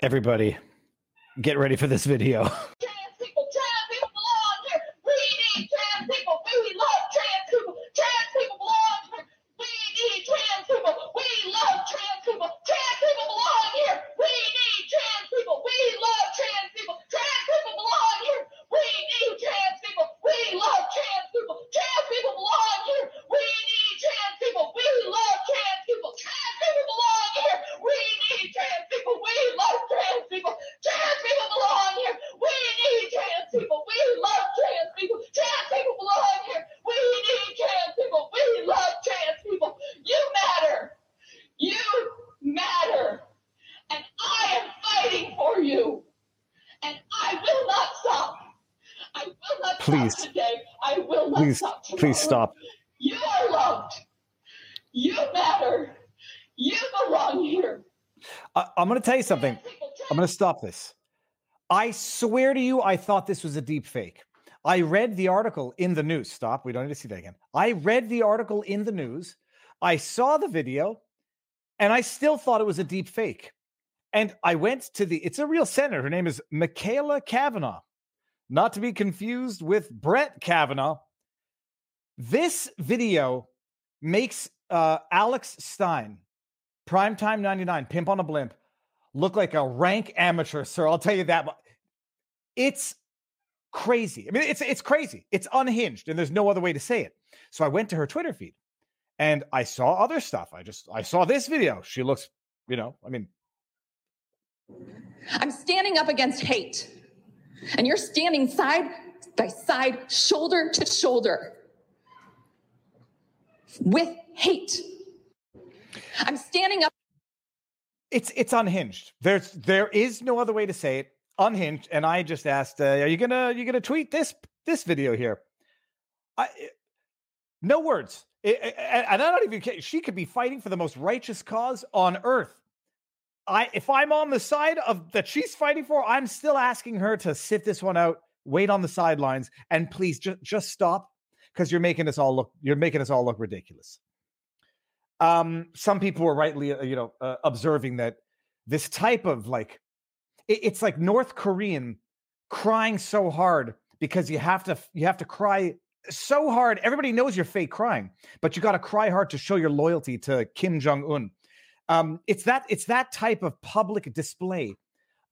Everybody, get ready for this video. trans people. Trans people belong here. We need trans people. We love trans people. Trans people belong here. We need trans people. We love trans people. Trans people belong here. We need trans people. We love trans people. Trans people belong here. We need trans people. We love trans people. Trans people belong here. We need trans people. We love trans people. Trans people belong here. We need trans people. We love trans people. Trans people belong here. We need trans people. We love trans people. Trans people belong here. We need trans people. We love trans people. You matter. You matter. And I am fighting for you. And I will not stop. I will not Please. stop today. I will not Please, stop tomorrow. Please stop. You are loved. You matter. You belong here. I, I'm going to tell you something. I'm going to stop this. I swear to you, I thought this was a deep fake. I read the article in the news. Stop. We don't need to see that again. I read the article in the news. I saw the video and I still thought it was a deep fake. And I went to the, it's a real senator. Her name is Michaela Kavanaugh, not to be confused with Brett Kavanaugh. This video makes uh, Alex Stein, Primetime 99, Pimp on a Blimp, look like a rank amateur, sir. I'll tell you that. It's crazy. I mean, it's it's crazy. It's unhinged, and there's no other way to say it. So I went to her Twitter feed, and I saw other stuff. I just I saw this video. She looks, you know, I mean, I'm standing up against hate. And you're standing side by side, shoulder to shoulder with hate. I'm standing up. it's it's unhinged. There's there is no other way to say it. Unhinged. And I just asked, uh, are you gonna you gonna tweet this this video here? I no words. I- I- I- and I don't even care. She could be fighting for the most righteous cause on earth. I if I'm on the side of that she's fighting for, I'm still asking her to sit this one out, wait on the sidelines, and please just just stop because you're making us all look you're making us all look ridiculous. Um, some people were rightly, uh, you know, uh, observing that this type of like it- it's like North Korean crying so hard because you have to you have to cry so hard. Everybody knows you're fake crying, but you got to cry hard to show your loyalty to Kim Jong Un. Um, it's that it's that type of public display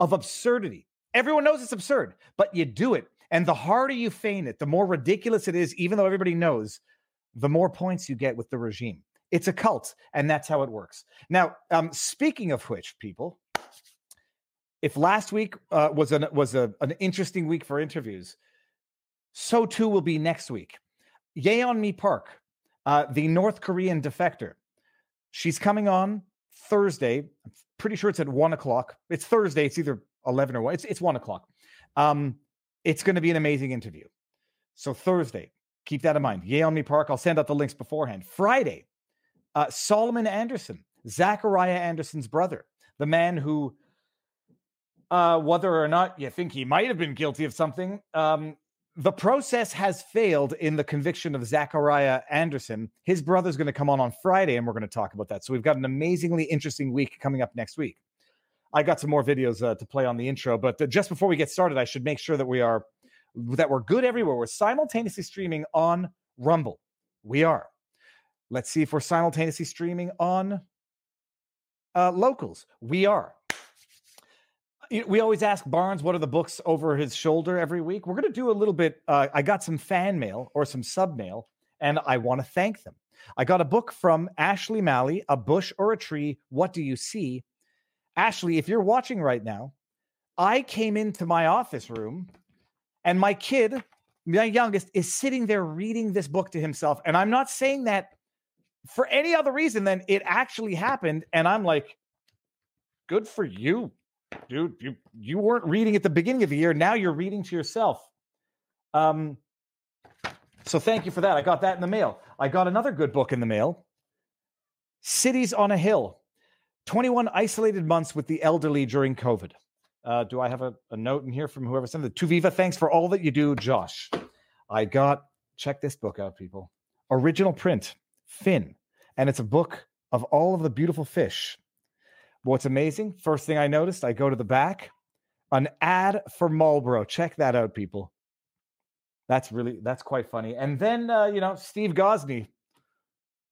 of absurdity. Everyone knows it's absurd, but you do it, and the harder you feign it, the more ridiculous it is. Even though everybody knows, the more points you get with the regime. It's a cult, and that's how it works. Now, um, speaking of which, people, if last week uh, was an was a, an interesting week for interviews, so too will be next week. Yeon Mi Park, uh, the North Korean defector, she's coming on Thursday. I'm pretty sure it's at one o'clock. It's Thursday. It's either eleven or one. It's it's one o'clock. Um, it's going to be an amazing interview. So Thursday, keep that in mind. Mi Park. I'll send out the links beforehand. Friday, uh, Solomon Anderson, Zachariah Anderson's brother, the man who uh, whether or not you think he might have been guilty of something, um, the process has failed in the conviction of Zachariah Anderson. His brother's going to come on on Friday, and we're going to talk about that. So we've got an amazingly interesting week coming up next week. I got some more videos uh, to play on the intro, but uh, just before we get started, I should make sure that we are that we're good everywhere. We're simultaneously streaming on Rumble. We are. Let's see if we're simultaneously streaming on uh, locals. We are. We always ask Barnes what are the books over his shoulder every week. We're going to do a little bit. Uh, I got some fan mail or some sub mail, and I want to thank them. I got a book from Ashley Malley, A Bush or a Tree. What do you see? Ashley, if you're watching right now, I came into my office room and my kid, my youngest, is sitting there reading this book to himself. And I'm not saying that for any other reason than it actually happened. And I'm like, good for you, dude. You you weren't reading at the beginning of the year. Now you're reading to yourself. Um, so thank you for that. I got that in the mail. I got another good book in the mail. Cities on a Hill 21 Isolated Months with the Elderly During COVID. Uh, do I have a, a note in here from whoever sent it? To Viva, thanks for all that you do, Josh. I got, check this book out, people. Original print, Finn. And it's a book of all of the beautiful fish What's amazing? First thing I noticed, I go to the back, an ad for Marlboro. Check that out, people. That's really that's quite funny. And then uh, you know Steve Gosney,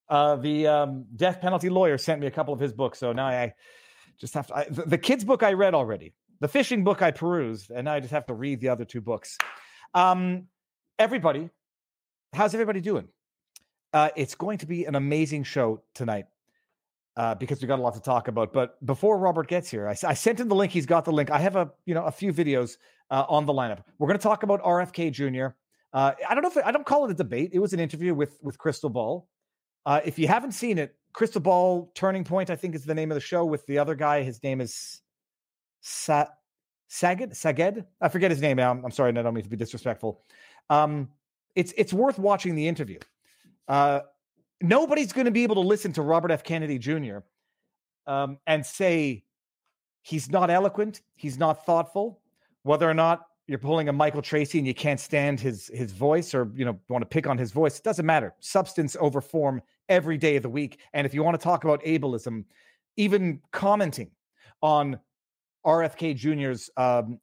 uh, the um, death penalty lawyer, sent me a couple of his books. So now I just have to. I, the, the kids' book I read already, the fishing book I perused, and now I just have to read the other two books. Um, everybody, how's everybody doing? Uh, it's going to be an amazing show tonight uh, because we got a lot to talk about. But before Robert gets here, I, I, sent him the link. He's got the link. I have a you know a few videos uh, on the lineup. We're going to talk about RFK Jr. Uh, I don't know if it, I don't call it a debate. It was an interview with with Crystal Ball. Uh, if you haven't seen it, Crystal Ball Turning Point, I think is the name of the show with the other guy. His name is Sa- Saged. Saged. I forget his name. I'm, I'm sorry. I don't mean to be disrespectful. Um, it's it's worth watching the interview. Uh, nobody's going to be able to listen to Robert F. Kennedy Jr. Um, and say he's not eloquent, he's not thoughtful, whether or not you're pulling a Michael Tracey and you can't stand his his voice or you know want to pick on his voice. It doesn't matter. Substance over form every day of the week. And if you want to talk about ableism, even commenting on RFK Jr.'s um,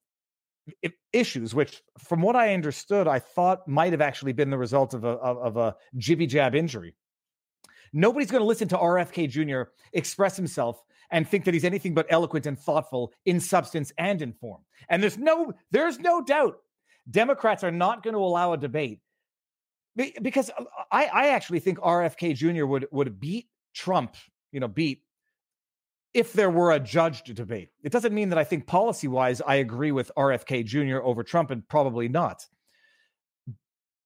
issues, which from what I understood, I thought might have actually been the result of a of, a jibby jab injury. Nobody's going to listen to RFK Jr. express himself and think that he's anything but eloquent and thoughtful in substance and in form. And there's no there's no doubt Democrats are not going to allow a debate because uh, I I actually think RFK Jr. would would beat Trump, you know, beat if there were a judged debate. It doesn't mean that I think policy wise I agree with RFK Jr. over Trump and probably not.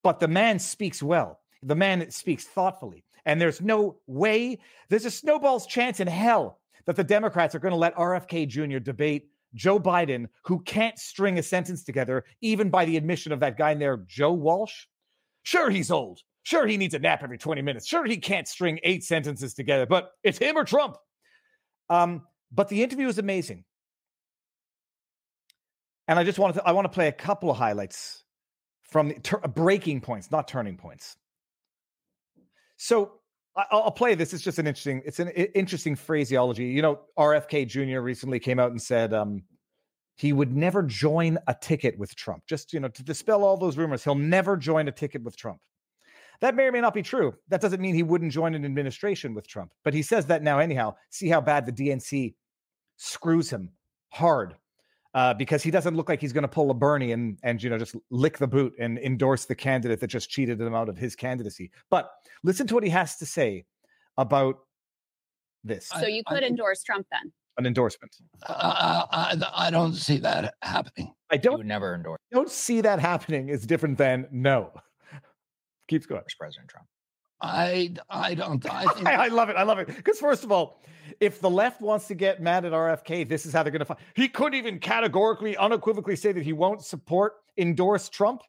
But the man speaks well. The man speaks thoughtfully. And there's no way, there's a snowball's chance in hell that the Democrats are going to let RFK Jr. debate Joe Biden, who can't string a sentence together, even by the admission of that guy in there, Joe Walsh. Sure, he's old. Sure, he needs a nap every 20 minutes. Sure, he can't string eight sentences together, but it's him or Trump. Um, but the interview is amazing. And I just wanted to, I want to play a couple of highlights from the tur- breaking points, not turning points. So I- I'll, I'll play this. It's just an interesting, it's an interesting phraseology. You know, RFK Jr. recently came out and said um, he would never join a ticket with Trump. Just you know, to dispel all those rumors, he'll never join a ticket with Trump. That may or may not be true. That doesn't mean he wouldn't join an administration with Trump, but he says that now anyhow. See how bad the DNC screws him hard uh, because he doesn't look like he's going to pull a Bernie and and you know just lick the boot and endorse the candidate that just cheated him out of his candidacy. But listen to what he has to say about this So I- you I could think- endorse Trump then? An endorsement. Uh, I, I don't see that happening. I don't would never endorse don't see that happening. Is different than no. Keeps going. President Trump. I I don't. I think I, I love it. I love it. Because first of all, if the left wants to get mad at RFK, this is how they're going to find. He couldn't even categorically, unequivocally say that he won't support, endorse Trump.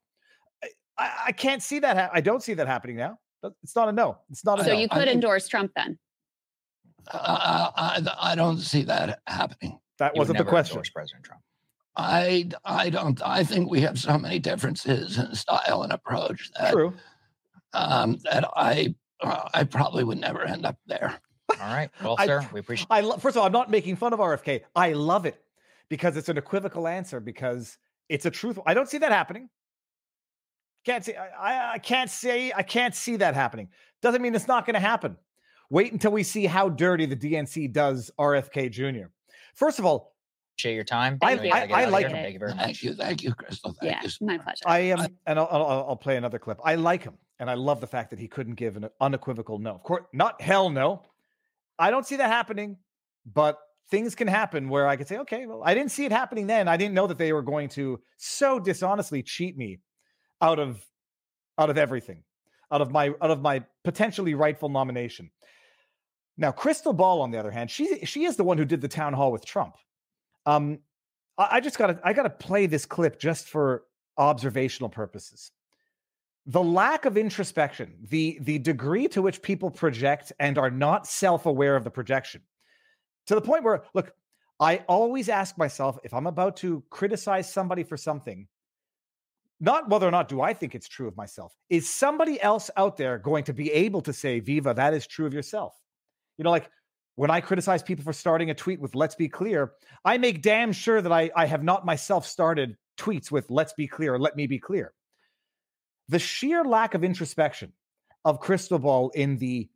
I, I, I can't see that. Ha- I don't see that happening now. It's not a no. It's not a So no. you I could think- endorse Trump then? Uh, I I don't see that happening. that You wasn't the never question. endorse President Trump. I I don't. I think we have so many differences in style and approach that True. um, that I uh, I probably would never end up there. All right. Well, I- sir, we appreciate I lo- first of all, I'm not making fun of RFK. I love it because it's an equivocal answer because it's a truth. I don't see that happening. Can't see. I, I, I can't say. I can't see that happening. Doesn't mean it's not going to happen. Wait until we see how dirty the DNC does RFK Jr. First of all, appreciate your time. I- you I- gotta I like him. Thank you very much. Thank you, thank you, Crystal. Thank Yeah, you. so my pleasure. I am, and I'll, I'll, I'll play another clip. I like him, and I love the fact that he couldn't give an unequivocal no. Of course, not hell no. I don't see that happening, but things can happen where I could say, okay, well, I didn't see it happening then. I didn't know that they were going to so dishonestly cheat me out of out of everything, out of my out of my potentially rightful nomination. Now, Crystal Ball, on the other hand, she she is the one who did the town hall with Trump. Um, I, I just gotta I gotta play this clip just for observational purposes. The lack of introspection, the the degree to which people project and are not self-aware of the projection, to the point where look, I always ask myself if I'm about to criticize somebody for something, not whether or not do I think it's true of myself, is somebody else out there going to be able to say, Viva, that is true of yourself? You know, like when I criticize people for starting a tweet with let's be clear, I make damn sure that I, I have not myself started tweets with let's be clear or let me be clear. The sheer lack of introspection of Crystal Ball in the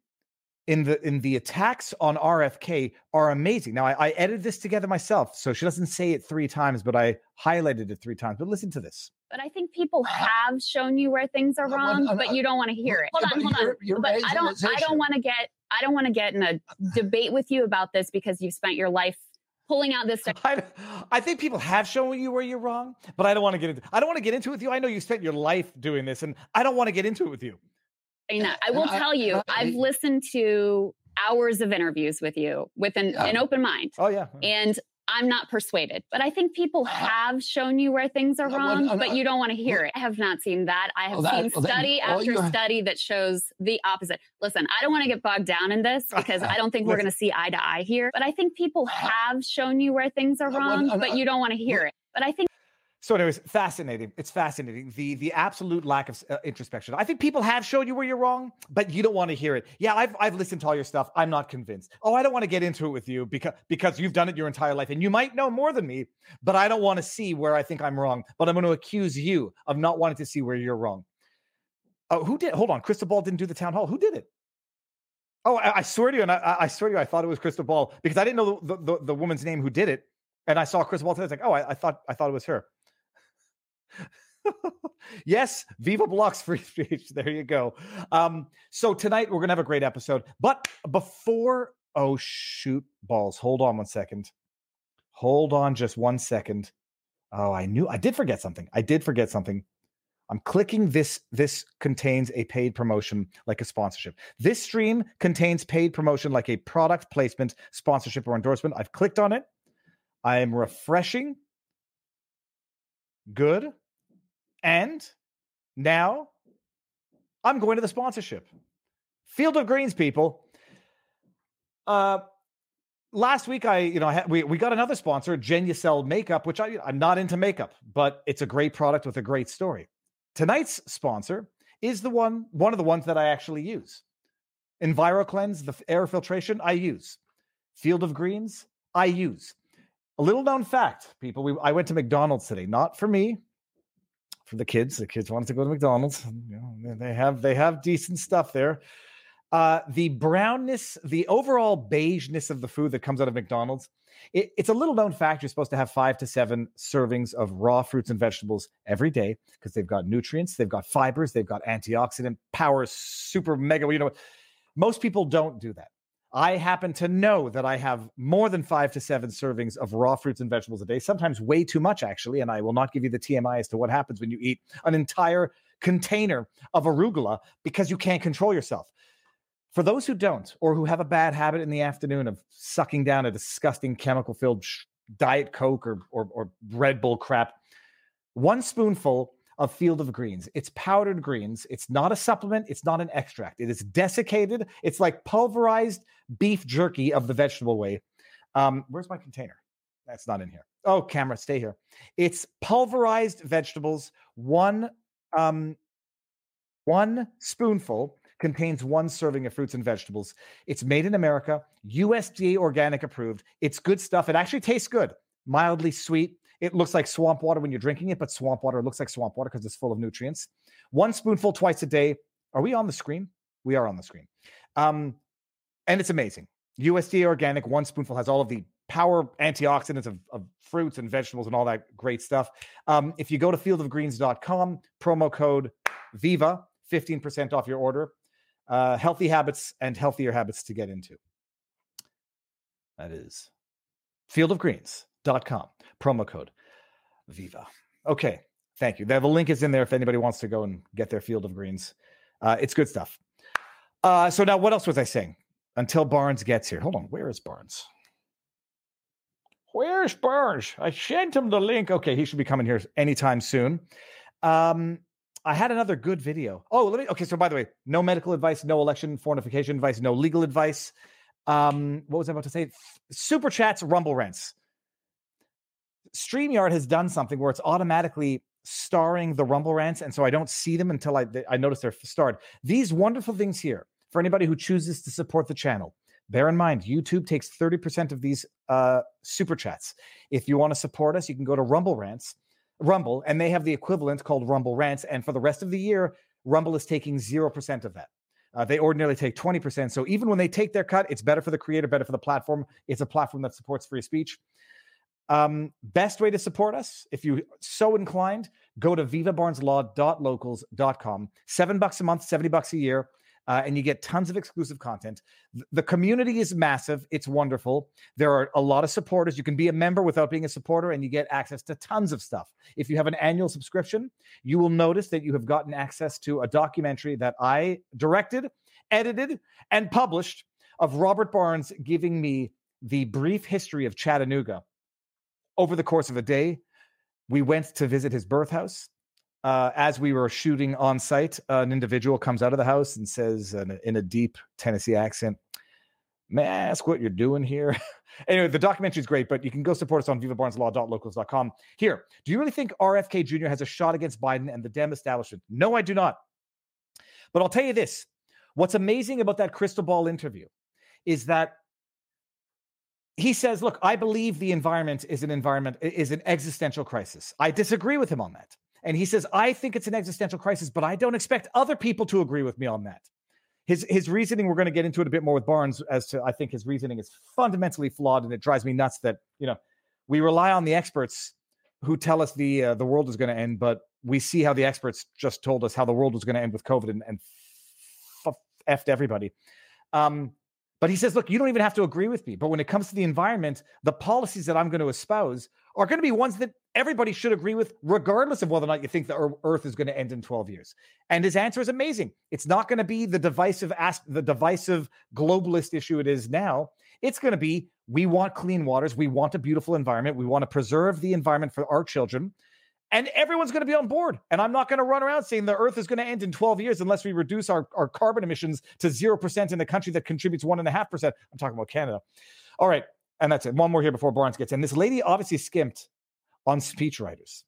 in the in the attacks on RFK are amazing. Now I, I edited this together myself, so she doesn't say it three times, but I highlighted it three times. But listen to this. But I think people have shown you where things are well, wrong, uh, but you don't want to hear it. Hold on, hold on. you're- you're But I don't I don't want to get I don't want to get in a debate with you about this because you've spent your life pulling out this stuff. I, I think people have shown you where you're wrong, but I don't want to get into. I don't want to get into it with you. I know you spent your life doing this, and I don't want to get into it with you. I know. I will I- tell you, I- I've listened to hours of interviews with you with an, Yeah. an open mind, Oh yeah, and I'm not persuaded. But I think people have shown you where things are Uh, well, wrong, uh, but uh, you don't want to hear it. I have not seen that. I have Well, that- seen study after study that shows the opposite. Listen, I don't want to get bogged down in this because I don't think we're going to see eye to eye here. But I think people have shown you where things are Uh, well, wrong, uh, but uh, you don't want to hear it. But I think So, anyways, fascinating. It's fascinating. The the absolute lack of uh, introspection. I think people have shown you where you're wrong, but you don't want to hear it. Yeah, I've I've listened to all your stuff. I'm not convinced. Oh, I don't want to get into it with you because because you've done it your entire life, and you might know more than me. But I don't want to see where I think I'm wrong. But I'm going to accuse you of not wanting to see where you're wrong. Oh, who did? Hold on, Crystal Ball didn't do the town hall. Who did it? Oh, I, I swear to you, and I- I, swear to you, I thought it was Crystal Ball because I didn't know the, the, the woman's name who did it, and I saw today. I was like, oh, I, I thought I thought it was her. yes, Viva blocks free speech. There you go. Um, so tonight we're gonna have a great episode. But before, oh shoot, balls. Hold on one second. Hold on just one second. Oh, I knew I did forget something. I did forget something. I'm clicking this. This contains a paid promotion like a sponsorship. This stream contains paid promotion like a product placement, sponsorship, or endorsement. I've clicked on it. I am refreshing. Good. And now I'm going to the sponsorship. Field of Greens, people. Uh, last week I, you know, we we got another sponsor, Genucel Makeup, which I I'm not into makeup, but it's a great product with a great story. Tonight's sponsor is the one one of the ones that I actually use. EnviroKlenz, the air filtration, I use. Field of Greens, I use. A little known fact, people. We, I went to McDonald's today, not for me, for the kids. The kids wanted to go to McDonald's. You know, they- have they have decent stuff there. Uh, the brownness, the overall beigeness of the food that comes out of McDonald's, it- it's a little known fact. You're supposed to have five to seven servings of raw fruits and vegetables every day because they've got nutrients, they've got fibers, they've got antioxidant power, super mega. You know, most people don't do that. I happen to know that I have more than five to seven servings of raw fruits and vegetables a day, sometimes way too much, actually. And I will not give you the TMI as to what happens when you eat an entire container of arugula because you can't control yourself. For those who don't, or who have a bad habit in the afternoon of sucking down a disgusting chemical filled Diet Coke or, or, or Red Bull crap, one spoonful of Field of Greens. It's powdered greens. It's not a supplement. It's not an extract. It is desiccated. It's like pulverized beef jerky of the vegetable way. Um, where's my container? That's not in here. Oh, camera, stay here. It's pulverized vegetables. One, um, one spoonful contains one serving of fruits and vegetables. It's made in America, USDA organic approved. It's good stuff. It actually tastes good, mildly sweet. It looks like swamp water when you're drinking it, but swamp water looks like swamp water because it's full of nutrients. One spoonful twice a day. Are we on the screen? We are on the screen. Um, and it's amazing. USDA organic, one spoonful has all of the power antioxidants of, of fruits and vegetables and all that great stuff. Um, if you go to fieldofgreens.com, promo code VIVA, 15% off your order. Uh, healthy habits and healthier habits to get into. That is fieldofgreens.com, promo code VIVA. Okay, thank you. The link is in there if anybody wants to go and get their Field of Greens. Uh, it's good stuff. Uh, so now, what else was I saying? Until Barnes gets here. Hold on, where is Barnes? Where's Barnes? I sent him the link. Okay, he should be coming here anytime soon. Um, I had another good video. Oh, let me. Okay, so by the way, no medical advice, no election fortification advice, no legal advice. Um, what was I about to say? Super chats, rumble rants. StreamYard has done something where it's automatically starring the rumble rants, and so I don't see them until I I notice they're starred. These wonderful things here for anybody who chooses to support the channel. bear in mind, YouTube takes 30% of these uh, super chats. If you want to support us, you can go to Rumble Rants, Rumble, and they have the equivalent called Rumble Rants. And for the rest of the year, Rumble is taking 0% of that. Uh, they ordinarily take 20%. So even when they take their cut, it's better for the creator, better for the platform. It's a platform that supports free speech. Um, best way to support us, if you so inclined, go to vivabarneslaw.locals.com. Seven bucks a month, 70 bucks a year, uh, and you get tons of exclusive content. The community is massive. It's wonderful. There are a lot of supporters. You can be a member without being a supporter, and you get access to tons of stuff. If you have an annual subscription, you will notice that you have gotten access to a documentary that I directed, edited, and published of Robert Barnes giving me the brief history of Chattanooga over the course of a day. We went to visit his birth house. Uh, as we were shooting on site, an individual comes out of the house and says in a, in a deep Tennessee accent, May I ask what you're doing here? anyway, the documentary is great, but you can go support us on vivabarneslaw.locals.com. Here, do you really think RFK Jr. has a shot against Biden and the Dem establishment? No, I do not. But I'll tell you this what's amazing about that crystal ball interview is that he says, look, I believe the environment is an environment is an existential crisis. I disagree with him on that. And he says, I think it's an existential crisis, but I don't expect other people to agree with me on that. His his reasoning, we're going to get into it a bit more with Barnes as to I think his reasoning is fundamentally flawed and it drives me nuts that, you know, we rely on the experts who tell us the uh, the world is going to end, but we see how the experts just told us how the world was going to end with COVID and, and f- effed everybody. Um, but he says, look, you don't even have to agree with me. But when it comes to the environment, the policies that I'm going to espouse are going to be ones that everybody should agree with, regardless of whether or not you think the Earth is going to end in 12 years. And his answer is amazing. It's not going to be the divisive ask, the divisive globalist issue it is now. It's going to be we want clean waters, we want a beautiful environment, we want to preserve the environment for our children. And everyone's going to be on board. And I'm not going to run around saying the earth is going to end in 12 years unless we reduce our, our carbon emissions to 0% in a country that contributes 1.5%. I'm talking about Canada. All right. And that's it. One more here before Barnes gets in. This lady obviously skimped on speechwriters.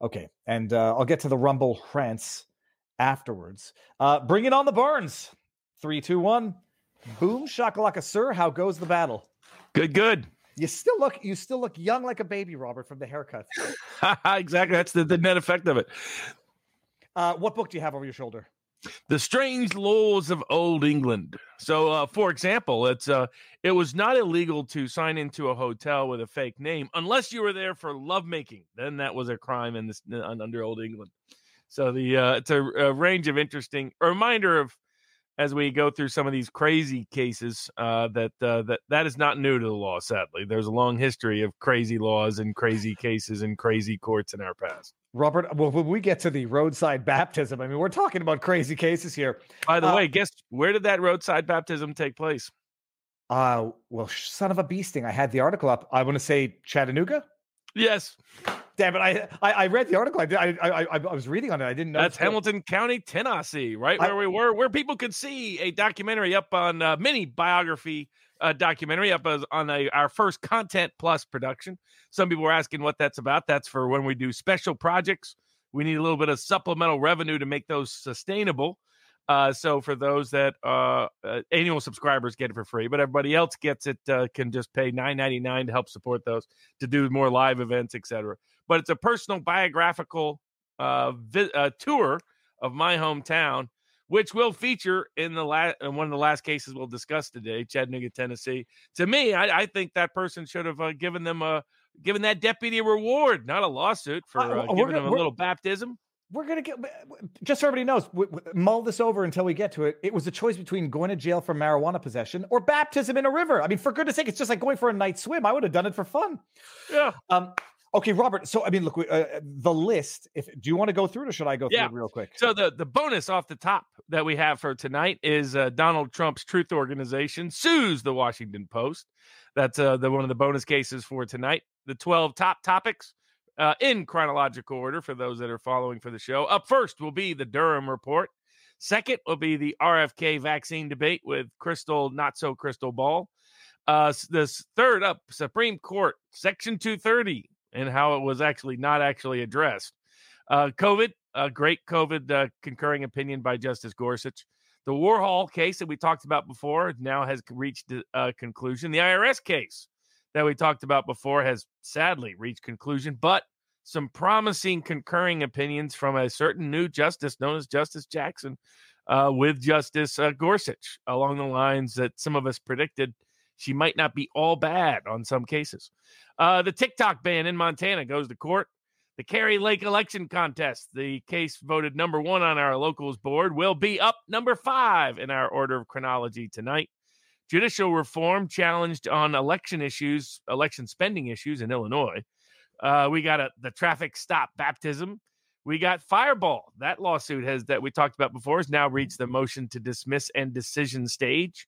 Okay. And uh, I'll get to the Rumble rants afterwards. Uh, bring it on the Barnes. Three, two, one. Boom, shakalaka, sir. How goes the battle? Good, good. You still look you still look young like a baby, Robert, from the haircut. exactly. That's the, the net effect of it. Uh, what book do you have over your shoulder? The strange laws of old England. So, uh, for example, it's uh, it was not illegal to sign into a hotel with a fake name unless you were there for lovemaking. Then that was a crime in this under old England. So the uh, it's a, a range of interesting a reminder of as we go through some of these crazy cases uh, that uh, that that is not new to the law. Sadly, there's a long history of crazy laws and crazy cases and crazy courts in our past. Robert, well, when we get to the roadside baptism, I mean, we're talking about crazy cases here. By the Uh, way, guess where did that roadside baptism take place? Uh, well, son of a bee sting. I had the article up. I want to say Chattanooga. Yes, Damn it! I I, I read the article. I, did- I I I I was reading on it. I didn't know. that's Hamilton County, Tennessee, right I- where we were, where people could see a documentary up on uh, mini biography uh, documentary up as, on a, our first Content Plus production. Some people were asking what that's about. That's for when we do special projects. We need a little bit of supplemental revenue to make those sustainable. Uh, so for those that uh, uh, annual subscribers get it for free, but everybody else gets it uh, can just pay nine ninety nine to help support those to do more live events, etc. But it's a personal biographical uh, vi- uh, tour of my hometown, which will feature in the last one of the last cases we'll discuss today, Chattanooga, Tennessee. To me, I, I think that person should have uh, given them a given that deputy a reward, not a lawsuit for giving gonna- them a little baptism. We're gonna get just so everybody knows. W- w- mull this over until we get to it. It was a choice between going to jail for marijuana possession or baptism in a river. I mean, for goodness sake, it's just like going for a night swim. I would have done it for fun. Yeah. Um. Okay, Robert. So I mean, look, we- uh, the list. If do you want to go through it, or should I go through it real quick? So the the bonus off the top that we have for tonight is uh, Donald Trump's Truth Organization sues the Washington Post. That's uh, the one of the bonus cases for tonight. The twelve top topics uh, in chronological order for those that are following for the show. Up first will be the Durham report. Second will be the RFK vaccine debate with Crystal Not So Crystal Ball. Uh, this third up, Supreme Court Section 230 and how it was actually not actually addressed. Uh, COVID, a great COVID uh, concurring opinion by Justice Gorsuch. The Warhol case that we talked about before now has reached a conclusion. The IRS case that we talked about before has sadly reached conclusion, but some promising concurring opinions from a certain new justice known as Justice Jackson uh, with Justice uh, Gorsuch along the lines that some of us predicted she might not be all bad on some cases. Uh, the TikTok ban in Montana goes to court. The Kari Lake election contest, the case voted number one on our locals board, will be up number five in our order of chronology tonight. Judicial reform challenged on election issues, election spending issues in Illinois. Uh, we got a, the traffic stop baptism. We got Fireball. That lawsuit has that we talked about before has now reached the motion to dismiss and decision stage.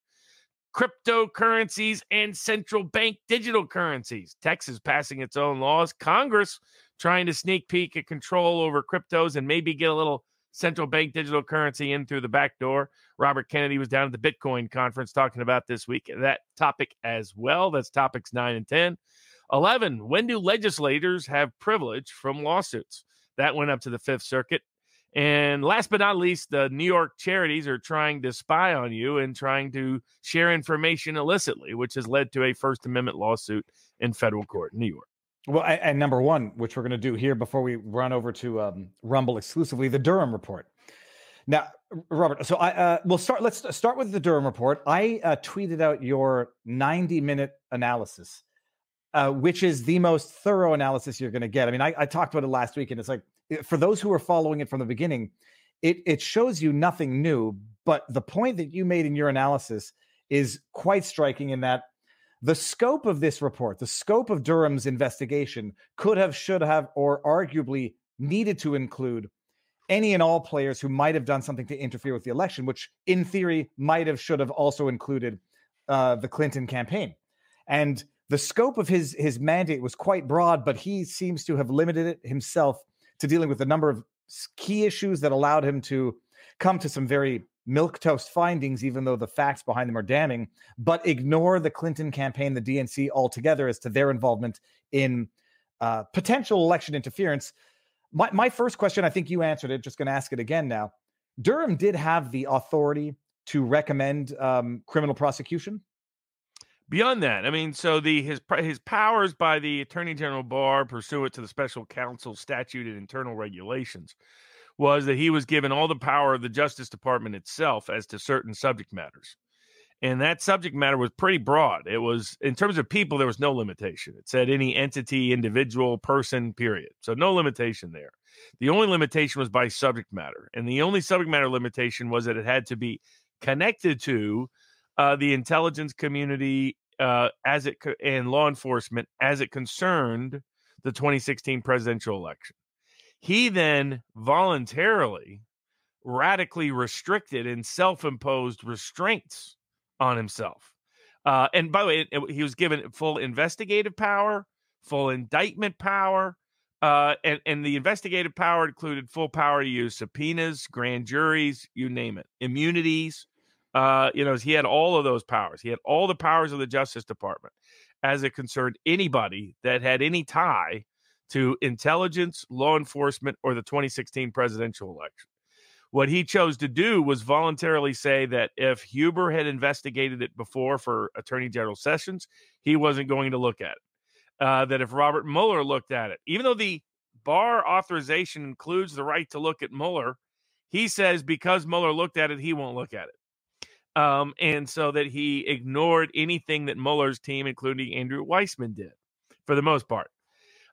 Cryptocurrencies and central bank digital currencies. Texas passing its own laws. Congress trying to sneak peek at control over cryptos and maybe get a little central bank digital currency in through the back door. Robert Kennedy was down at the Bitcoin conference talking about this week that topic as well. That's topics nine and 10. 11. When do legislators have privilege from lawsuits? That went up to the Fifth Circuit. And last but not least, the New York charities are trying to spy on you and trying to share information illicitly, which has led to a First Amendment lawsuit in federal court in New York. Well, and, number one, which we're going to do here before we run over to um, Rumble exclusively, the Durham report. Now, Robert, so I uh, we'll start. Let's start with the Durham report. I uh, tweeted out your 90 minute analysis, uh, which is the most thorough analysis you're going to get. I mean, I, I talked about it last week, and it's like for those who are following it from the beginning, it it shows you nothing new. But the point that you made in your analysis is quite striking in that the scope of this report, the scope of Durham's investigation, could have, should have, or arguably needed to include any and all players who might have done something to interfere with the election, which in theory might have, should have also included uh, the Clinton campaign. And the scope of his his mandate was quite broad, but he seems to have limited it himself to dealing with a number of key issues that allowed him to come to some very milk toast findings, even though the facts behind them are damning, but ignore the Clinton campaign, the DNC altogether as to their involvement in uh, potential election interference. My, my first question, I think you answered it, just going to ask it again now. Durham did have the authority to recommend um, criminal prosecution. Beyond that, I mean, so the his his powers by the Attorney General Barr, pursuant to the Special Counsel statute and internal regulations, was that he was given all the power of the Justice Department itself as to certain subject matters. And that subject matter was pretty broad. It was, in terms of people, there was no limitation. It said any entity, individual, person, period. So no limitation there. The only limitation was by subject matter. And the only subject matter limitation was that it had to be connected to uh, the intelligence community uh, as it and law enforcement as it concerned the 2016 presidential election. He then voluntarily radically restricted and self imposed restraints on himself. Uh, and by the way, it, he was given full investigative power, full indictment power, uh, and, and the investigative power included full power to use subpoenas, grand juries, you name it, immunities. Uh, you know, he had all of those powers. He had all the powers of the Justice Department as it concerned anybody that had any tie to intelligence, law enforcement, or the 2016 presidential election. What he chose to do was voluntarily say that if Huber had investigated it before for Attorney General Sessions, he wasn't going to look at it. Uh, that if Robert Mueller looked at it, even though the Barr authorization includes the right to look at Mueller, he says because Mueller looked at it, he won't look at it. Um, and so that he ignored anything that Mueller's team, including Andrew Weissmann, did for the most part.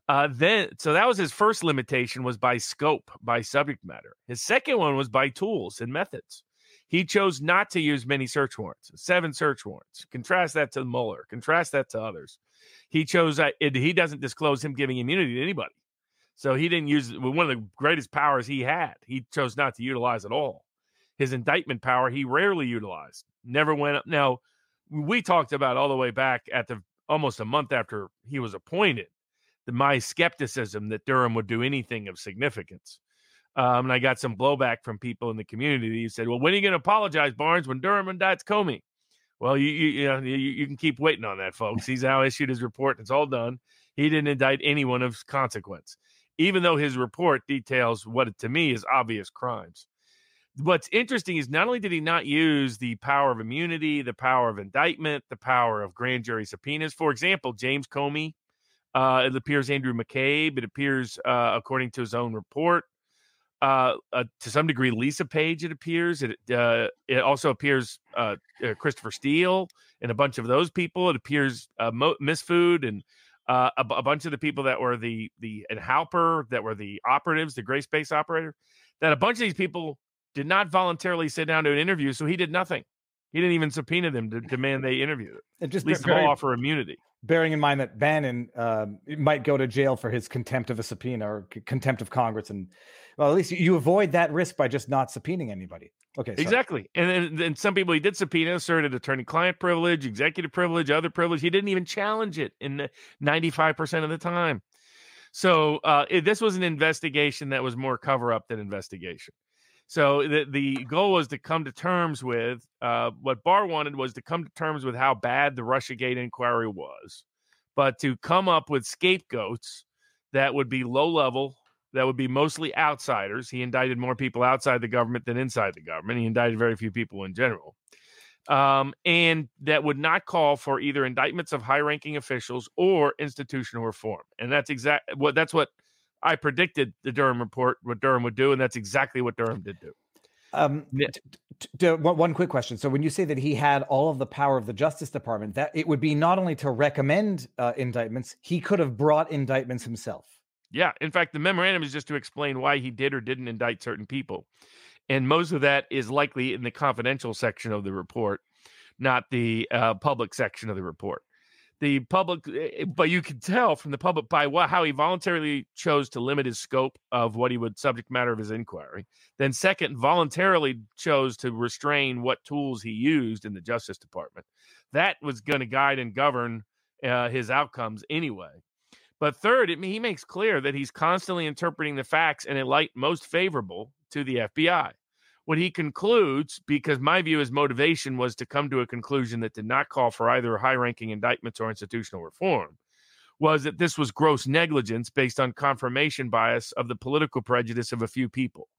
Uh, then, so that was his first limitation was by scope, by subject matter. His second one was by tools and methods. He chose not to use many search warrants, seven search warrants. Contrast that to Mueller. Contrast that to others. He chose uh, he doesn't disclose him giving immunity to anybody. So he didn't use one of the greatest powers he had. He chose not to utilize at all. His indictment power he rarely utilized. Never went up. Now we talked about all the way back at the almost a month after he was appointed my skepticism that Durham would do anything of significance. Um, and I got some blowback from people in the community who said, "Well, when are you going to apologize, Barnes, when Durham indicts Comey?" Well, you you you, know, you, you can keep waiting on that, folks. He's now issued his report; it's all done. He didn't indict anyone of consequence, even though his report details what to me is obvious crimes. what's interesting is not only did he not use the power of immunity, the power of indictment, the power of grand jury subpoenas. For example, James Comey, uh, it appears Andrew McCabe, it appears, uh, according to his own report, uh, uh, to some degree, Lisa Page. It appears it. Uh, it also appears uh, uh, Christopher Steele and a bunch of those people. It appears uh, Mo- Mifsud and uh, a, a bunch of the people that were the the and Halper that were the operatives, the gray space operator. That a bunch of these people did not voluntarily sit down to an interview, so he did nothing. He didn't even subpoena them to demand they interview. And just At least very- all offer immunity. Bearing in mind that Bannon um, might go to jail for his contempt of a subpoena or c- contempt of Congress, and well, at least you, avoid that risk by just not subpoenaing anybody. Okay, sorry. Exactly. And then some people he did subpoena, asserted attorney client privilege, executive privilege, other privilege. He didn't even challenge it in 95% of the time. So uh, it, this was an investigation that was more cover up than investigation. So the, the goal was to come to terms with uh, what Barr wanted was to come to terms with how bad the Russiagate inquiry was, but to come up with scapegoats that would be low level, that would be mostly outsiders. He indicted more people outside the government than inside the government. He indicted very few people in general. Um, and that would not call for either indictments of high-ranking officials or institutional reform. And that's exact what that's what I predicted the Durham report, what Durham would do, and that's exactly what Durham did do. Um, Yeah. t- t- one quick question. So, when you say that he had all of the power of the Justice Department, that it would be not only to recommend uh, indictments, he could have brought indictments himself. Yeah. In fact, the memorandum is just to explain why he did or didn't indict certain people. And most of that is likely in the confidential section of the report, not the uh, public section of the report. The public, eh, but you can tell from the public by what, how he voluntarily chose to limit his scope of what he would subject matter of his inquiry. Then, second, voluntarily chose to restrain what tools he used in the Justice Department. That was going to guide and govern uh, his outcomes anyway. But third, it, he makes clear that he's constantly interpreting the facts in a light most favorable to the FBI. What he concludes, because my view his motivation was to come to a conclusion that did not call for either high ranking indictments or institutional reform, was that this was gross negligence based on confirmation bias of the political prejudice of a few people.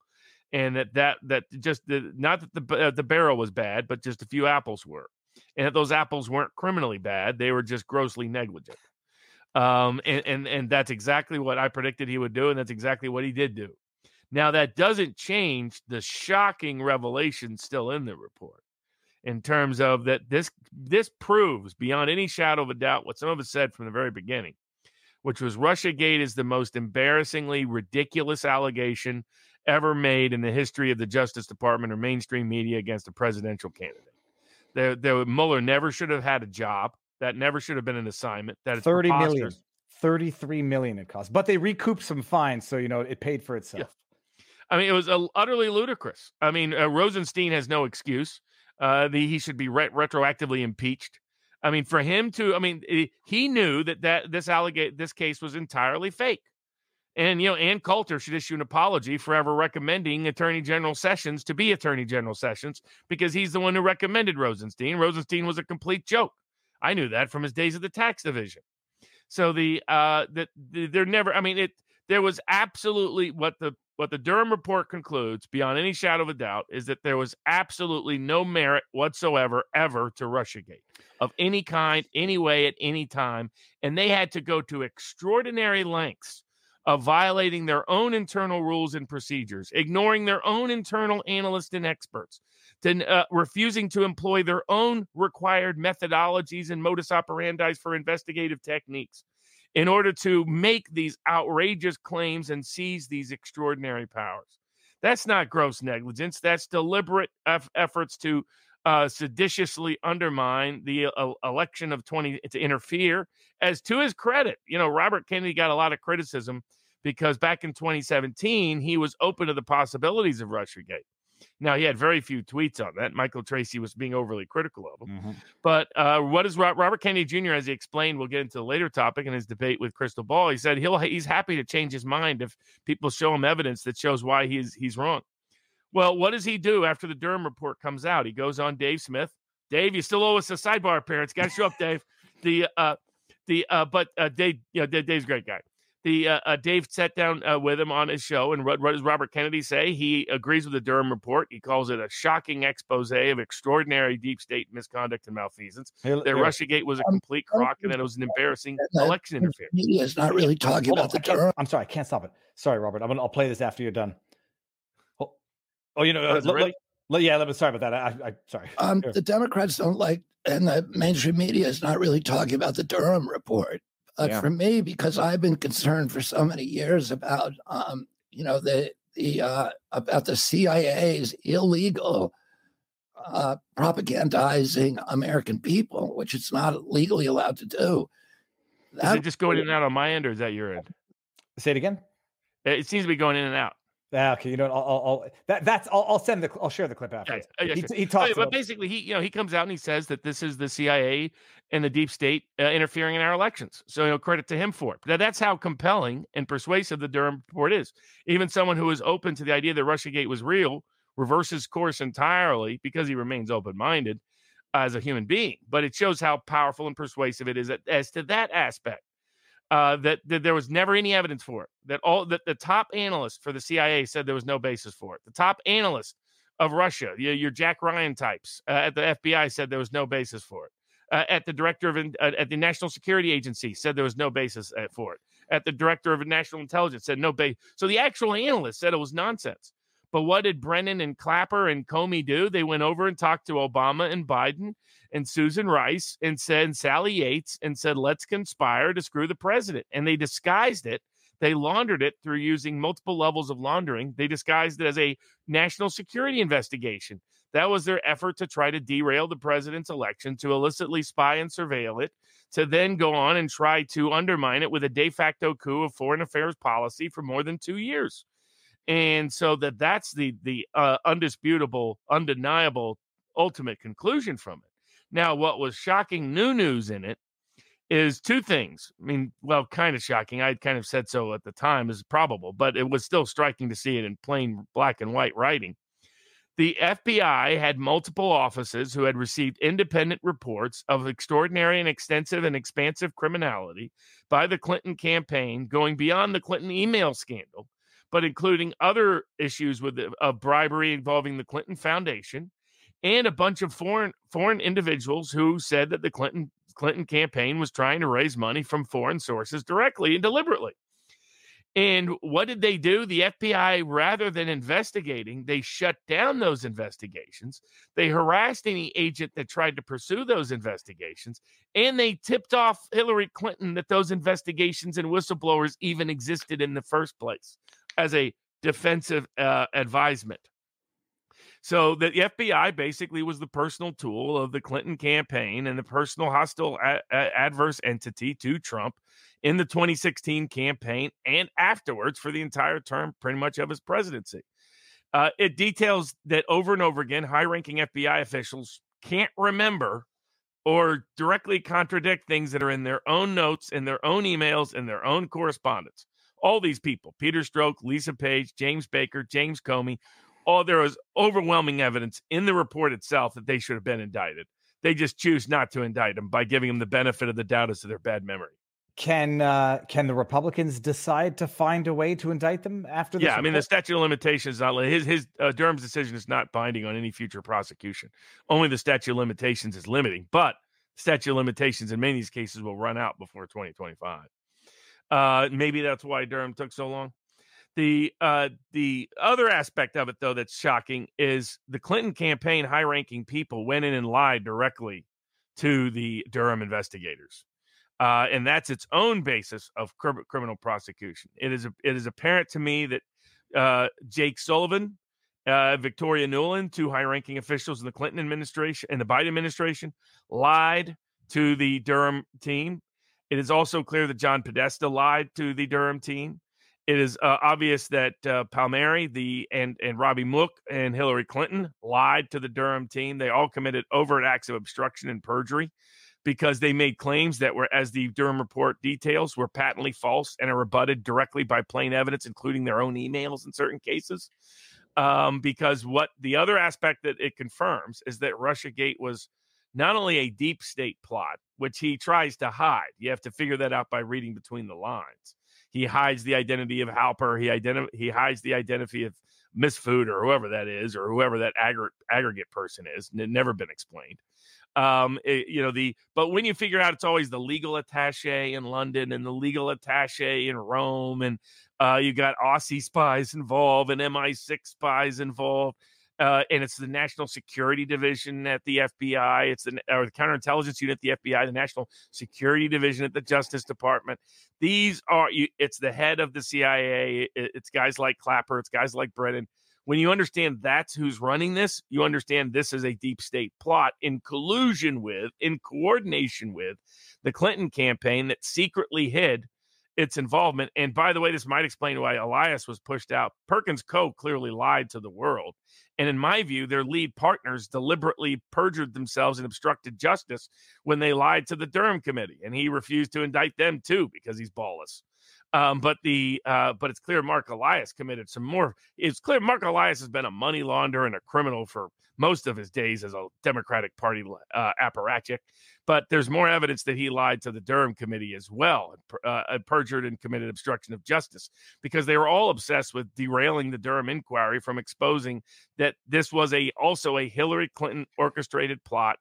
And that that that just the, not that the uh, the barrel was bad, but just a few apples were, and that those apples weren't criminally bad; they were just grossly negligent. Um, and, and and that's exactly what I predicted he would do, and that's exactly what he did do. Now that doesn't change the shocking revelation still in the report, in terms of that this this proves beyond any shadow of a doubt what some of us said from the very beginning, which was RussiaGate is the most embarrassingly ridiculous allegation ever made in the history of the Justice Department or mainstream media against a presidential candidate. There, Mueller never should have had a job. That never should have been an assignment. That it's 30 million. preposterous. 33 million it cost, but they recouped some fines, so you know it paid for itself. I mean, it was uh, utterly ludicrous. I mean, uh, Rosenstein has no excuse. Uh, the, he should be re- retroactively impeached. I mean, for him to, I mean, he knew that that this allegate this case was entirely fake, and you know, Ann Coulter should issue an apology for ever recommending Attorney General Sessions to be Attorney General Sessions because he's the one who recommended Rosenstein. Rosenstein was a complete joke. I knew that from his days at the tax division. So the uh, that the, they're never. I mean, it there was absolutely what the what the Durham report concludes beyond any shadow of a doubt is that there was absolutely no merit whatsoever ever to Russiagate of any kind, any way, at any time, and they had to go to extraordinary lengths of violating their own internal rules and procedures, ignoring their own internal analysts and experts, then uh, refusing to employ their own required methodologies and modus operandi for investigative techniques in order to make these outrageous claims and seize these extraordinary powers. That's not gross negligence. That's deliberate eff- efforts to uh, seditiously undermine the uh, election of 20 to interfere. As to his credit, you know, Robert Kennedy got a lot of criticism because back in 2017, he was open to the possibilities of Russiagate. Now, he had very few tweets on that. Michael Tracey was being overly critical of him. Mhm. But uh, what is Robert Kennedy Jr. as he explained? We'll get into the later topic in his debate with Crystal Ball. He said he'll he's happy to change his mind if people show him evidence that shows why he's he's wrong. Well, what does he do after the Durham report comes out? He goes on Dave Smith. Dave, you still owe us a sidebar appearance. Got to show up, Dave. The uh, the uh, but uh, Dave, you know, Dave, Dave's a great guy. The uh, uh, Dave sat down uh, with him on his show, and what, what does Robert Kennedy say? He agrees with the Durham report. He calls it a shocking expose of extraordinary deep state misconduct and malfeasance. Here- That here. RussiaGate was a Um, complete crock, and that it was an embarrassing that election interference. Media is not really talking Hold on, about the Durham. I'm sorry, I can't stop it. Sorry, Robert. I'm gonna, I'll play this after you're done. Oh, oh you know, Oh, uh, is it let- ready? let- let- yeah. Let me. Sorry about that. I, I sorry. Um, the Democrats don't like, and the mainstream media is not really talking about the Durham report. But Yeah. for me, because I've been concerned for so many years about, um, you know, the the uh, about the CIA's illegal uh, propagandizing American people, which it's not legally allowed to do. Is That it just going in and out on my end, or is that your end? Say it again. It seems to be going in and out. Ah, okay. You know, I'll, I'll, I'll that that's. I'll, I'll send the. I'll share the clip after. Yeah, yeah, he, sure. he talks but about. basically, he you know he comes out and he says that this is the CIA and the deep state uh, interfering in our elections. So you know, credit to him for it. But that's how compelling and persuasive the Durham report is. Even someone who is open to the idea that RussiaGate was real reverses course entirely because he remains open-minded as a human being. But it shows how powerful and persuasive it is as to that aspect. Uh, that, that there was never any evidence for it. That all that the top analyst for the CIA said there was no basis for it. The top analyst of Russia, your, your Jack Ryan types uh, at the FBI said there was no basis for it. Uh, at the director of uh, at the National Security Agency said there was no basis uh, for it. At the director of national intelligence said no base. So the actual analyst said it was nonsense. But what did Brennan and Clapper and Comey do? They went over and talked to Obama and Biden and Susan Rice and said and Sally Yates and said, let's conspire to screw the president. And they disguised it. They laundered it through using multiple levels of laundering. They disguised it as a national security investigation. That was their effort to try to derail the president's election, to illicitly spy and surveil it, to then go on and try to undermine it with a de facto coup of foreign affairs policy for more than two years. And so that that's the the uh, undisputable, undeniable, ultimate conclusion from it. Now, what was shocking new news in it is two things. I mean, well, kind of shocking. I kind of said so at the time is probable, but it was still striking to see it in plain black and white writing. The FBI had multiple offices who had received independent reports of extraordinary and extensive and expansive criminality by the Clinton campaign, going beyond the Clinton email scandal, but including other issues with of bribery involving the Clinton Foundation and a bunch of foreign foreign individuals who said that the Clinton Clinton campaign was trying to raise money from foreign sources directly and deliberately. And what did they do? The FBI, rather than investigating, they shut down those investigations. They harassed any agent that tried to pursue those investigations. And they tipped off Hillary Clinton that those investigations and whistleblowers even existed in the first place as a defensive uh, advisement. So the FBI basically was the personal tool of the Clinton campaign and the personal hostile a- adverse entity to Trump in the 2016 campaign and afterwards for the entire term, pretty much of his presidency. Uh, it details that over and over again, high ranking FBI officials can't remember or directly contradict things that are in their own notes, in their own emails, in their own correspondence. All these people, Peter Strzok, Lisa Page, James Baker, James Comey, all there was overwhelming evidence in the report itself that they should have been indicted. They just choose not to indict them by giving them the benefit of the doubt as to their bad memory. Can uh, can the Republicans decide to find a way to indict them after? This Yeah, I mean the statute of limitations is not his his uh, Durham's decision is not binding on any future prosecution. Only the statute of limitations is limiting, but statute of limitations in many of these cases will run out before 2025. Uh, maybe that's why Durham took so long. The uh, the other aspect of it, though, that's shocking is the Clinton campaign high ranking people went in and lied directly to the Durham investigators. Uh, and that's its own basis of cr- criminal prosecution. It is a, it is apparent to me that uh, Jake Sullivan, uh, Victoria Nuland, two high-ranking officials in the Clinton administration and the Biden administration, lied to the Durham team. It is also clear that John Podesta lied to the Durham team. It is uh, obvious that uh, Palmieri, the and and Robbie Mook and Hillary Clinton lied to the Durham team. They all committed overt acts of obstruction and perjury because they made claims that were, as the Durham report details, were patently false and are rebutted directly by plain evidence, including their own emails in certain cases. Um, because what the other aspect that it confirms is that Russiagate was not only a deep state plot, which he tries to hide. You have to figure that out by reading between the lines. He hides the identity of Halper. He identi- he hides the identity of Mifsud or whoever that is, or whoever that aggr- aggregate person is. N- never been explained. Um, it- you know the but when you figure out it's always the legal attaché in London and the legal attaché in Rome, and uh, you got Aussie spies involved and MI6 spies involved. Uh, and it's the National Security Division at the FBI. It's the or the Counterintelligence Unit at the FBI, the National Security Division at the Justice Department. These are it's the head of the CIA. it- it's guys like Clapper. It's guys like Brennan. When you understand that's who's running this, you understand this is a deep state plot in collusion with, in coordination with the Clinton campaign that secretly hid its involvement. And by the way, this might explain why Elias was pushed out. Perkins Coie clearly lied to the world. And in my view, their lead partners deliberately perjured themselves and obstructed justice when they lied to the Durham committee. And he refused to indict them too because he's ballless. Um, but the uh, but it's clear Mark Elias committed some more. It's clear Mark Elias has been a money launderer and a criminal for most of his days as a Democratic Party uh, apparatchik. But there's more evidence that he lied to the Durham committee as well, uh, perjured and committed obstruction of justice because they were all obsessed with derailing the Durham inquiry from exposing that this was a also a Hillary Clinton orchestrated plot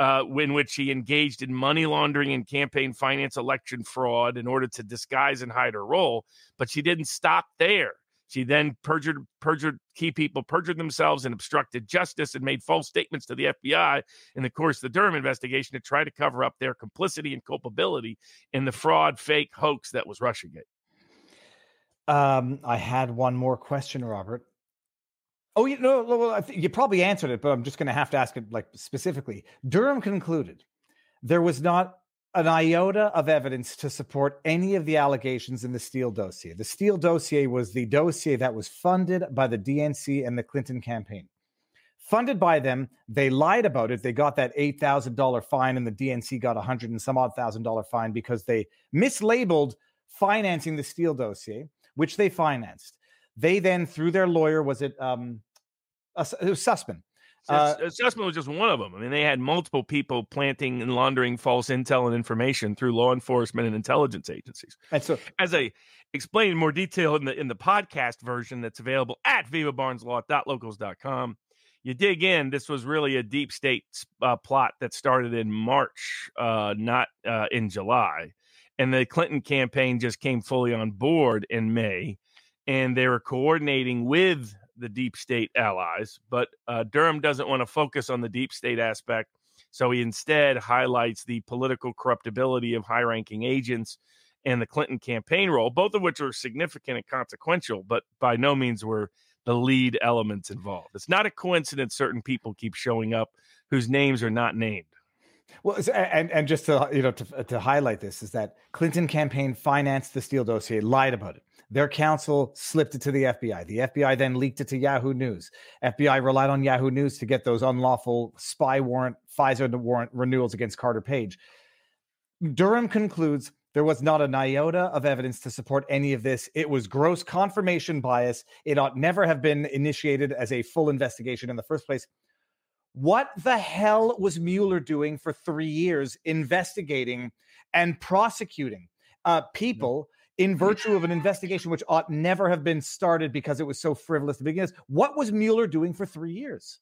uh, in which he engaged in money laundering and campaign finance election fraud in order to disguise and hide her role. But she didn't stop there. She then perjured perjured key people, perjured themselves, and obstructed justice, and made false statements to the FBI in the course of the Durham investigation to try to cover up their complicity and culpability in the fraud, fake hoax that was Russiagate. Um, I had one more question, Robert. Oh, you know, well, you probably answered it, but I'm just going to have to ask it like specifically. Durham concluded there was not an iota of evidence to support any of the allegations in the Steele dossier. The Steele dossier was the dossier that was funded by the DNC and the Clinton campaign. Funded by them, they lied about it. They got that eight thousand dollar fine, and the DNC got a hundred and some odd thousand dollar fine because they mislabeled financing the Steele dossier, which they financed. They then, through their lawyer, was it um, uh, it was Sussmann. Uh, Sussmann was just one of them. I mean, they had multiple people planting and laundering false intel and information through law enforcement and intelligence agencies. And so, as I explain in more detail in the in the podcast version that's available at vivabarneslaw.locals.com, you dig in. This was really a deep state uh, plot that started in March, uh, not uh, in July, and the Clinton campaign just came fully on board in May, and they were coordinating with the deep state allies, but uh, Durham doesn't want to focus on the deep state aspect. So he instead highlights the political corruptibility of high ranking agents and the Clinton campaign role, both of which are significant and consequential, but by no means were the lead elements involved. It's not a coincidence certain people keep showing up whose names are not named. Well, and and just to you know to, to highlight this is that Clinton campaign financed the Steele dossier, lied about it. Their counsel slipped it to the FBI. The FBI then leaked it to Yahoo News. FBI relied on Yahoo News to get those unlawful spy warrant, FISA warrant renewals against Carter Page. Durham concludes there was not an iota of evidence to support any of this. It was gross confirmation bias. It ought never have been initiated as a full investigation in the first place. What the hell was Mueller doing for three years investigating and prosecuting uh, people in virtue of an investigation which ought never have been started because it was so frivolous to begin with? What was Mueller doing for three years?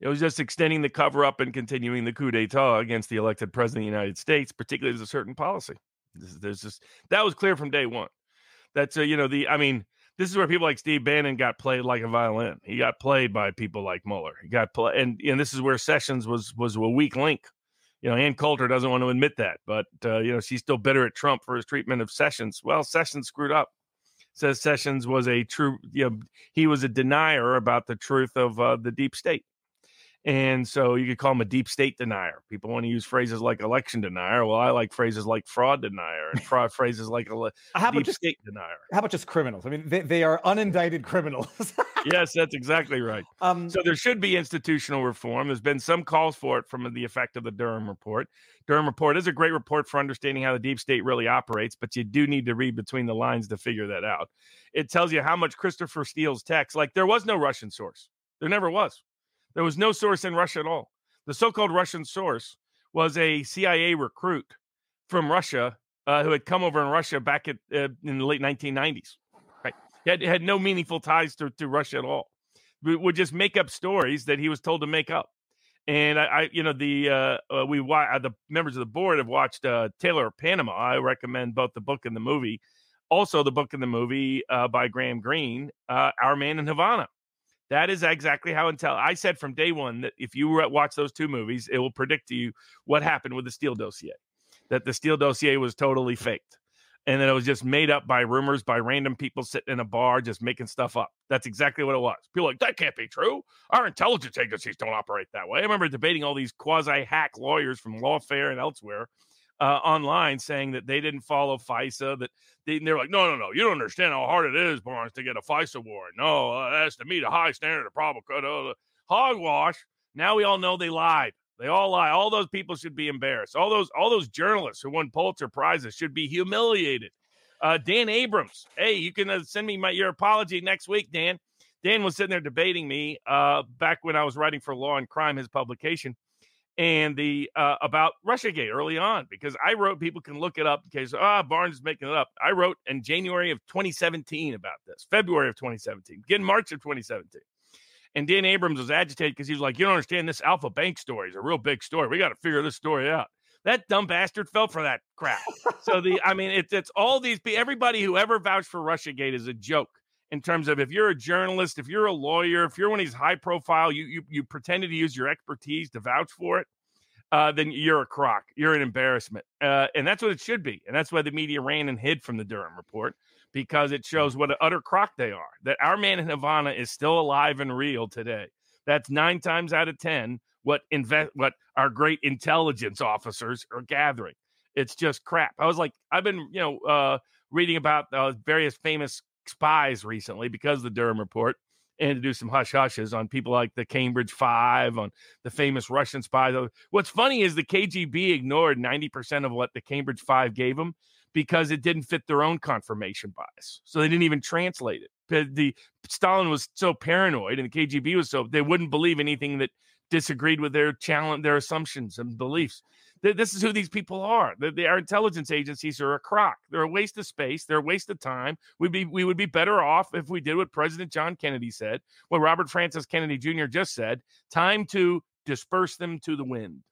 It was just extending the cover up and continuing the coup d'etat against the elected president of the United States, particularly as a certain policy. There's just that was clear from day one. That's uh, you know the I mean this is where people like Steve Bannon got played like a violin. He got played by people like Mueller. He got play, and and this is where Sessions was was a weak link. You know, Ann Coulter doesn't want to admit that, but uh, you know she's still bitter at Trump for his treatment of Sessions. Well, Sessions screwed up. Says Sessions was a true, you know, he was a denier about the truth of uh, the deep state. And so you could call him a deep state denier. People want to use phrases like election denier. Well, I like phrases like fraud denier and fraud phrases like a how deep just, state denier. How about just criminals? I mean, they, they are unindicted criminals. yes, that's exactly right. Um, so there should be institutional reform. There's been some calls for it from the effect of the Durham report. Durham report is a great report for understanding how the deep state really operates, but you do need to read between the lines to figure that out. It tells you how much Christopher Steele's text, like there was no Russian source. There never was. There was no source in Russia at all. The so-called Russian source was a CIA recruit from Russia uh, who had come over in Russia back at, uh, in the late 1990s. Right, he had, had no meaningful ties to, to Russia at all. We would just make up stories that he was told to make up. And I, I you know, the uh, uh, we uh, the members of the board have watched uh, Tailor of Panama. I recommend both the book and the movie. Also, the book and the movie by Graham Greene, Our Man in Havana. That is exactly how Intel. I said from day one that if you watch those two movies, it will predict to you what happened with the Steele dossier. That the Steele dossier was totally faked, and that it was just made up by rumors by random people sitting in a bar just making stuff up. That's exactly what it was. People like that can't be true. Our intelligence agencies don't operate that way. I remember debating all these quasi hack lawyers from Lawfare and elsewhere uh, online saying that they didn't follow FISA. That they, they're like, no, no, no, you don't understand how hard it is, Barnes, to get a FISA warrant. No, uh, that's to meet a high standard of probable uh, hogwash. Now we all know they lied. They all lie. All those people should be embarrassed. All those all those journalists who won Pulitzer prizes should be humiliated. Uh, Dan Abrams, hey, you can uh, send me my your apology next week, Dan. Dan was sitting there debating me uh, back when I was writing for Law and Crime, his publication and the uh, about RussiaGate early on because I wrote. People can look it up in case ah Barnes is making it up. I wrote in January of 2017 about this, February of 2017, getting March of 2017. And Dan Abrams was agitated because he was like, "You don't understand this Alfa Bank story is a real big story. We got to figure this story out." That dumb bastard fell for that crap. so the, I mean, it's it's all these everybody who ever vouched for RussiaGate is a joke in terms of if you're a journalist, if you're a lawyer, if you're one of these high profile, you you, you pretended to use your expertise to vouch for it, uh, then you're a crock. You're an embarrassment, uh, and that's what it should be. And that's why the media ran and hid from the Durham report because it shows what an utter crock they are. That our man in Havana is still alive and real today. That's nine times out of ten what invest what our great intelligence officers are gathering. It's just crap. I was like, I've been you know uh, reading about uh, various famous spies recently because of the Durham report and to do some hush hushes on people like the Cambridge Five, on the famous Russian spies. Uh, what's funny is the KGB ignored 90% of what the Cambridge Five gave them because it didn't fit their own confirmation bias. So they didn't even translate it. The Stalin was so paranoid and the KGB was so they wouldn't believe anything that disagreed with their challenge, their assumptions and beliefs. This is who these people are. Our intelligence agencies are a crock. They're a waste of space. They're a waste of time. We'd be we would be better off if we did what President John Kennedy said, what Robert Francis Kennedy Jr. just said. Time to disperse them to the wind.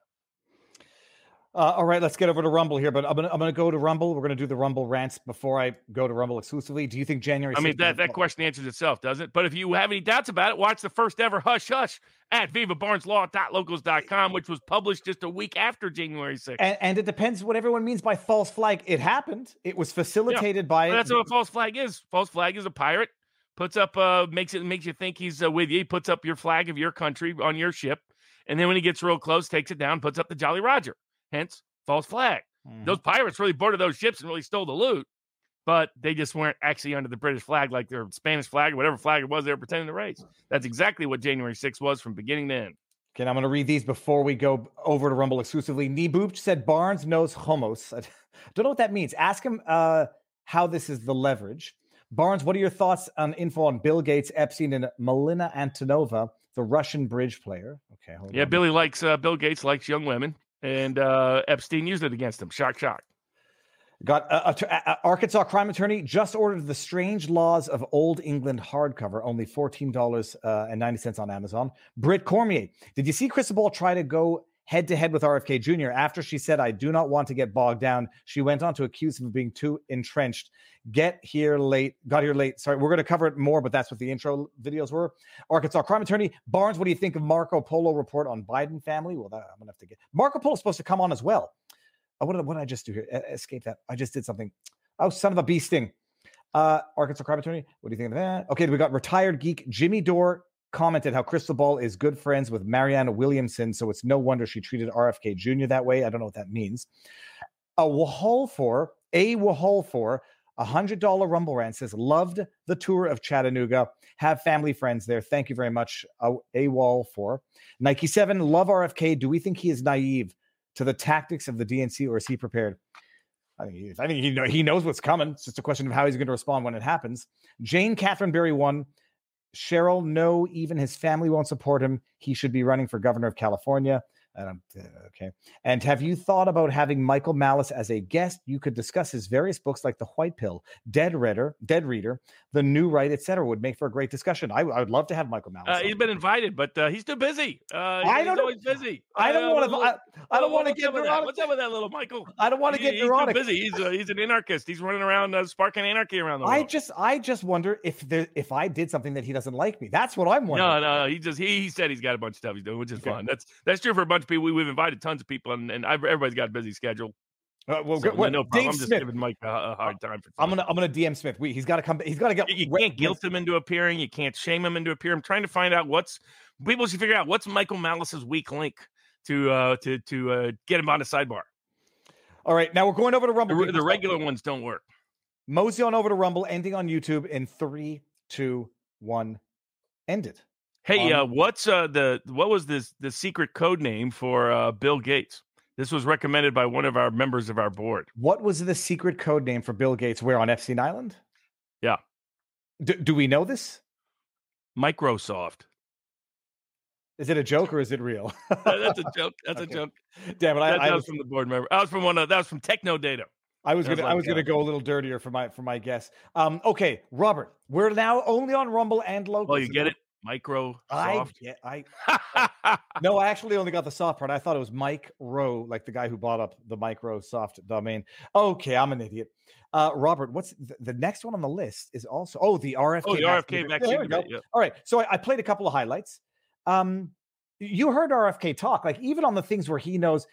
Uh, all right, let's get over to Rumble here. But I'm gonna I'm gonna go to Rumble. We're gonna do the Rumble rants before I go to Rumble exclusively. Do you think January? I mean that that question answers itself, does it? But if you have any doubts about it, watch the first ever Hush Hush at VivaBarnesLaw.locals.com, which was published just a week after January 6th. And, and it depends what everyone means by false flag. It happened. It was facilitated yeah. by. That's what a false flag is. False flag is a pirate puts up uh makes it makes you think he's uh, with you. He puts up your flag of your country on your ship, and then when he gets real close, takes it down, puts up the Jolly Roger. Hence, false flag. Mm-hmm. Those pirates really boarded those ships and really stole the loot, but they just weren't actually under the British flag like their Spanish flag or whatever flag it was they were pretending to raise. That's exactly what January 6th was from beginning to end. Okay, I'm going to read these before we go over to Rumble exclusively. Neeboop said Barnes knows homos. I don't know what that means. Ask him uh, how this is the leverage. Barnes, what are your thoughts on info on Bill Gates, Epstein, and Melina Antonova, the Russian bridge player? Okay, yeah, on. Billy likes uh, Bill Gates likes young women and uh, Epstein used it against him. Shock, shock. Got a, Arkansas crime attorney just ordered the Strange Laws of Old England hardcover, only fourteen dollars uh, and ninety on Amazon. Britt Cormier, did you see Ball try to go head to head with RFK Jr. after she said, "I do not want to get bogged down"? She went on to accuse him of being too entrenched. Get here late, got here late. Sorry, we're going to cover it more, but that's what the intro videos were. Arkansas crime attorney Barnes, what do you think of Marco Polo report on Biden family? Well, that, I'm going to have to get Marco Polo supposed to come on as well. Oh, what, did, what did I just do here? Escape that. I just did something. Oh, son of a bee sting. Uh, Arkansas crime attorney. What do you think of that? Okay, we got retired geek Jimmy Dore commented how Krystal Ball is good friends with Marianne Williamson, so it's no wonder she treated RFK Jr. that way. I don't know what that means. A Wahol for a Wahol for a hundred dollar Rumble rant says loved the tour of Chattanooga. Have family friends there. Thank you very much. A, a wall for Nike Seven. Love RFK. Do we think he is naive to the tactics of the DNC, or is he prepared? I think he, I think he, know, he knows what's coming. It's just a question of how he's going to respond when it happens. Jane Catherine Berry one. Cheryl, no, even his family won't support him. He should be running for governor of California. And I'm, uh, okay. And have you thought about having Michael Malice as a guest? You could discuss his various books like The White Pill, Dear Reader, Dear Reader, The New Right, etc. Would make for a great discussion. I, I would love to have Michael Malice. Uh, he's been invited, but uh, he's too busy. Uh, I don't know- always busy. I don't Uh, want to. I, I don't want to get neurotic. What's up with that little Michael? I don't want to He- get he's too neurotic. busy. He's a, he's an anarchist. He's running around uh, sparking anarchy around the world. I just, I just wonder if there, if I did something that he doesn't like me. That's what I'm wondering. no, no, no. He just he, he said he's got a bunch of stuff he's doing, which is Okay. fun. That's that's true for a bunch of people. We, we've invited tons of people, and, and I've, everybody's got a busy schedule. Uh, well, So, what- no problem. Dave I'm just Smith. giving Mike a, a hard time for. I'm gonna, I'm gonna DM Smith. We, he's got to come. He's got to get. You, you can't guilt him into appearing. You can't shame him into appearing. I'm trying to find out what's people should figure out what's Michael Malice's weak link to uh to to uh get him on the sidebar. All right, now we're going over to The, Rumble. people. the regular ones don't work. Mosey on over to Rumble, ending on YouTube in three, two, one, ended. Hey, Um, uh, what's uh the what was this the secret code name for uh Bill Gates? This was recommended by one of our members of our board. What was the secret code name for Bill Gates? Where on Epstein Island? Yeah. Do, do we know this? Microsoft. Is it a joke or is it real? That's a joke. That's Okay. a joke. Damn it! I, That, I was, was from the board member. I was from one of that was from Techno Data. I was gonna, I was gonna go a little dirtier for my for my guess. Um, okay, Robert, we're now only on Rumble and local. Oh, you get it? Microsoft. I get. I no, I actually only got the soft part. I thought it was Mike Rowe, like the guy who bought up the Microsoft domain. Okay, I'm an idiot. Uh, Robert, what's the, the next one on the list? Is also oh the RFK. oh, the. RFK Yeah, vaccine. we debate, yeah. All right, so I, I played a couple of highlights. Um, you heard RFK talk, like even on the things where he knows.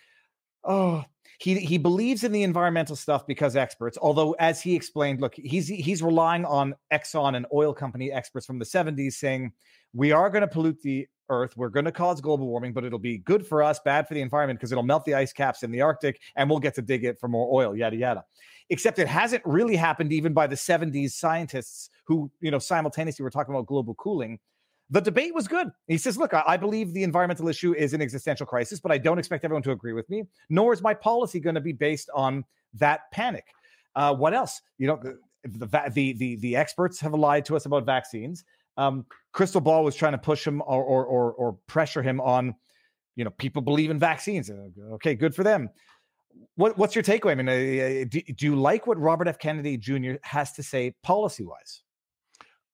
Oh, he he believes in the environmental stuff because experts. Although, as he explained, look, he's he's relying on Exxon and oil company experts from the 70s saying we are going to pollute the earth. We're going to cause global warming, but it'll be good for us, bad for the environment because it'll melt the ice caps in the Arctic and we'll get to dig it for more oil, yada, yada. Except it hasn't really happened even by the 70s scientists who, you know, simultaneously were talking about global cooling. The debate was good. He says, Look, I, believe the environmental issue is an existential crisis, but I don't expect everyone to agree with me, nor is my policy going to be based on that panic. Uh, what else? You know, the, the, the, the experts have lied to us about vaccines. Um, Krystal Ball was trying to push him or, or, or, or pressure him on, you know, people believe in vaccines. Uh, Okay, good for them. What, what's your takeaway? I mean, uh, do, do you like what Robert F. Kennedy Jr. has to say policy wise?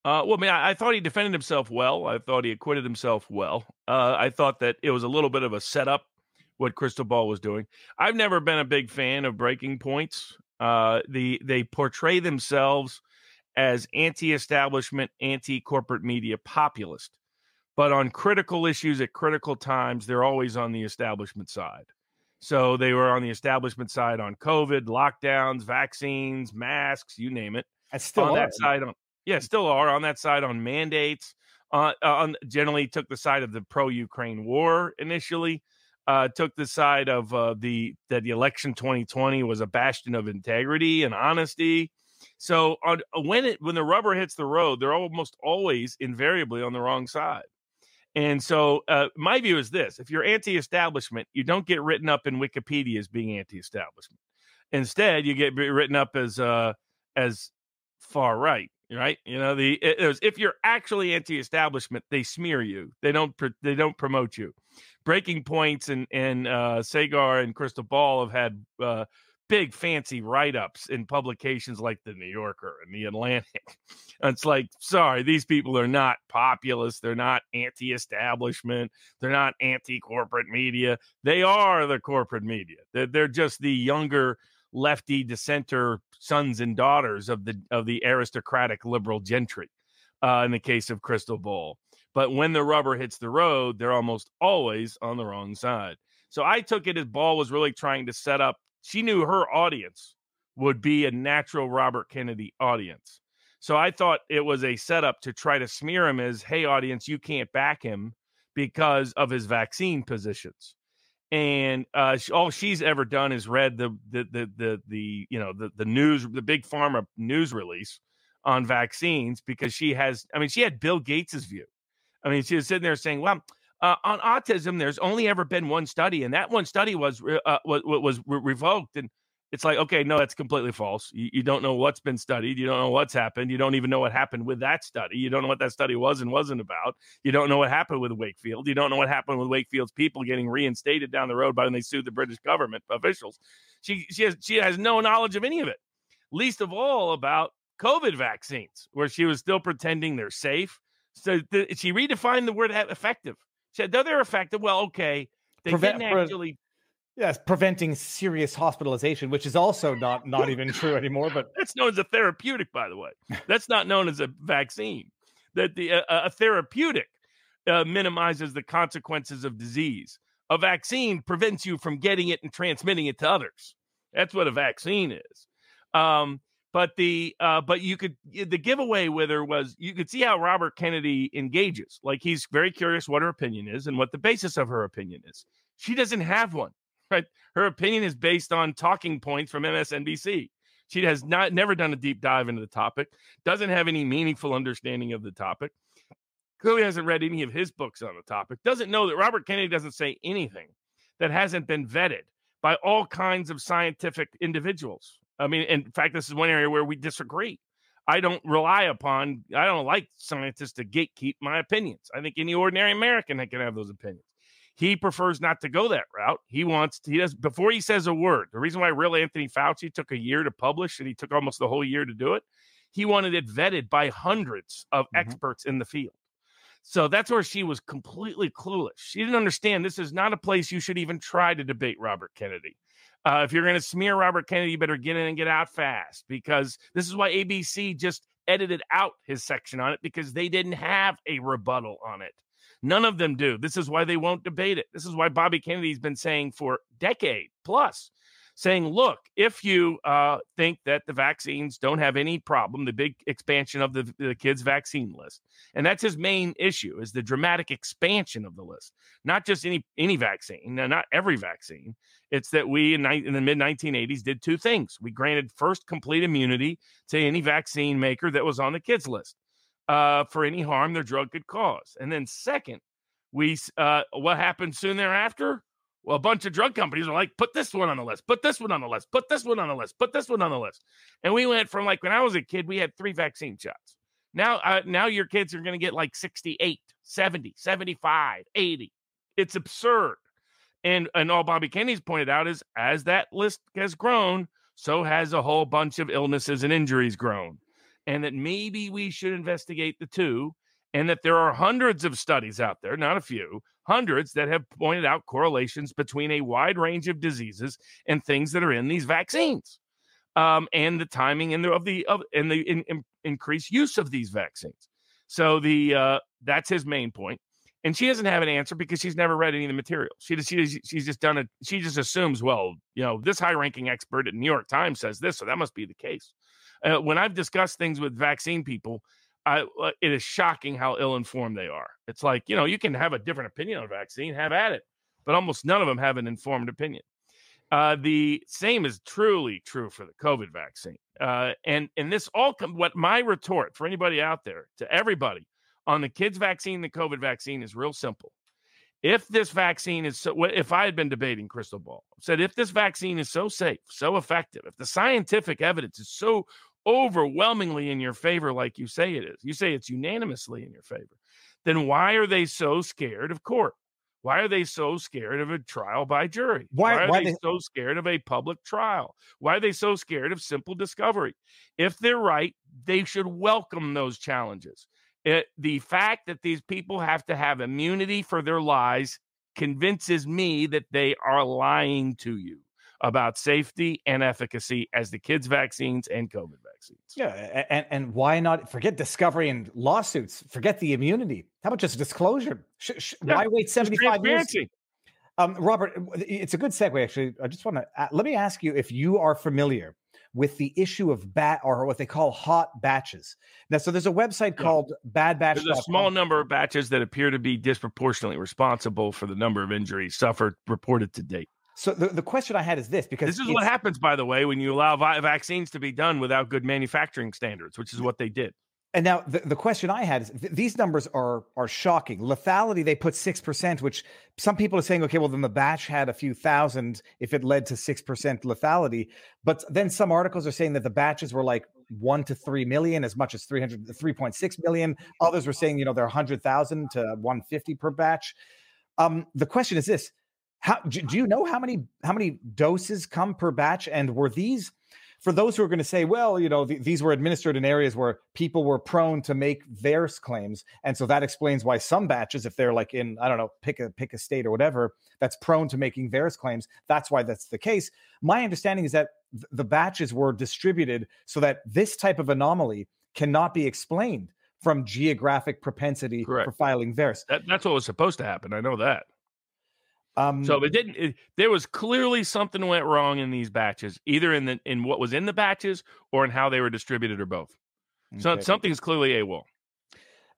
Uh, well, I mean, I, I thought he defended himself well. I thought he acquitted himself well. Uh, I thought that it was a little bit of a setup what Krystal Ball was doing. I've never been a big fan of breaking points. Uh, the they portray themselves as anti-establishment, anti-corporate media populist, but on critical issues at critical times, they're always on the establishment side. So they were on the establishment side on COVID, lockdowns, vaccines, masks, you name it I still on are. that side on yeah still are on that side on mandates uh, on generally took the side of the pro-ukraine war initially uh, took the side of uh, the that the election 2020 was a bastion of integrity and honesty so on when it when the rubber hits the road they're almost always invariably on the wrong side. And so uh, my view is this if you're anti-establishment you don't get written up in wikipedia as being anti-establishment. Instead you get written up as uh as far right right? You know the it, it was, if you're actually anti-establishment they smear you. They don't they don't promote you. Breaking points and and uh saagar and krystal ball have had uh big fancy write-ups in publications like the new yorker and the atlantic. It's like sorry these people are not populist. They're not anti-establishment. They're not anti-corporate media. They are the corporate media. They're, they're just the younger lefty dissenter sons and daughters of the of the aristocratic liberal gentry uh, in the case of krystal ball. But when the rubber hits the road they're almost always on the wrong side. So i took it as ball was really trying to set up she knew her audience would be a natural robert kennedy audience so i thought it was a setup to try to smear him as hey audience you can't back him because of his vaccine positions and uh, all she's ever done is read the the the the, the you know the the news the big pharma news release on vaccines because she has I mean she had Bill Gates's view. I mean she was sitting there saying, "Well, uh, on autism, there's only ever been one study, and that one study was uh, was was re- revoked." And It's like, okay, no, that's completely false. You, you don't know what's been studied. You don't know what's happened. You don't even know what happened with that study. You don't know what that study was and wasn't about. You don't know what happened with Wakefield. You don't know what happened with Wakefield's people getting reinstated down the road by when they sued the British government officials. She she has she has no knowledge of any of it. Least of all about COVID vaccines, where she was still pretending they're safe. So th- she redefined the word effective. Said, though they're effective, well, okay, they Prevent- didn't actually Yes, preventing serious hospitalization, which is also not not even true anymore. But That's known as a therapeutic, by the way. That's not known as a vaccine. That the uh, a therapeutic uh, minimizes the consequences of disease. A vaccine prevents you from getting it and transmitting it to others. That's what a vaccine is. Um, but the uh, but you could the giveaway with her was you could see how Robert Kennedy engages. Like he's very curious what her opinion is and what the basis of her opinion is. She doesn't have one. Right, her opinion is based on talking points from MSNBC. She has not never done a deep dive into the topic, doesn't have any meaningful understanding of the topic, clearly hasn't read any of his books on the topic, doesn't know that Robert Kennedy doesn't say anything that hasn't been vetted by all kinds of scientific individuals. I mean, in fact, this is one area where we disagree. I don't rely upon, I don't like scientists to gatekeep my opinions. I think any ordinary American that can have those opinions. He prefers not to go that route. He wants to, he does before he says a word. The reason why real Anthony Fauci took a year to publish and he took almost the whole year to do it, he wanted it vetted by hundreds of Mhm. experts in the field. So that's where she was completely clueless. She didn't understand this is not a place you should even try to debate Robert Kennedy. Uh, if you're going to smear Robert Kennedy, you better get in and get out fast because this is why ABC just edited out his section on it because they didn't have a rebuttal on it. None of them do. This is why they won't debate it. This is why Bobby Kennedy's been saying for decade plus, saying, look, if you uh, think that the vaccines don't have any problem, the big expansion of the, the kids' vaccine list, and that's his main issue is the dramatic expansion of the list, not just any any vaccine, no, not every vaccine. It's that we in, in the mid 1980s did two things. We granted first complete immunity to any vaccine maker that was on the kids list uh, for any harm their drug could cause. And then second, we uh, what happened soon thereafter? Well, a bunch of drug companies are like, put this one on the list, put this one on the list, put this one on the list, put this one on the list. And we went from like when I was a kid, we had three vaccine shots. Now, uh, now your kids are going to get like 68, 70, 75, 80. It's absurd. And and all Bobby Kennedy's pointed out is as that list has grown, so has a whole bunch of illnesses and injuries grown. And that maybe we should investigate the two, and that there are hundreds of studies out there, not a few, hundreds that have pointed out correlations between a wide range of diseases and things that are in these vaccines. Um, and the timing and the of the of and the in, in- increased use of these vaccines. So the uh, that's his main point and she doesn't have an answer because she's never read any of the material. She just, she she's just done it. She just assumes, well, you know, this high-ranking expert at New York Times says this, so that must be the case. Uh, when I've discussed things with vaccine people, I, uh, it is shocking how ill-informed they are. It's like, you know, you can have a different opinion on a vaccine, have at it, but almost none of them have an informed opinion. Uh, the same is truly true for the COVID vaccine. Uh, and and this all com- what my retort for anybody out there to everybody on the kids vaccine, the COVID vaccine is real simple. If this vaccine is so, if I had been debating krystal ball, said if this vaccine is so safe, so effective, if the scientific evidence is so overwhelmingly in your favor, like you say it is, you say it's unanimously in your favor, then why are they so scared of court? Why are they so scared of a trial by jury? Why- are why they, they- so scared of a public trial? Why are they so scared of simple discovery? If they're right, they should welcome those challenges. It, the fact that these people have to have immunity for their lies convinces me that they are lying to you about safety and efficacy as the kids' vaccines and COVID vaccines. Yeah, and and why not forget discovery and lawsuits? Forget the immunity. How about just disclosure? Sh- sh- Yeah, why wait seventy five years? Um, Robert, it's a good segue. Actually, I just want to let me ask you if you are familiar with the issue of bat or what they call hot batches. Now, so there's a website Yeah. called Bad Batch. There's a small number of batches that appear to be disproportionately responsible for the number of injuries suffered reported to date. So the, the question I had is this because This is what happens, by the way, when you allow vi- vaccines to be done without good manufacturing standards, which is what they did. And now the, the question I had is th- these numbers are are shocking. Lethality, they put six percent, which some people are saying, okay, well then the batch had a few thousand if it led to six percent lethality. But then some articles are saying that the batches were like one to three million, as much as 300, 3.6 million. Others were saying, you know, they're 100,000 to 150 per batch. Um, the question is this: How do, do you know how many how many doses come per batch? And were these for those who are going to say, well, you know, th- these were administered in areas where people were prone to make VAERS claims, and so that explains why some batches, if they're like in, I don't know, pick a pick a state or whatever, that's prone to making VAERS claims. That's why that's the case. My understanding is that th- the batches were distributed so that this type of anomaly cannot be explained from geographic propensity Correct. for filing VAERS. That, that's what was supposed to happen. I know that. Um, So it didn't. It, there was clearly something went wrong in these batches, either in the in what was in the batches or in how they were distributed, or both. So okay. something's clearly AWOL.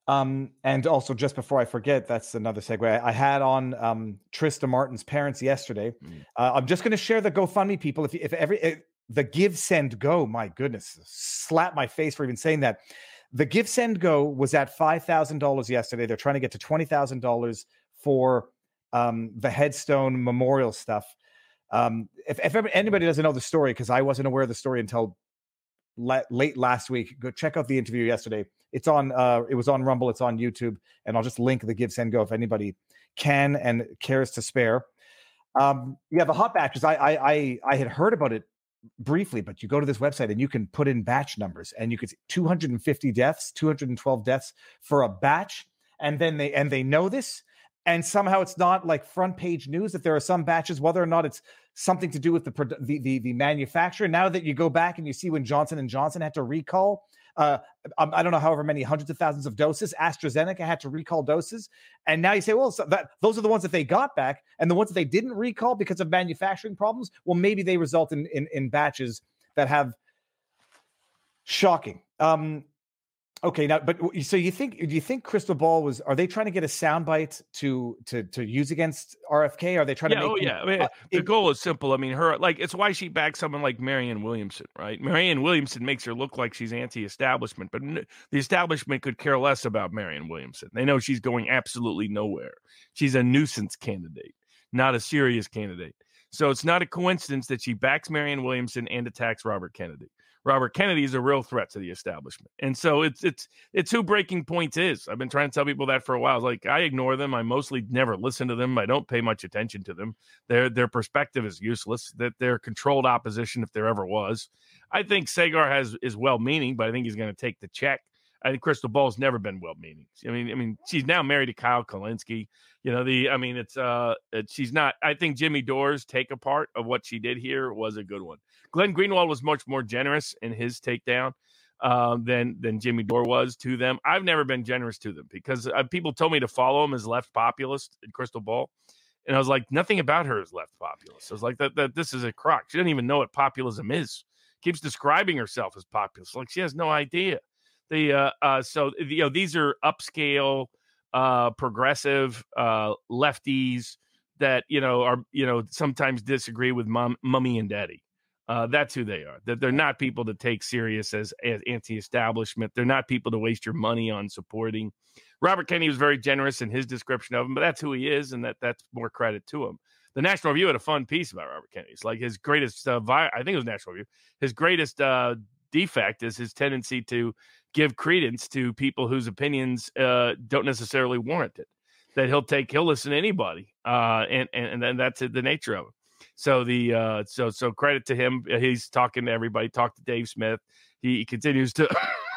Um, and also, just before I forget, that's another segue. I had on um, Trista Martin's parents yesterday. Mm. Uh, I'm just going to share the GoFundMe people. If if every eh, the Give Send Go, my goodness, slap my face for even saying that. The Give Send Go was at five thousand dollars yesterday. They're trying to get to twenty thousand dollars for um, the headstone memorial stuff. Um, if, if anybody doesn't know the story, because I wasn't aware of the story until la- late last week, go check out the interview yesterday. It's on. Uh, it was on Rumble. It's on YouTube, and I'll just link the Give Send Go if anybody can and cares to spare. Um, yeah, the hot batches. I I I, I had heard about it briefly, but you go to this website and you can put in batch numbers, and you could see 250 deaths, 212 deaths for a batch, and then they and they know this, and somehow it's not like front page news that there are some batches, whether or not it's something to do with the the the, the manufacturer. Now that you go back and you see when Johnson and Johnson had to recall. Uh, um, I don't know, however many hundreds of thousands of doses. AstraZeneca had to recall doses, and now you say, well, so that those are the ones that they got back, and the ones that they didn't recall because of manufacturing problems. Well, maybe they result in in, in batches that have shocking. Um, okay, now, but so you think do you think Krystal Ball was? Are they trying to get a soundbite to to to use against RFK? Are they trying Yeah, to? Make oh him- yeah. I mean, uh, the it- goal is simple. I mean, her like it's why she backs someone like Marianne Williamson, right? Marianne Williamson makes her look like she's anti-establishment, but n- the establishment could care less about Marianne Williamson. They know she's going absolutely nowhere. She's a nuisance candidate, not a serious candidate. So it's not a coincidence that she backs Marianne Williamson and attacks Robert Kennedy. Robert Kennedy is a real threat to the establishment, and so it's it's it's who Breaking Point is. I've been trying to tell people that for a while. Like I ignore them. I mostly never listen to them. I don't pay much attention to them. Their their perspective is useless. That they're controlled opposition if there ever was. I think Saagar has is well meaning, but I think he's going to take the check. I think Krystal Ball's never been well meaning. I mean, I mean, she's now married to Kyle Kulinski. You know, the I mean, it's uh, it, she's not. I think Jimmy Dore's take apart of what she did here was a good one. Glenn Greenwald was much more generous in his takedown um, than than Jimmy Dore was to them. I've never been generous to them because uh, people told me to follow him as left populist in Crystal Ball, and I was like, nothing about her is left populist. I was like, that that this is a crock. She doesn't even know what populism is. Keeps describing herself as populist, like she has no idea. The uh, uh, so you know these are upscale, uh, progressive uh, lefties that you know are you know sometimes disagree with mom, mummy and daddy. Uh, that's who they are. That they're not people to take serious as, as anti-establishment. They're not people to waste your money on supporting. Robert Kennedy was very generous in his description of him, but that's who he is, and that that's more credit to him. The National Review had a fun piece about Robert Kennedy. It's like his greatest, uh, vi- I think it was National Review. His greatest uh, defect is his tendency to give credence to people whose opinions uh, don't necessarily warrant it. That he'll take, he'll listen to anybody, uh, and and and that's the nature of it. So the uh, so so credit to him. He's talking to everybody. Talked to Dave Smith. He continues to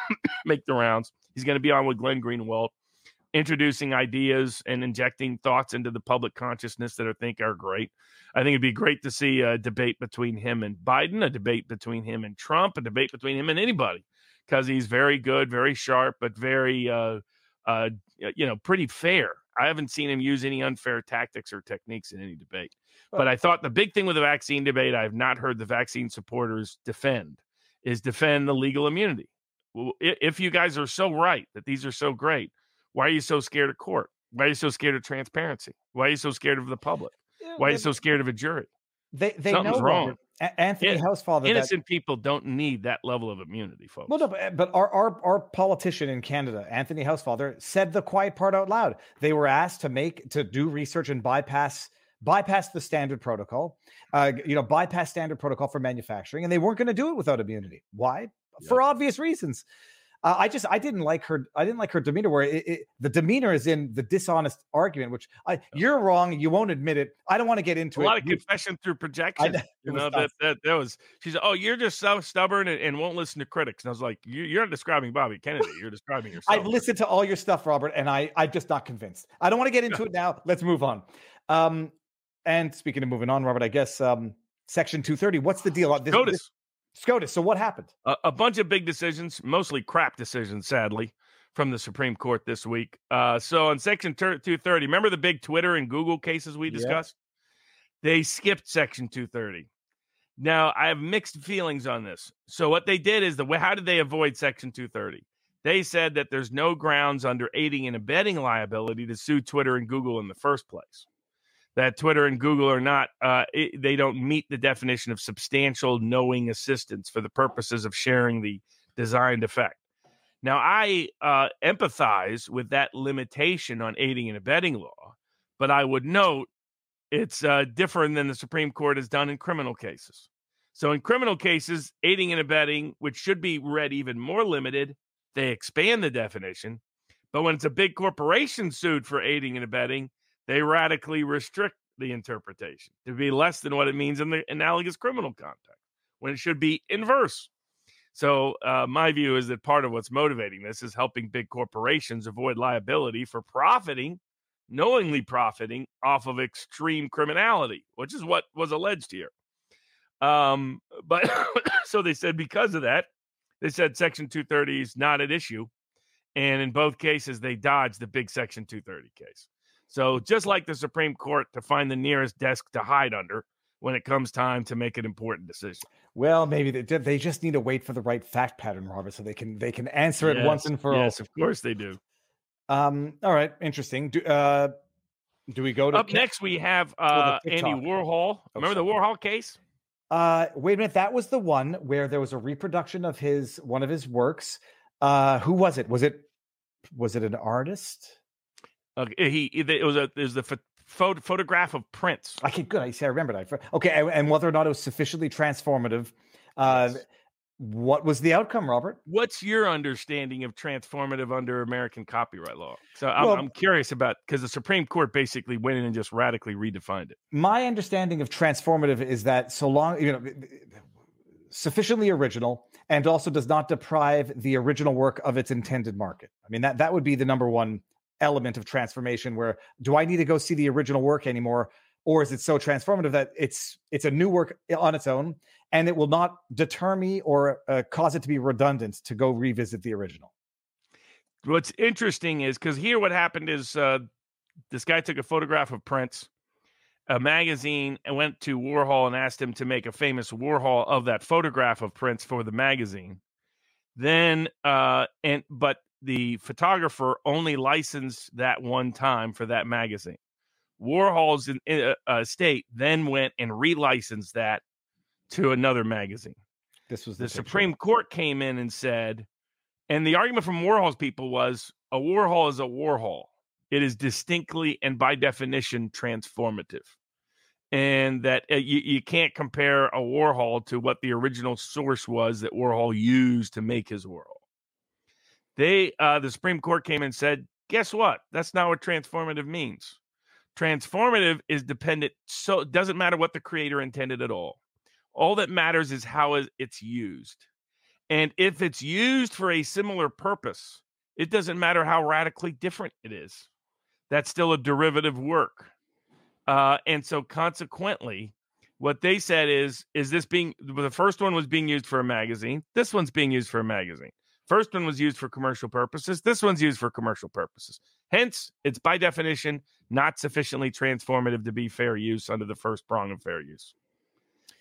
make the rounds. He's going to be on with Glenn Greenwald, introducing ideas and injecting thoughts into the public consciousness that I think are great. I think it'd be great to see a debate between him and Biden, a debate between him and Trump, a debate between him and anybody, because he's very good, very sharp, but very uh, uh, you know pretty fair. I haven't seen him use any unfair tactics or techniques in any debate. But I thought the big thing with the vaccine debate, I have not heard the vaccine supporters defend, is defend the legal immunity. If you guys are so right that these are so great, why are you so scared of court? Why are you so scared of transparency? Why are you so scared of the public? Why are you so scared of a jury? They they Something's know wrong. A- Anthony Yeah, Housefather. that- Innocent people don't need that level of immunity, folks. Well, no, but, but our, our our politician in Canada, Anthony Housefather, said the quiet part out loud. They were asked to make to do research and bypass bypass the standard protocol, uh, you know, bypass standard protocol for manufacturing, and they weren't going to do it without immunity. Why? For obvious reasons. Uh, I just I didn't like her. I didn't like her demeanor. Where it, it, the demeanor is in the dishonest argument, which I, you're wrong. You won't admit it. I don't want to get into a it. lot of confession through projection. it you know that, that that was. She's oh, you're just so stubborn and, and won't listen to critics. And I was like, you, you're not describing Bobby Kennedy. You're describing yourself. I've listened to all your stuff, Robert, and I I'm just not convinced. I don't want to get into it now. Let's move on. Um, and speaking of moving on, Robert, I guess um, Section 230. What's the deal? This, SCOTUS. this- SCOTUS. So what happened? a, a bunch of big decisions, mostly crap decisions, sadly, from the Supreme Court this week. Uh, so on Section 230, remember the big Twitter and Google cases we discussed? They skipped Section 230. Now I have mixed feelings on this. So what they did is the way how did they avoid Section 230? They said that there's no grounds under aiding and abetting liability to sue Twitter and Google in the first place. That Twitter and Google are not, uh, it- they don't meet the definition of substantial knowing assistance for the purposes of sharing the designed effect. Now, I uh, empathize with that limitation on aiding and abetting law, but I would note it's uh, different than the Supreme Court has done in criminal cases. So, in criminal cases, aiding and abetting, which should be read even more limited, they expand the definition. But when it's a big corporation sued for aiding and abetting, they radically restrict the interpretation to be less than what it means in the analogous criminal context, when it should be inverse. So, uh, my view is that part of what's motivating this is helping big corporations avoid liability for profiting, knowingly profiting off of extreme criminality, which is what was alleged here. Um, but so they said because of that, they said Section 230 is not at issue. And in both cases, they dodged the big Section 230 case. So just like the Supreme Court to find the nearest desk to hide under when it comes time to make an important decision. Well, maybe they they just need to wait for the right fact pattern, Robert, so they can they can answer it once and for all. Yes, of course they do. Um, all right, interesting. Do uh, do we go to Up Ke- next, we have uh, Andy Warhol. Oh, Remember the Warhol case? Uh, wait a minute. That was the one where there was a reproduction of his one of his works. Uh, who was it? Was it was it an artist? Okay, he it was a was the pho- photo, photograph of Prince. I can good. I see. I remembered. I for- okay, and, and whether or not it was sufficiently transformative. Uh, Yes. what was the outcome, Robert? What's your understanding of transformative under American copyright law? So I'm, Well- I'm curious about because the Supreme Court basically went in and just radically redefined it. My understanding of transformative is that so long you know sufficiently original and also does not deprive the original work of its intended market. I mean that that would be the number one element of transformation where do I need to go see the original work anymore or is it so transformative that it's it's a new work on its own and it will not deter me or uh, cause it to be redundant to go revisit the original. What's interesting is because here what happened is uh, this guy took a photograph of Prince, a magazine, and went to Warhol and asked him to make a famous Warhol of that photograph of Prince for the magazine. Then, uh, and but the photographer only licensed that one time for that magazine. Warhol's uh, estate then went and relicensed that to another magazine This was the picture. Supreme Court came in and said, and the argument from Warhol's people was a Warhol is a Warhol. It is distinctly and by definition transformative. And that uh, you, you can't compare a Warhol to what the original source was that Warhol used to make his Warhol. They, uh, the Supreme Court came and said, guess what? That's not what transformative means. Transformative is dependent, so it doesn't matter what the creator intended at all. All that matters is how it's used. And if it's used for a similar purpose, it doesn't matter how radically different it is. That's still a derivative work. Uh, and so consequently, what they said is, is this being the first one was being used for a magazine. This one's being used for a magazine. First one was used for commercial purposes. This one's used for commercial purposes. Hence, it's by definition not sufficiently transformative to be fair use under the first prong of fair use.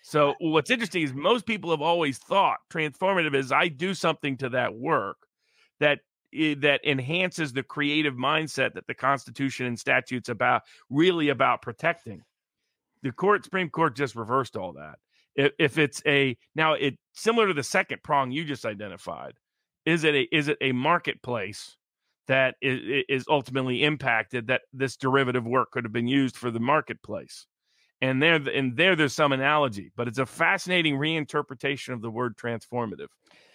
So what's interesting is most people have always thought transformative is I do something to that work that eh, that enhances the creative mindset that the Constitution and statutes about really about protecting. The court Supreme Court just reversed all that. If, if it's a now it similar to the second prong you just identified, is it a is it a marketplace that is, is ultimately impacted that this derivative work could have been used for the marketplace? And there and there there's some analogy, but it's a fascinating reinterpretation of the word transformative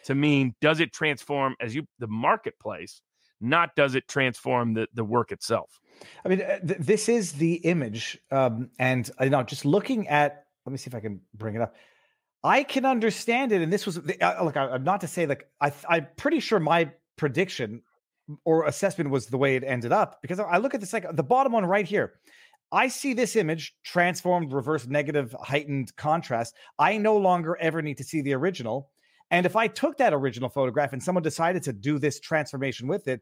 to mean does it transform as you the marketplace, not does it transform the the work itself. I mean, uh, th- this is the image, um, and you know, just looking at. Let me see if I can bring it up. I can understand it, and this was the, uh, look. I, I'm not to say like I, I'm pretty sure my prediction or assessment was the way it ended up because I look at this like the bottom one right here. I see this image transformed, reverse negative, heightened contrast. I no longer ever need to see the original. And if I took that original photograph and someone decided to do this transformation with it,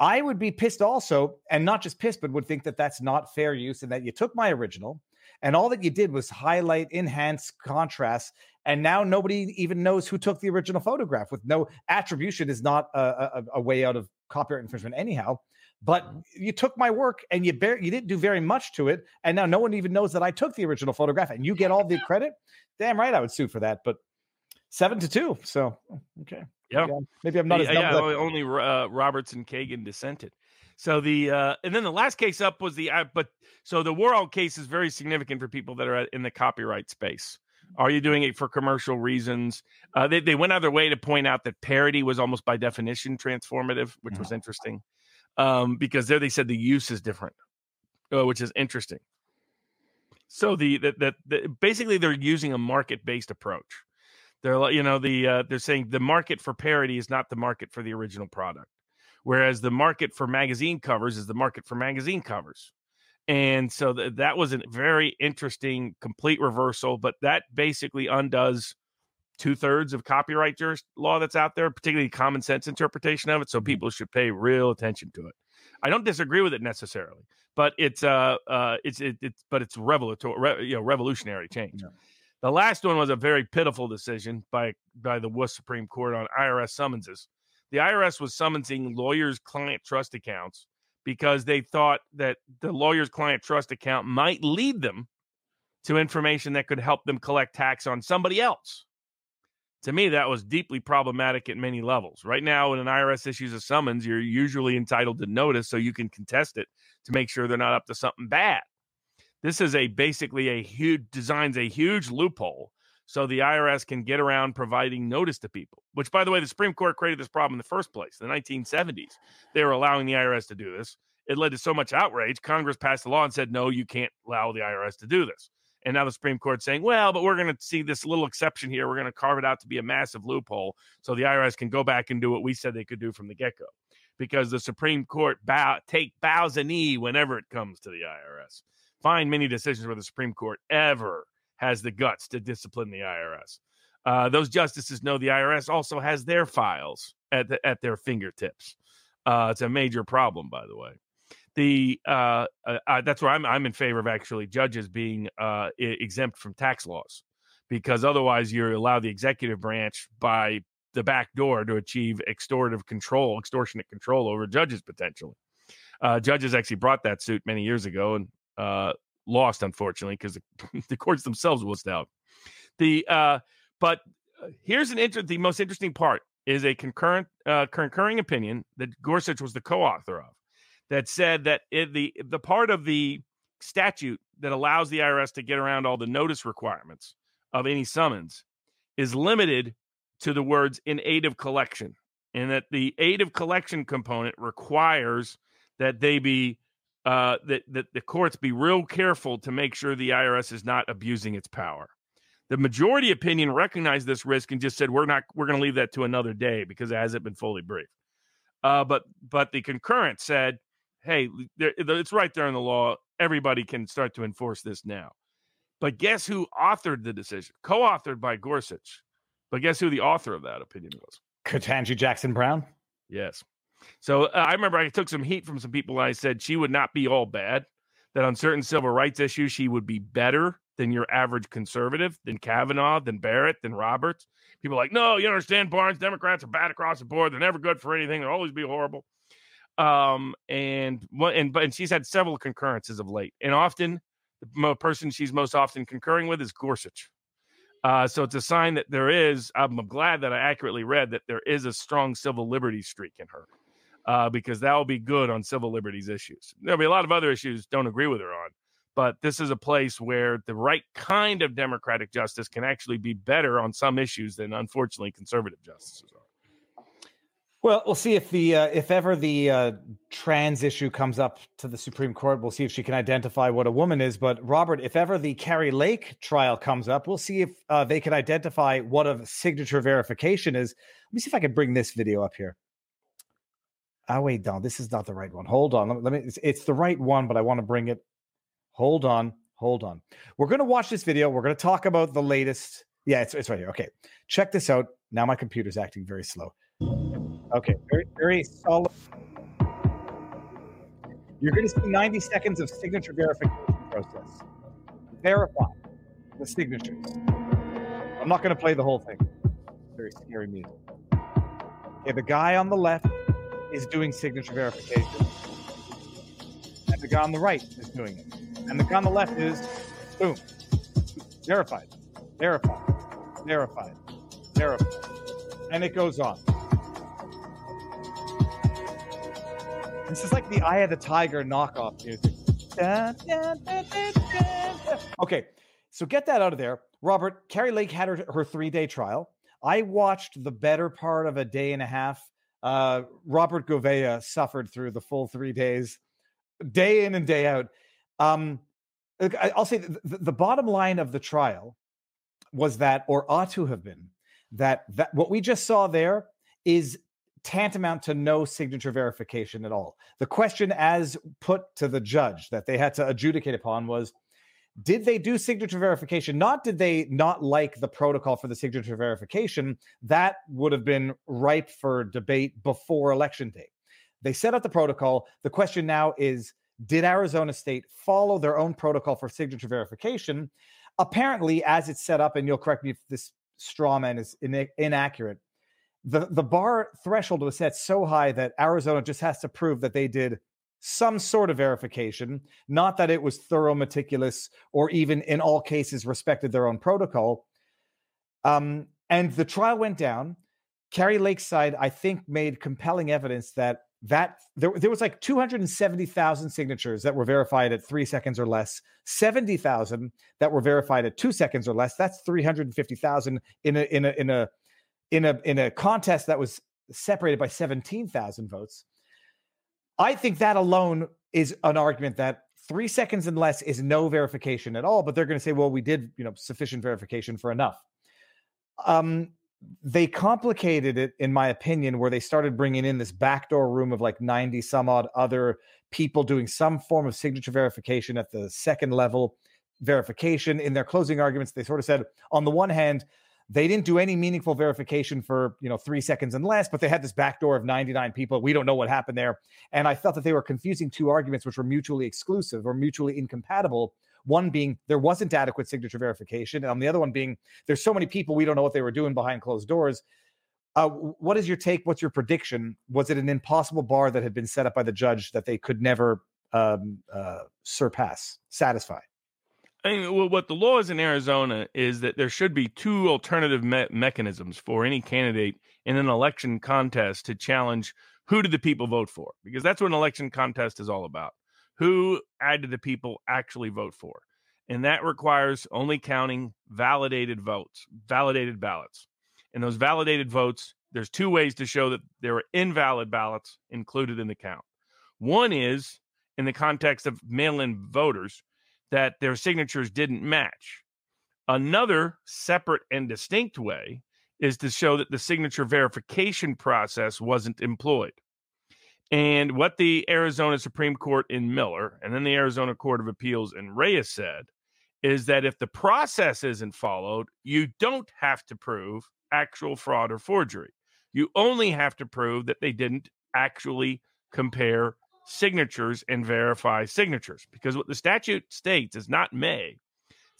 I would be pissed also, and not just pissed, but would think that that's not fair use and that you took my original and all that you did was highlight, enhance contrast, and now nobody even knows who took the original photograph. With no attribution is not a, a, a way out of copyright infringement anyhow. But Mm-hmm. you took my work and you bar- you didn't do very much to it, and now no one even knows that I took the original photograph, and you get all the credit. Damn right, I would sue for that. But seven to two, so okay. Yeah. Yeah, maybe I'm not as yeah, dumb yeah, as I- only only, uh, Roberts and Kagan dissented. So the uh, and then the last case up was the uh, but so the Warhol case is very significant for people that are in the copyright space. Are you doing it for commercial reasons? Uh, they they went out of their way to point out that parody was almost by definition transformative, which was interesting, um, because there they said the use is different, uh, which is interesting. So the that that the, basically they're using a market based approach. They're like, you know, the uh, they're saying the market for parody is not the market for the original product, whereas the market for magazine covers is the market for magazine covers. And so th- that was a very interesting, complete reversal. But that basically undoes two thirds of copyright juris law that's out there, particularly common sense interpretation of it. So people should pay real attention to it. I don't disagree with it necessarily, but it's uh uh it's it, it's but it's revolutionary, re, you know, revolutionary change. Yeah. The last one was a very pitiful decision by by the WUS Supreme Court on IRS summonses. The IRS was summoning lawyers' client trust accounts because they thought that the lawyer's client trust account might lead them to information that could help them collect tax on somebody else. To me, that was deeply problematic at many levels. Right now, when an IRS issues a summons, you're usually entitled to notice so you can contest it to make sure they're not up to something bad. This is a basically a huge designs a huge loophole so the IRS can get around providing notice to people. Which, by the way, the Supreme Court created this problem in the first place. In the 1970s, they were allowing the IRS to do this. It led to so much outrage. Congress passed a law and said, no, you can't allow the IRS to do this. And now the Supreme Court's saying, well, but we're going to see this little exception here. We're going to carve it out to be a massive loophole so the IRS can go back and do what we said they could do from the get go. Because the Supreme Court bow, take bows a knee whenever it comes to the IRS. Find many decisions where the Supreme Court ever has the guts to discipline the IRS. Uh, those justices know the IRS also has their files at the, at their fingertips. Uh, it's a major problem, by the way. The uh, uh, that's where I'm I'm in favor of actually judges being uh, exempt from tax laws, because otherwise you allow the executive branch by the back door to achieve extortive control, extortionate control over judges potentially. Uh, judges actually brought that suit many years ago and lost, unfortunately, because the, the courts themselves wussed out. The uh, but uh, here's an inter- the most interesting part is a concurrent uh, concurring opinion that Gorsuch was the co-author of that said that the the part of the statute that allows the IRS to get around all the notice requirements of any summons is limited to the words in aid of collection and that the aid of collection component requires that they be uh, that that the courts be real careful to make sure the IRS is not abusing its power. The majority opinion recognized this risk and just said we're not we're going to leave that to another day because it hasn't been fully briefed. Uh, but but the concurrent said, hey, there, it's right there in the law. Everybody can start to enforce this now. But guess who authored the decision? Co-authored by Gorsuch. But guess who the author of that opinion was? Ketanji Jackson Brown. Yes. So uh, I remember I took some heat from some people. I said she would not be all bad. That on certain civil rights issues, she would be better than your average conservative, than Kavanaugh, than Barrett, than Roberts. People like, no, you understand, Barnes. Democrats are bad across the board. They're never good for anything. They'll always be horrible. Um, and and and she's had several concurrences of late, and often the person she's most often concurring with is Gorsuch. Uh, so it's a sign that there is. I'm glad that I accurately read that there is a strong civil liberties streak in her, uh, because that will be good on civil liberties issues. There'll be a lot of other issues don't agree with her on, but this is a place where the right kind of democratic justice can actually be better on some issues than unfortunately conservative justices are. Well, we'll see if the uh, if ever the uh, trans issue comes up to the Supreme Court, we'll see if she can identify what a woman is. But Robert, if ever the Kari Lake trial comes up, we'll see if uh, they can identify what a signature verification is. Let me see if I can bring this video up here. Ah, wait, no, this is not the right one. Hold on, let me. Let me it's, it's the right one, but I want to bring it. Hold on, hold on. We're going to watch this video. We're going to talk about the latest. Yeah, it's it's right here. Okay, check this out. Now my computer's acting very slow. Okay, very, very solid. You're going to see 90 seconds of signature verification process. Verify the signatures. I'm not going to play the whole thing. Very scary music. Okay, the guy on the left is doing signature verification, and the guy on the right is doing it. And the guy on the left is, boom, verified, verified, verified, verified. And it goes on. This is like the Eye of the Tiger knockoff music. Okay, so get that out of there. Robert, Kari Lake had her, her three day trial. I watched the better part of a day and a half. Uh, Robert Gouveia suffered through the full three days, day in and day out. Um, I'll say the, the, the bottom line of the trial was that, or ought to have been, that that what we just saw there is tantamount to no signature verification at all. The question, as put to the judge that they had to adjudicate upon, was did they do signature verification? Not did they not like the protocol for the signature verification. That would have been ripe for debate before election day. They set up the protocol. The question now is did Arizona State follow their own protocol for signature verification? Apparently, as it's set up, and you'll correct me if this straw man is ina- inaccurate, the, the bar threshold was set so high that Arizona just has to prove that they did some sort of verification, not that it was thorough, meticulous, or even in all cases respected their own protocol. Um, and the trial went down. Kari Lakeside, I think, made compelling evidence that that there, there was like 270,000 signatures that were verified at three seconds or less, 70,000 that were verified at two seconds or less. That's 350,000 in a in a in a in a in a contest that was separated by 17,000 votes. I think that alone is an argument that three seconds and less is no verification at all. But they're going to say, well, we did, you know, sufficient verification for enough. Um, they complicated it, in my opinion, where they started bringing in this backdoor room of like 90 some odd other people doing some form of signature verification at the second level verification. In their closing arguments, they sort of said, on the one hand, they didn't do any meaningful verification for you know three seconds and less, but they had this backdoor of 99 people. We don't know what happened there, and I felt that they were confusing two arguments which were mutually exclusive or mutually incompatible. One being there wasn't adequate signature verification, and the other one being there's so many people we don't know what they were doing behind closed doors. Uh, what is your take? What's your prediction? Was it an impossible bar that had been set up by the judge that they could never um, uh, surpass, satisfy? I mean, well, what the law is in Arizona is that there should be two alternative me- mechanisms for any candidate in an election contest to challenge who did the people vote for, because that's what an election contest is all about. Who did the people actually vote for? And that requires only counting validated votes, validated ballots. And those validated votes, there's two ways to show that there are invalid ballots included in the count. One is in the context of mail in voters that their signatures didn't match. Another separate and distinct way is to show that the signature verification process wasn't employed. And what the Arizona Supreme Court in Miller and then the Arizona Court of Appeals in Reyes said is that if the process isn't followed, you don't have to prove actual fraud or forgery. You only have to prove that they didn't actually compare signatures and verify signatures because what the statute states is not may.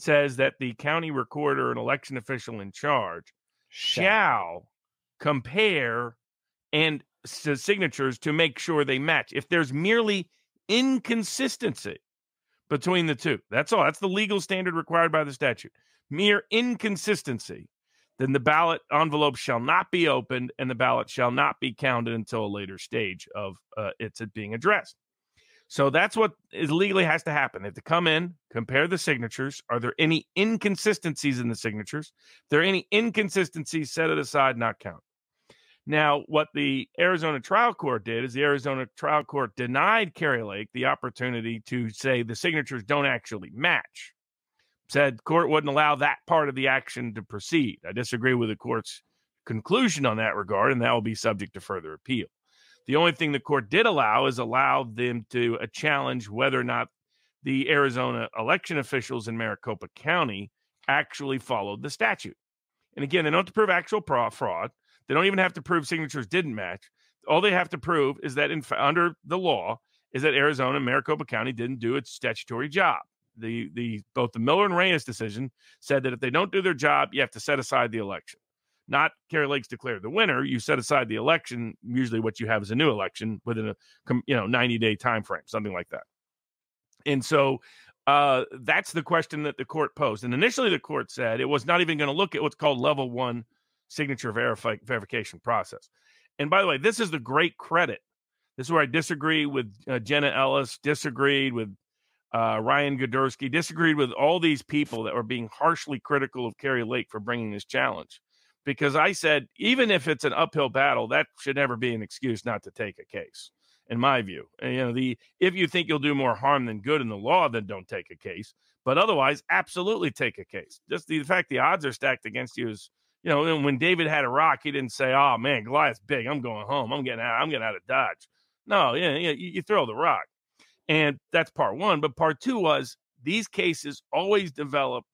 Says that the county recorder and election official in charge shall compare and signatures to make sure they match. If there's merely inconsistency between the two that's all. That's the legal standard required by the statute. Mere inconsistency, then the ballot envelope shall not be opened and the ballot shall not be counted until a later stage of uh, its being addressed. So that's what is legally has to happen. They have to come in, compare the signatures. Are there any inconsistencies in the signatures? If there are any inconsistencies, set it aside, not count. Now, what the Arizona trial court did is the Arizona trial court denied Kari Lake the opportunity to say the signatures don't actually match. Said court wouldn't allow that part of the action to proceed. I disagree with the court's conclusion on that regard, and that will be subject to further appeal. The only thing the court did allow is allow them to uh, challenge whether or not the Arizona election officials in Maricopa County actually followed the statute. And again, they don't have to prove actual fraud. They don't even have to prove signatures didn't match. All they have to prove is that in, under the law is that Arizona Maricopa County didn't do its statutory job. The the both the Miller and Reyes decision said that if they don't do their job, you have to set aside the election not Kari Lake's declared the winner. You set aside the election. Usually, what you have is a new election within a you know ninety day time frame, something like that. And so uh, that's the question that the court posed. And initially, the court said it was not even going to look at what's called level one signature verification process. And by the way, this is the great credit. This is where I disagree with uh, Jenna Ellis, disagreed with uh, Ryan Girdusky, disagreed with all these people that were being harshly critical of Kari Lake for bringing this challenge because I said even if it's an uphill battle, that should never be an excuse not to take a case. In my view, and, you know the if you think you'll do more harm than good in the law, then don't take a case. But otherwise, absolutely take a case. Just the fact the odds are stacked against you is, you know, when David had a rock, he didn't say, "Oh man, Goliath's big. I'm going home. I'm getting out. I'm getting out of Dodge." No, yeah, yeah, you, you throw the rock, and that's part one. But part two was these cases always develop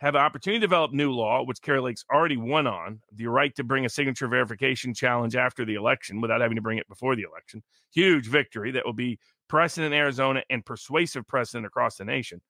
have an opportunity to develop new law, which Kari Lake's already won on, the right to bring a signature verification challenge after the election without having to bring it before the election. Huge victory that will be precedent in Arizona and persuasive precedent across the nation.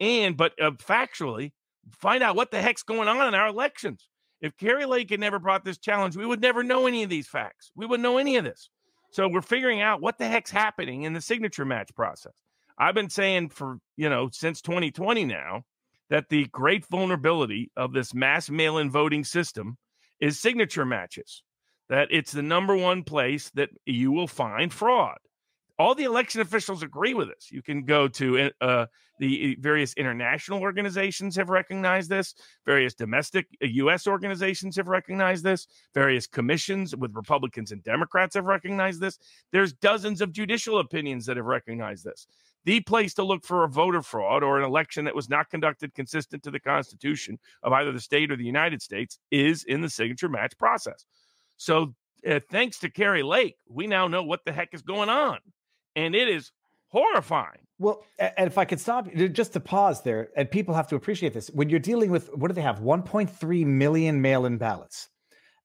And, but uh, factually, find out what the heck's going on in our elections. If Kari Lake had never brought this challenge, we would never know any of these facts. We wouldn't know any of this. So we're figuring out what the heck's happening in the signature match process. I've been saying for, you know, since 2020 now that the great vulnerability of this mass mail in voting system is signature matches, that it's the number one place that you will find fraud. All the election officials agree with this. You can go to eh, uh, the various international organizations have recognized this. Various domestic U.S. Uh, organizations have recognized this. Various commissions with Republicans and Democrats have recognized this. There's dozens of judicial opinions that have recognized this the place to look for a voter fraud or an election that was not conducted consistent to the Constitution of either the state or the United States is in the signature match process. So, uh, thanks to Kari Lake, we now know what the heck is going on. And it is horrifying. Well, and if I could stop just to pause there, and people have to appreciate this. When you're dealing with what do they have? 1.3 million mail-in ballots.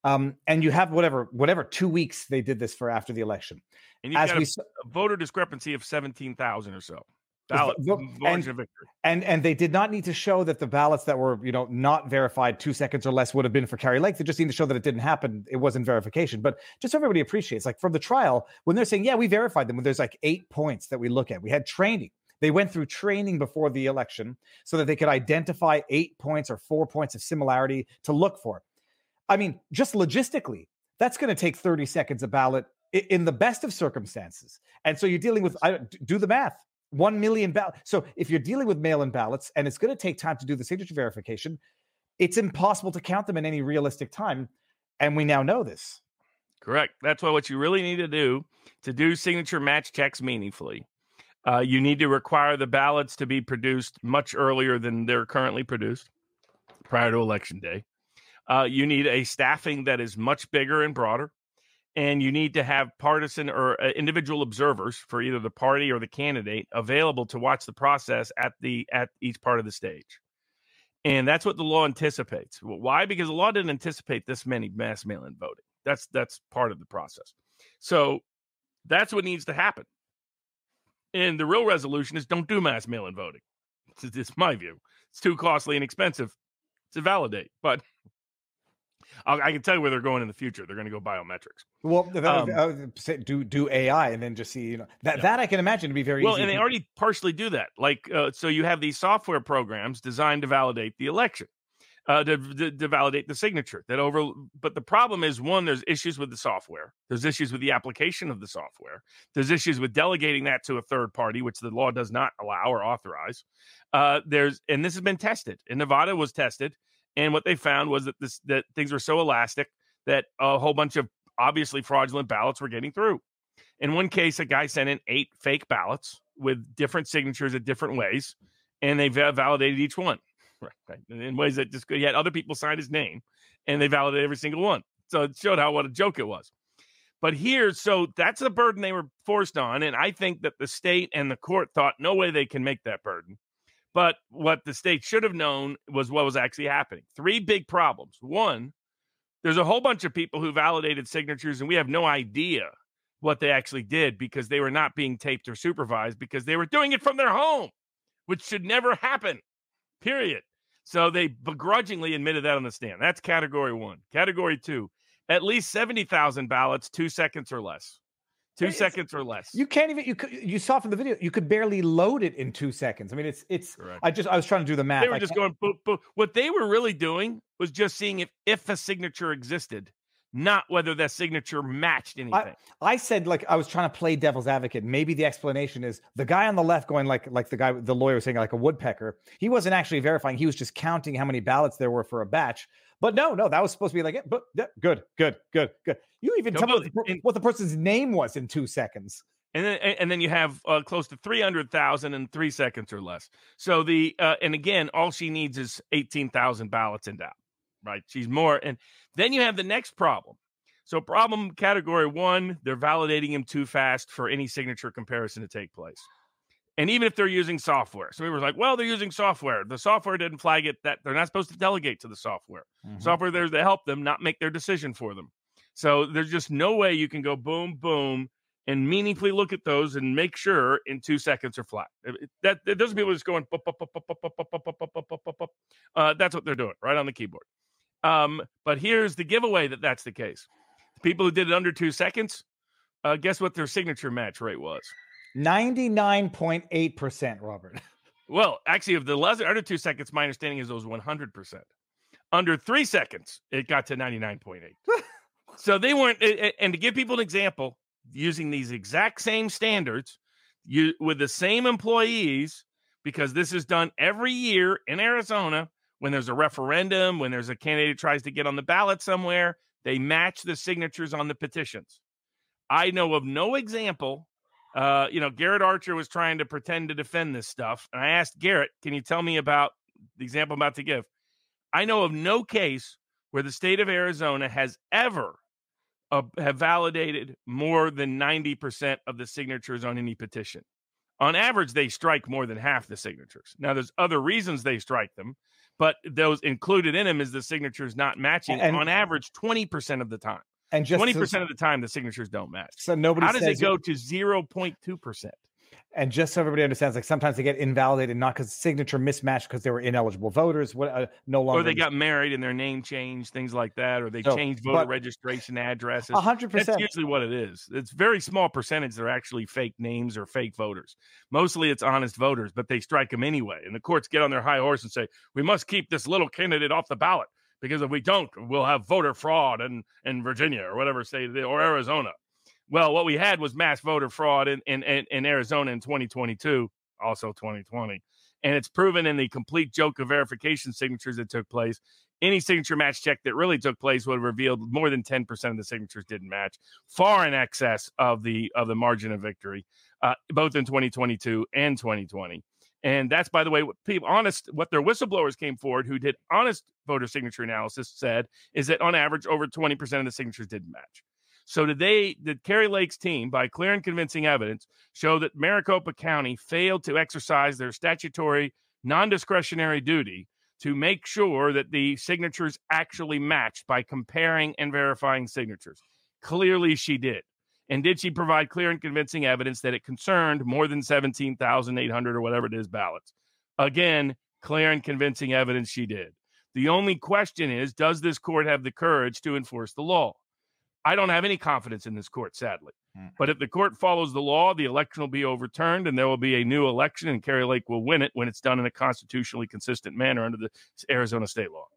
Um, and you have whatever, whatever two weeks they did this for after the election. And you've As got we, a, a voter discrepancy of 17,000 or so. Ballot, and, victory. and and they did not need to show that the ballots that were you know not verified two seconds or less would have been for Kari Lake. They just need to show that it didn't happen. It wasn't verification. But just so everybody appreciates, like from the trial, when they're saying, yeah, we verified them, when there's like eight points that we look at. We had training. They went through training before the election so that they could identify eight points or four points of similarity to look for. I mean, just logistically, that's going to take 30 seconds a ballot in the best of circumstances. And so you're dealing with, I, do the math, 1 million ballots. So if you're dealing with mail in ballots and it's going to take time to do the signature verification, it's impossible to count them in any realistic time. And we now know this. Correct. That's why what you really need to do to do signature match checks meaningfully. Uh, you need to require the ballots to be produced much earlier than they're currently produced prior to election day. Uh, you need a staffing that is much bigger and broader and you need to have partisan or uh, individual observers for either the party or the candidate available to watch the process at the at each part of the stage. And that's what the law anticipates. Why? Because the law didn't anticipate this many mass mail-in voting. That's that's part of the process. So that's what needs to happen. And the real resolution is don't do mass mail-in voting. It's, it's my view. It's too costly and expensive to validate but I'll, i can tell you where they're going in the future. They're going to go biometrics. Well, um, do do AI and then just see you know that yeah. that I can imagine to be very well. and they already partially do that. Like uh, so, you have these software programs designed to validate the election. uh, to, to, to validate the signature. That over, but the problem is one, there's issues with the software. There's issues with the application of the software. There's issues with delegating that to a third party, which the law does not allow or authorize. Uh, there's and this has been tested. In Nevada was tested, and what they found was that this that things were so elastic that a whole bunch of obviously fraudulent ballots were getting through. In one case, a guy sent in eight fake ballots with different signatures in different ways, and they validated each one right, in ways that just he had other people sign his name, and they validated every single one. So it showed how what a joke it was. But here, so that's the burden they were forced on, and I think that the state and the court thought no way they can make that burden. But what the state should have known was what was actually happening. Three big problems. One, there's a whole bunch of people who validated signatures, and we have no idea what they actually did because they were not being taped or supervised because they were doing it from their home, which should never happen, period. So they begrudgingly admitted that on the stand. That's category one. Category two, at least 70,000 ballots, two seconds or less. Two It's- seconds or less. You can't even you you saw from the video you could barely load it in two seconds. I mean it's it's Correct. I just I was trying to do the math. They were I just can't- going boop, boop. What they were really doing was just seeing if if a signature existed, not whether that signature matched anything. I said like I was trying to play devil's advocate. Maybe the explanation is the guy on the left going like like the guy the lawyer was saying like a woodpecker. He wasn't actually verifying. He was just counting how many ballots there were for a batch. But no, no, that was supposed to be like it. But yeah, good, good, good, good. You even tell me what the, what the person's name was in two seconds. and then and then you have uh, close to 300,000 in 3 seconds or less. So the uh, and again all she needs is 18,000 ballots in doubt, right? She's more. And then you have the next problem. So, problem category one, they're validating him too fast for any signature comparison to take place. And even if they're using software, so we were like, well, they're using software. The software didn't flag it that they're not supposed to delegate to the software. Mm-hmm. Software there's to help them, not make their decision for them. So, there's just no way you can go boom, boom, and meaningfully look at those and make sure in two seconds or flat. That those people are just going, that's what they're doing right on the keyboard. Um, but here's the giveaway that that's the case. The people who did it under two seconds, uh, guess what their signature match rate was? 99.8%, Robert. Well, actually, of the less under two seconds, my understanding is it was 100%. Under three seconds, it got to 99.8. so they weren't, and to give people an example, using these exact same standards, you with the same employees, because this is done every year in Arizona when there's a referendum, when there's a candidate tries to get on the ballot somewhere, they match the signatures on the petitions. I know of no example uh, you know, Garrett Archer was trying to pretend to defend this stuff. And I asked Garrett, can you tell me about the example I'm about to give? I know of no case where the state of Arizona has ever uh, have validated more than 90% of the signatures on any petition. On average, they strike more than half the signatures. Now, there's other reasons they strike them, but those included in them is the signatures not matching And- on average 20% of the time. And just Twenty so- percent of the time, the signatures don't match. so nobody How does it go to zero point two percent? And just so everybody understands, like sometimes they get invalidated not because signature mismatched because they were ineligible voters, what uh, no longer Or they got married and their name changed, things like that, or they So, changed voter registration addresses. a hundred That's percent. usually what it is. It's very small percentage that are actually fake names or fake voters. Mostly it's honest voters, but they strike them anyway. And the courts get on their high horse and say, we must keep this little candidate off the ballot because if we don't, we'll have voter fraud in, in Virginia or whatever state or Arizona. Well, what we had was mass voter fraud in, in, in, Arizona in 2022, also 2020. And it's proven in the complete joke of verification signatures that took place. Any signature match check that really took place would have revealed more than 10% of the signatures didn't match, far in excess of the of the margin of victory, uh, both in 2022 and 2020. And that's, by the way, what people honest, what their whistleblowers came forward who did honest voter signature analysis said is that on average, over 20% of the signatures didn't match. So did they, did Kari Lake's team, by clear and convincing evidence, show that Maricopa County failed to exercise their statutory non-discretionary duty to make sure that the signatures actually matched by comparing and verifying signatures? Clearly, she did. And did she provide clear and convincing evidence that it concerned more than 17,800 or whatever it is ballots? Again, clear and convincing evidence she did. The only question is does this court have the courage to enforce the law? I don't have any confidence in this court, sadly. Hmm. But if the court follows the law, the election will be overturned and there will be a new election, and Kari Lake will win it when it's done in a constitutionally consistent manner under the Arizona state law.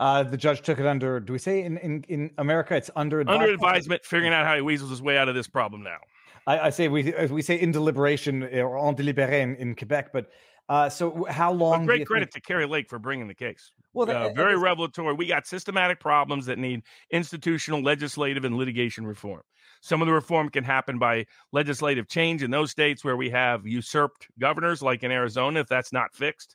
Uh, the judge took it under. Do we say in in, in America it's under Under advisement? advisement, figuring out how he weasels his way out of this problem now. I, I say we we say in deliberation uh, or en délibéré in, in Quebec. But uh, so how long? But do you great think- credit to Kari Lake for bringing the case. Well, that- uh, that very is- revelatory. We got systematic problems that need institutional, legislative, and litigation reform. Some of the reform can happen by legislative change in those states where we have usurped governors, like in Arizona. If that's not fixed,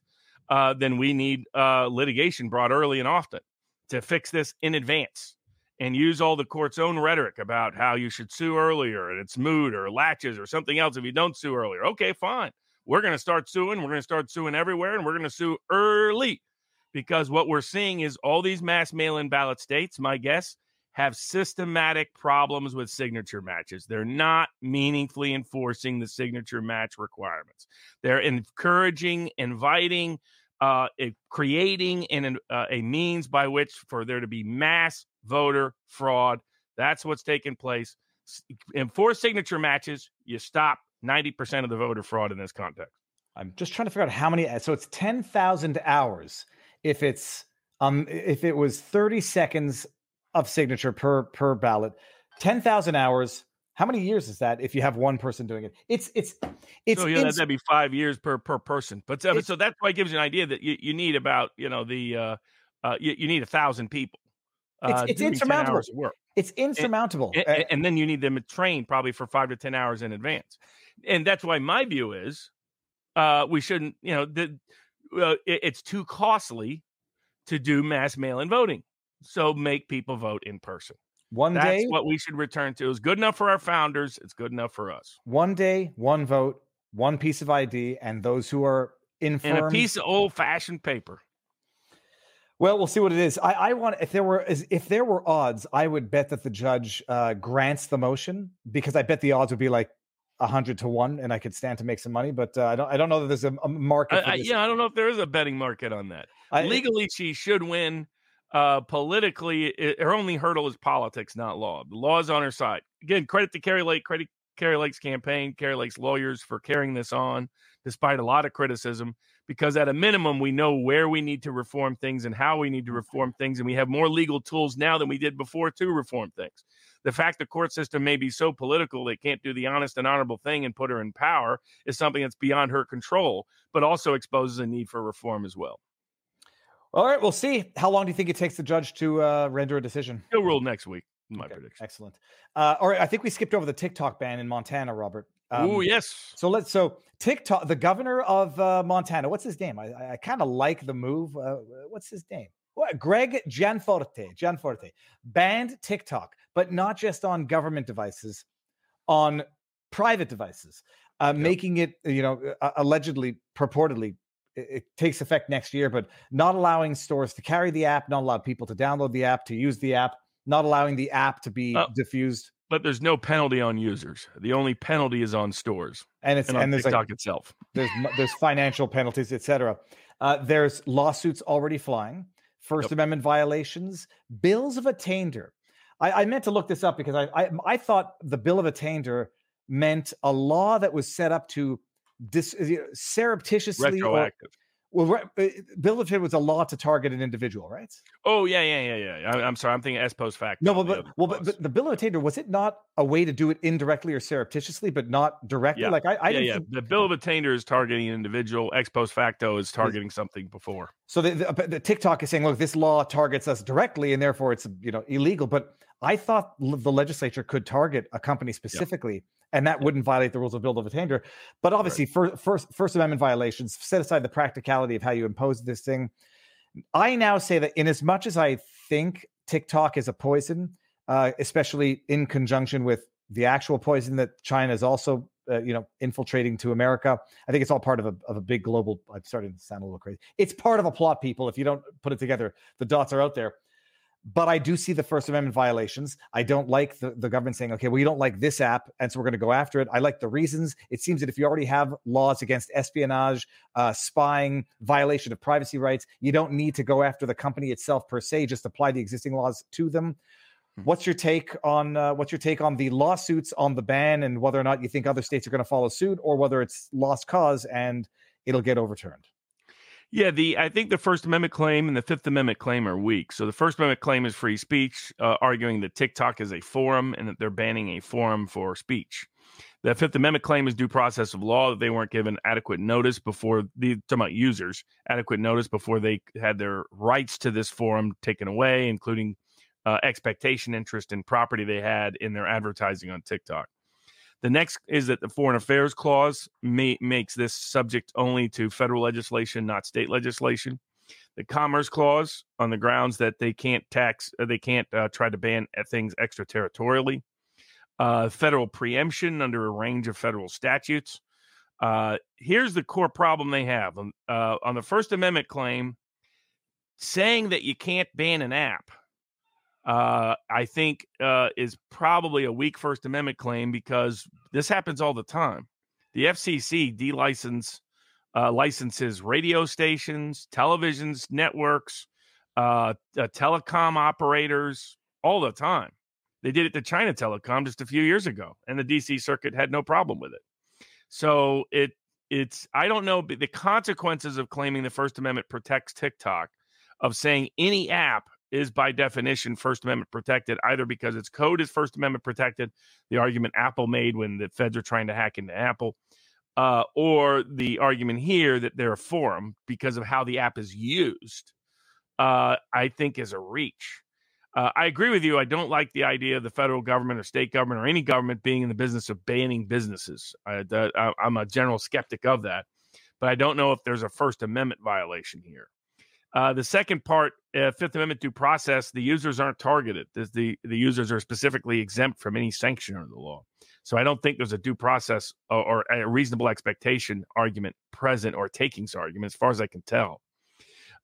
uh, then we need uh, litigation brought early and often to fix this in advance and use all the court's own rhetoric about how you should sue earlier and it's moot or laches or something else if you don't sue earlier. Okay, fine. We're going to start suing. We're going to start suing everywhere and we're going to sue early because what we're seeing is all these mass mail in ballot states, my guess, have systematic problems with signature matches. They're not meaningfully enforcing the signature match requirements. They're encouraging, inviting, uh, eh, creating an, uh, a means by which for there to be mass voter fraud. That's what's taking place. Enforce signature matches, you stop 90% of the voter fraud in this context. I'm just trying to figure out how many. So it's ten thousand hours. If it's um, if it was thirty seconds of signature per per ballot, ten thousand hours. How many years is that? If you have one person doing it, it's it's it's so yeah, ins- that'd be five years per per person. But so, It's- so that's why it gives you an idea that you, you need about you know the uh, uh you, you need a thousand people. It's- uh, it's 10 insurmountable. it's insurmountable. and, Uh, and- and then you need them trained probably for five to ten hours in advance and that's why my view is uh we shouldn't you know the, uh, it- it's too costly to do mass mail-in voting. So make people vote in person. One that's day, what we should return to. Is good enough for our founders. It's good enough for us. One day, one vote, one piece of ID, and those who are infirm. and a piece of old-fashioned paper. Well, we'll see what it is. I, I want if there were if there were odds, I would bet that the judge uh, grants the motion because I bet the odds would be like hundred to one, and I could stand to make some money. But uh, I don't I don't know that there's a, a market. I, For I, this. yeah i don't know if there is a betting market on that I- legally she should win uh politically it, her only hurdle is politics not law the law is on her side again credit to Kari lake credit Kari lake's campaign Kari lake's lawyers for carrying this on despite a lot of criticism because at a minimum we know where we need to reform things and how we need to reform things and we have more legal tools now than we did before to reform things the fact the court system may be so political they can't do the honest and honorable thing and put her in power is something that's beyond her control but also exposes a need for reform as well All right, we'll see. How long do you think it takes the judge to uh, render a decision? He'll rule next week. My Okay, prediction. Excellent. Uh, all right, I think we skipped over the TikTok ban in Montana, Robert. oh Um, yes. So let's so TikTok, the governor of uh, Montana. What's his name? I, I, I kind of like the move. Uh, what's his name? What, Greg Gianforte. Gianforte banned TikTok, but not just on government devices, on private devices, uh, making it you know uh, allegedly, purportedly. It, it takes effect next year, but not allowing stores to carry the app, not allowing people to download the app, to use the app, not allowing the app to be Oh. diffused, But there's no penalty on users. The only penalty is on stores and it's and and there's like TikTok itself. there's there's financial penalties, etc. Uh, there's lawsuits already flying, First Yep. Amendment violations, bills of attainder. I, I meant to look this up because I, I I thought the bill of attainder meant a law that was set up to dis, know, surreptitiously or well, re- uh, bill of attainder was a law to target an individual, right? Oh yeah, yeah, yeah, yeah. I, I'm sorry. I'm thinking Ex post facto. No, but, the but well, but, but the bill of attainder was it not a way to do it indirectly or surreptitiously, but not directly? Yeah. Like I, I yeah, yeah. think- The bill of attainder is targeting an individual. Ex post facto is targeting something before. So the, the, the TikTok is saying, look, this law targets us directly, and therefore it's you know illegal. But I thought the legislature could target a company specifically, and that wouldn't violate the rules of Bill of Attainder. But obviously, fir- first First Amendment violations. Set aside the practicality of how you impose this thing. I now say that in as much as I think TikTok is a poison, uh, especially in conjunction with the actual poison that China is also, uh, you know, infiltrating to America. I think it's all part of a of a big global. I'm starting to sound a little crazy. It's part of a plot, people. If you don't put it together, the dots are out there. But I do see the First Amendment violations. I don't like the, the government saying, okay, well, you don't like this app, and so we're going to go after it. I like the reasons. It seems that if you already have laws against espionage, uh, spying, violation of privacy rights, you don't need to go after the company itself per se. Just apply the existing laws to them. What's your take on uh, what's your take on the lawsuits on the ban and whether or not you think other states are going to follow suit or whether it's lost cause and it'll get overturned? Yeah, the I think the First Amendment claim and the Fifth Amendment claim are weak. So the First Amendment claim is free speech, uh, arguing that TikTok is a forum and that they're banning a forum for speech. The Fifth Amendment claim is due process of law that they weren't given adequate notice before the talking about users adequate notice before they had their rights to this forum taken away, including uh, expectation interest and property they had in their advertising on TikTok. The next is that the Foreign Affairs Clause may, makes this subject only to federal legislation, not state legislation. The Commerce Clause, on the grounds that they can't tax, uh, they can't uh, try to ban uh, things extraterritorially. Uh, federal preemption under a range of federal statutes. Uh, here's the core problem they have um, uh, on the First Amendment claim saying that you can't ban an app uh, I think uh, is probably a weak First Amendment claim because this happens all the time. The FCC delicense uh, licenses radio stations, televisions, networks, uh, uh, telecom operators all the time. They did it to China Telecom just a few years ago, and the DC Circuit had no problem with it. So it it's I don't know the consequences of claiming the First Amendment protects TikTok of saying any app is by definition First Amendment protected, either because its code is First Amendment protected, the argument Apple made when the feds are trying to hack into Apple, uh, or the argument here that they're a forum because of how the app is used, uh, I think is a reach. Uh, I agree with you. I don't like the idea of the federal government or state government or any government being in the business of banning businesses. I, am a general skeptic of that, but I don't know if there's a First Amendment violation here. Uh, the second part, uh, Fifth Amendment due process, the users aren't targeted. The, the, the users are specifically exempt from any sanction under the law. So I don't think there's a due process or, or a reasonable expectation argument present or takings argument, as far as I can tell.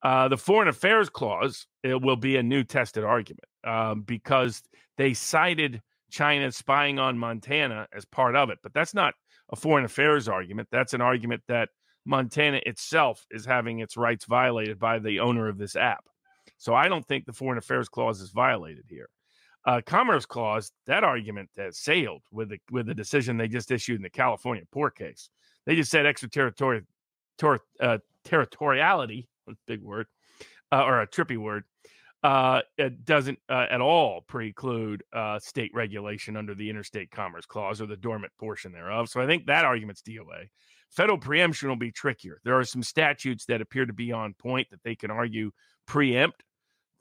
Uh, the Foreign Affairs Clause it will be a new tested argument um, because they cited China spying on Montana as part of it, but that's not a foreign affairs argument. That's an argument that Montana itself is having its rights violated by the owner of this app. So I don't think the Foreign Affairs Clause is violated here. Uh, Commerce Clause, that argument has sailed with the with the decision they just issued in the California port case. They just said extraterritorial ter, uh, big word, uh, or a trippy word, uh, it doesn't uh, at all preclude uh, state regulation under the Interstate Commerce Clause or the dormant portion thereof. So I think that argument's DOA. Federal preemption will be trickier. There are some statutes that appear to be on point that they can argue preempt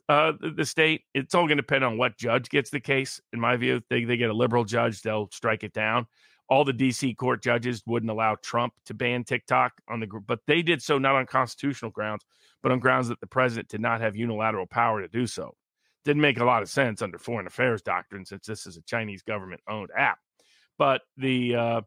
uh, the, the, state. It's all going to depend on what judge gets the case. In my view, they, they get a liberal judge, they'll strike it down. All the DC court judges wouldn't allow Trump to ban TikTok on the group, but they did so not on constitutional grounds, but on grounds that the president did not have unilateral power to do so. Didn't make a lot of sense under foreign affairs doctrine since this is a Chinese government owned app. But the uh,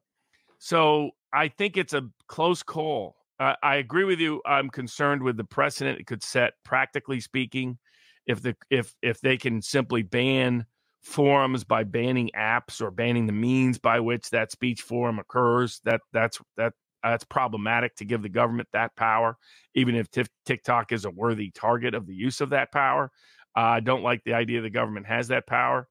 so I think it's a close call. Uh, I agree with you. I'm concerned with the precedent it could set, practically speaking, if the if if they can simply ban forums by banning apps or banning the means by which that speech forum occurs. That that's that that's problematic to give the government that power, even if TikTok is a worthy target of the use of that power. Uh, I don't like the idea the government has that power.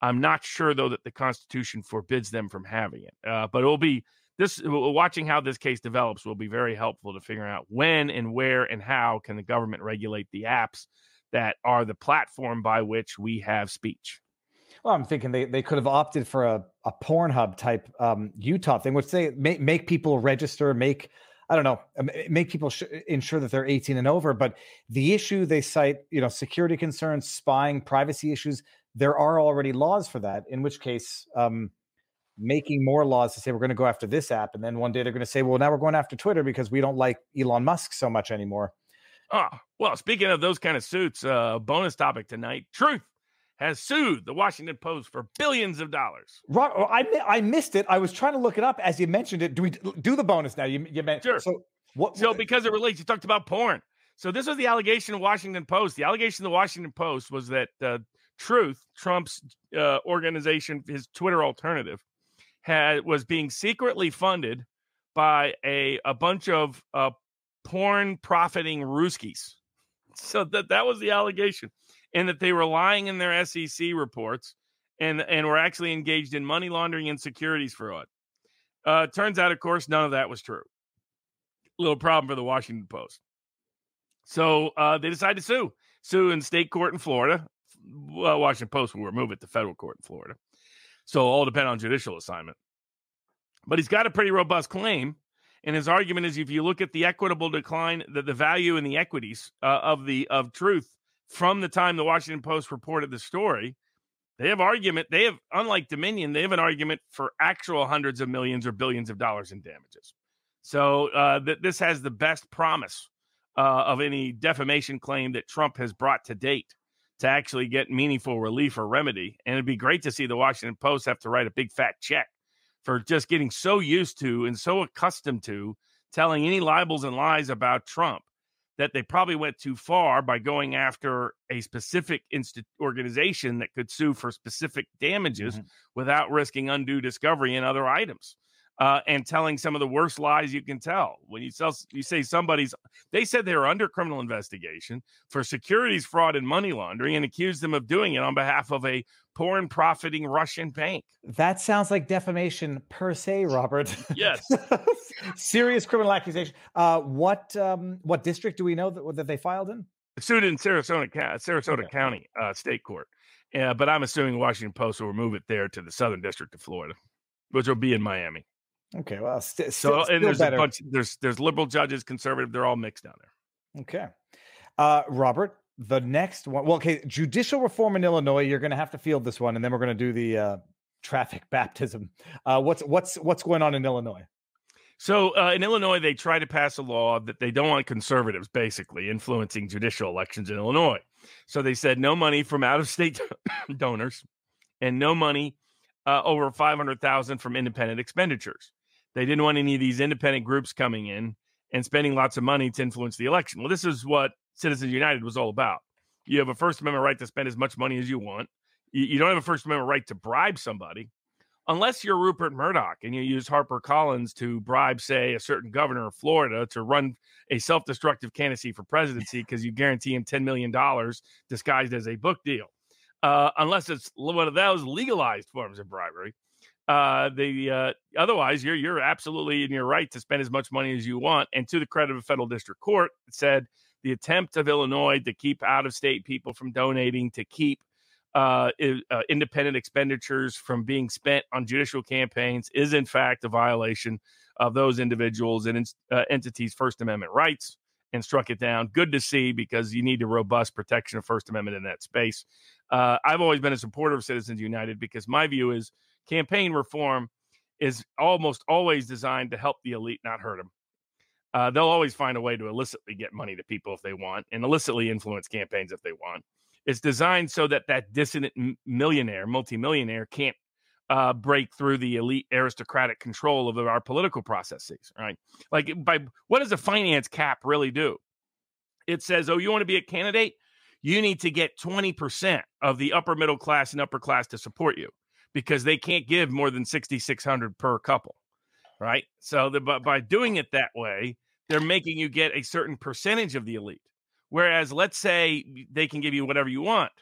I'm not sure though that the Constitution forbids them from having it. Uh, but it'll be this watching how this case develops will be very helpful to figure out when and where and how can the government regulate the apps that are the platform by which we have speech. Well, I'm thinking they, they could have opted for a, a Pornhub type um, Utah thing, which they make, make people register, make I don't know, make people sh- ensure that they're 18 and over. But the issue they cite, you know, security concerns, spying, privacy issues. There are already laws for that. In which case, um, making more laws to say we're going to go after this app, and then one day they're going to say, well, now we're going after Twitter because we don't like Elon Musk so much anymore. Oh, well, speaking of those kind of suits, uh, bonus topic tonight: Truth has sued the Washington Post for billions of dollars. Right, oh, I I missed it. I was trying to look it up as you mentioned it. Do we do the bonus now? You you meant sure. So what? So because it relates, you talked about porn. So this was the allegation of Washington Post. The allegation of the Washington Post was that uh, Truth, Trump's uh, organization, his Twitter alternative, had was being secretly funded by a a bunch of uh, porn profiting Ruskies. So that that was the allegation, and that they were lying in their SEC reports, and and were actually engaged in money laundering and securities fraud. Uh, turns out, of course, none of that was true. Little problem for the Washington Post. So uh, they decided to sue, sue in state court in Florida. Well, Washington Post will remove it to federal court in Florida. So all depend on judicial assignment. But he's got a pretty robust claim. And his argument is if you look at the equitable decline, the, the value and the equities uh, of the of truth from the time the Washington Post reported the story, they have argument. They have, unlike Dominion, they have an argument for actual hundreds of millions or billions of dollars in damages. So uh, th- this has the best promise uh, of any defamation claim that Trump has brought to date to actually get meaningful relief or remedy. And it'd be great to see the Washington Post have to write a big fat check for just getting so used to and so accustomed to telling any libels and lies about Trump that they probably went too far by going after a specific inst- organization that could sue for specific damages Mhm. without risking undue discovery and other items. Uh, and telling some of the worst lies you can tell when you sell, you say somebody's. They said they were under criminal investigation for securities fraud and money laundering, and accused them of doing it on behalf of a poor and profiting Russian bank. That sounds like defamation per se, Robert. Yes. Serious criminal accusation. Uh, what um, what district do we know that, that they filed in? sued in Sarasota, Sarasota Okay. County uh, State Court. Uh, but I'm assuming the Washington Post will remove it there to the Southern District of Florida, which will be in Miami. Okay, well, st- So, and there's better. a bunch. There's there's liberal judges, conservative. They're all mixed down there. Okay. Uh, Robert, the next one. Well, okay, judicial reform in Illinois. You're going to have to field this one, and then we're going to do the uh, traffic baptism. Uh, what's what's what's going on in Illinois? So uh, in Illinois, they try to pass a law that they don't want conservatives basically influencing judicial elections in Illinois. So they said no money from out of state donors and no money uh, over 500,000 from independent expenditures. They didn't want any of these independent groups coming in and spending lots of money to influence the election. Well, this is what Citizens United was all about. You have a First Amendment right to spend as much money as you want. You, you don't have a First Amendment right to bribe somebody unless you're Rupert Murdoch and you use Harper Collins to bribe, say, a certain governor of Florida to run a self destructive candidacy for presidency because you guarantee him $10 million disguised as a book deal. Uh, unless it's one of those legalized forms of bribery. Uh, the uh, otherwise, you're you're absolutely in your right to spend as much money as you want. And to the credit of a federal district court, it said the attempt of Illinois to keep out of state people from donating, to keep uh, uh, independent expenditures from being spent on judicial campaigns is in fact a violation of those individuals and uh, entities' First Amendment rights and struck it down. Good to see because you need a robust protection of First Amendment in that space. Uh, I've always been a supporter of Citizens United because my view is campaign reform is almost always designed to help the elite, not hurt them. Uh, they'll always find a way to illicitly get money to people if they want and illicitly influence campaigns if they want. It's designed so that that dissident millionaire, multimillionaire, can't uh, break through the elite aristocratic control of our political processes. Right? Like, by what does a finance cap really do? It says, "Oh, you want to be a candidate? You need to get twenty percent of the upper middle class and upper class to support you, because they can't give more than sixty six hundred per couple." Right? So, the, but by doing it that way, they're making you get a certain percentage of the elite. Whereas, let's say they can give you whatever you want.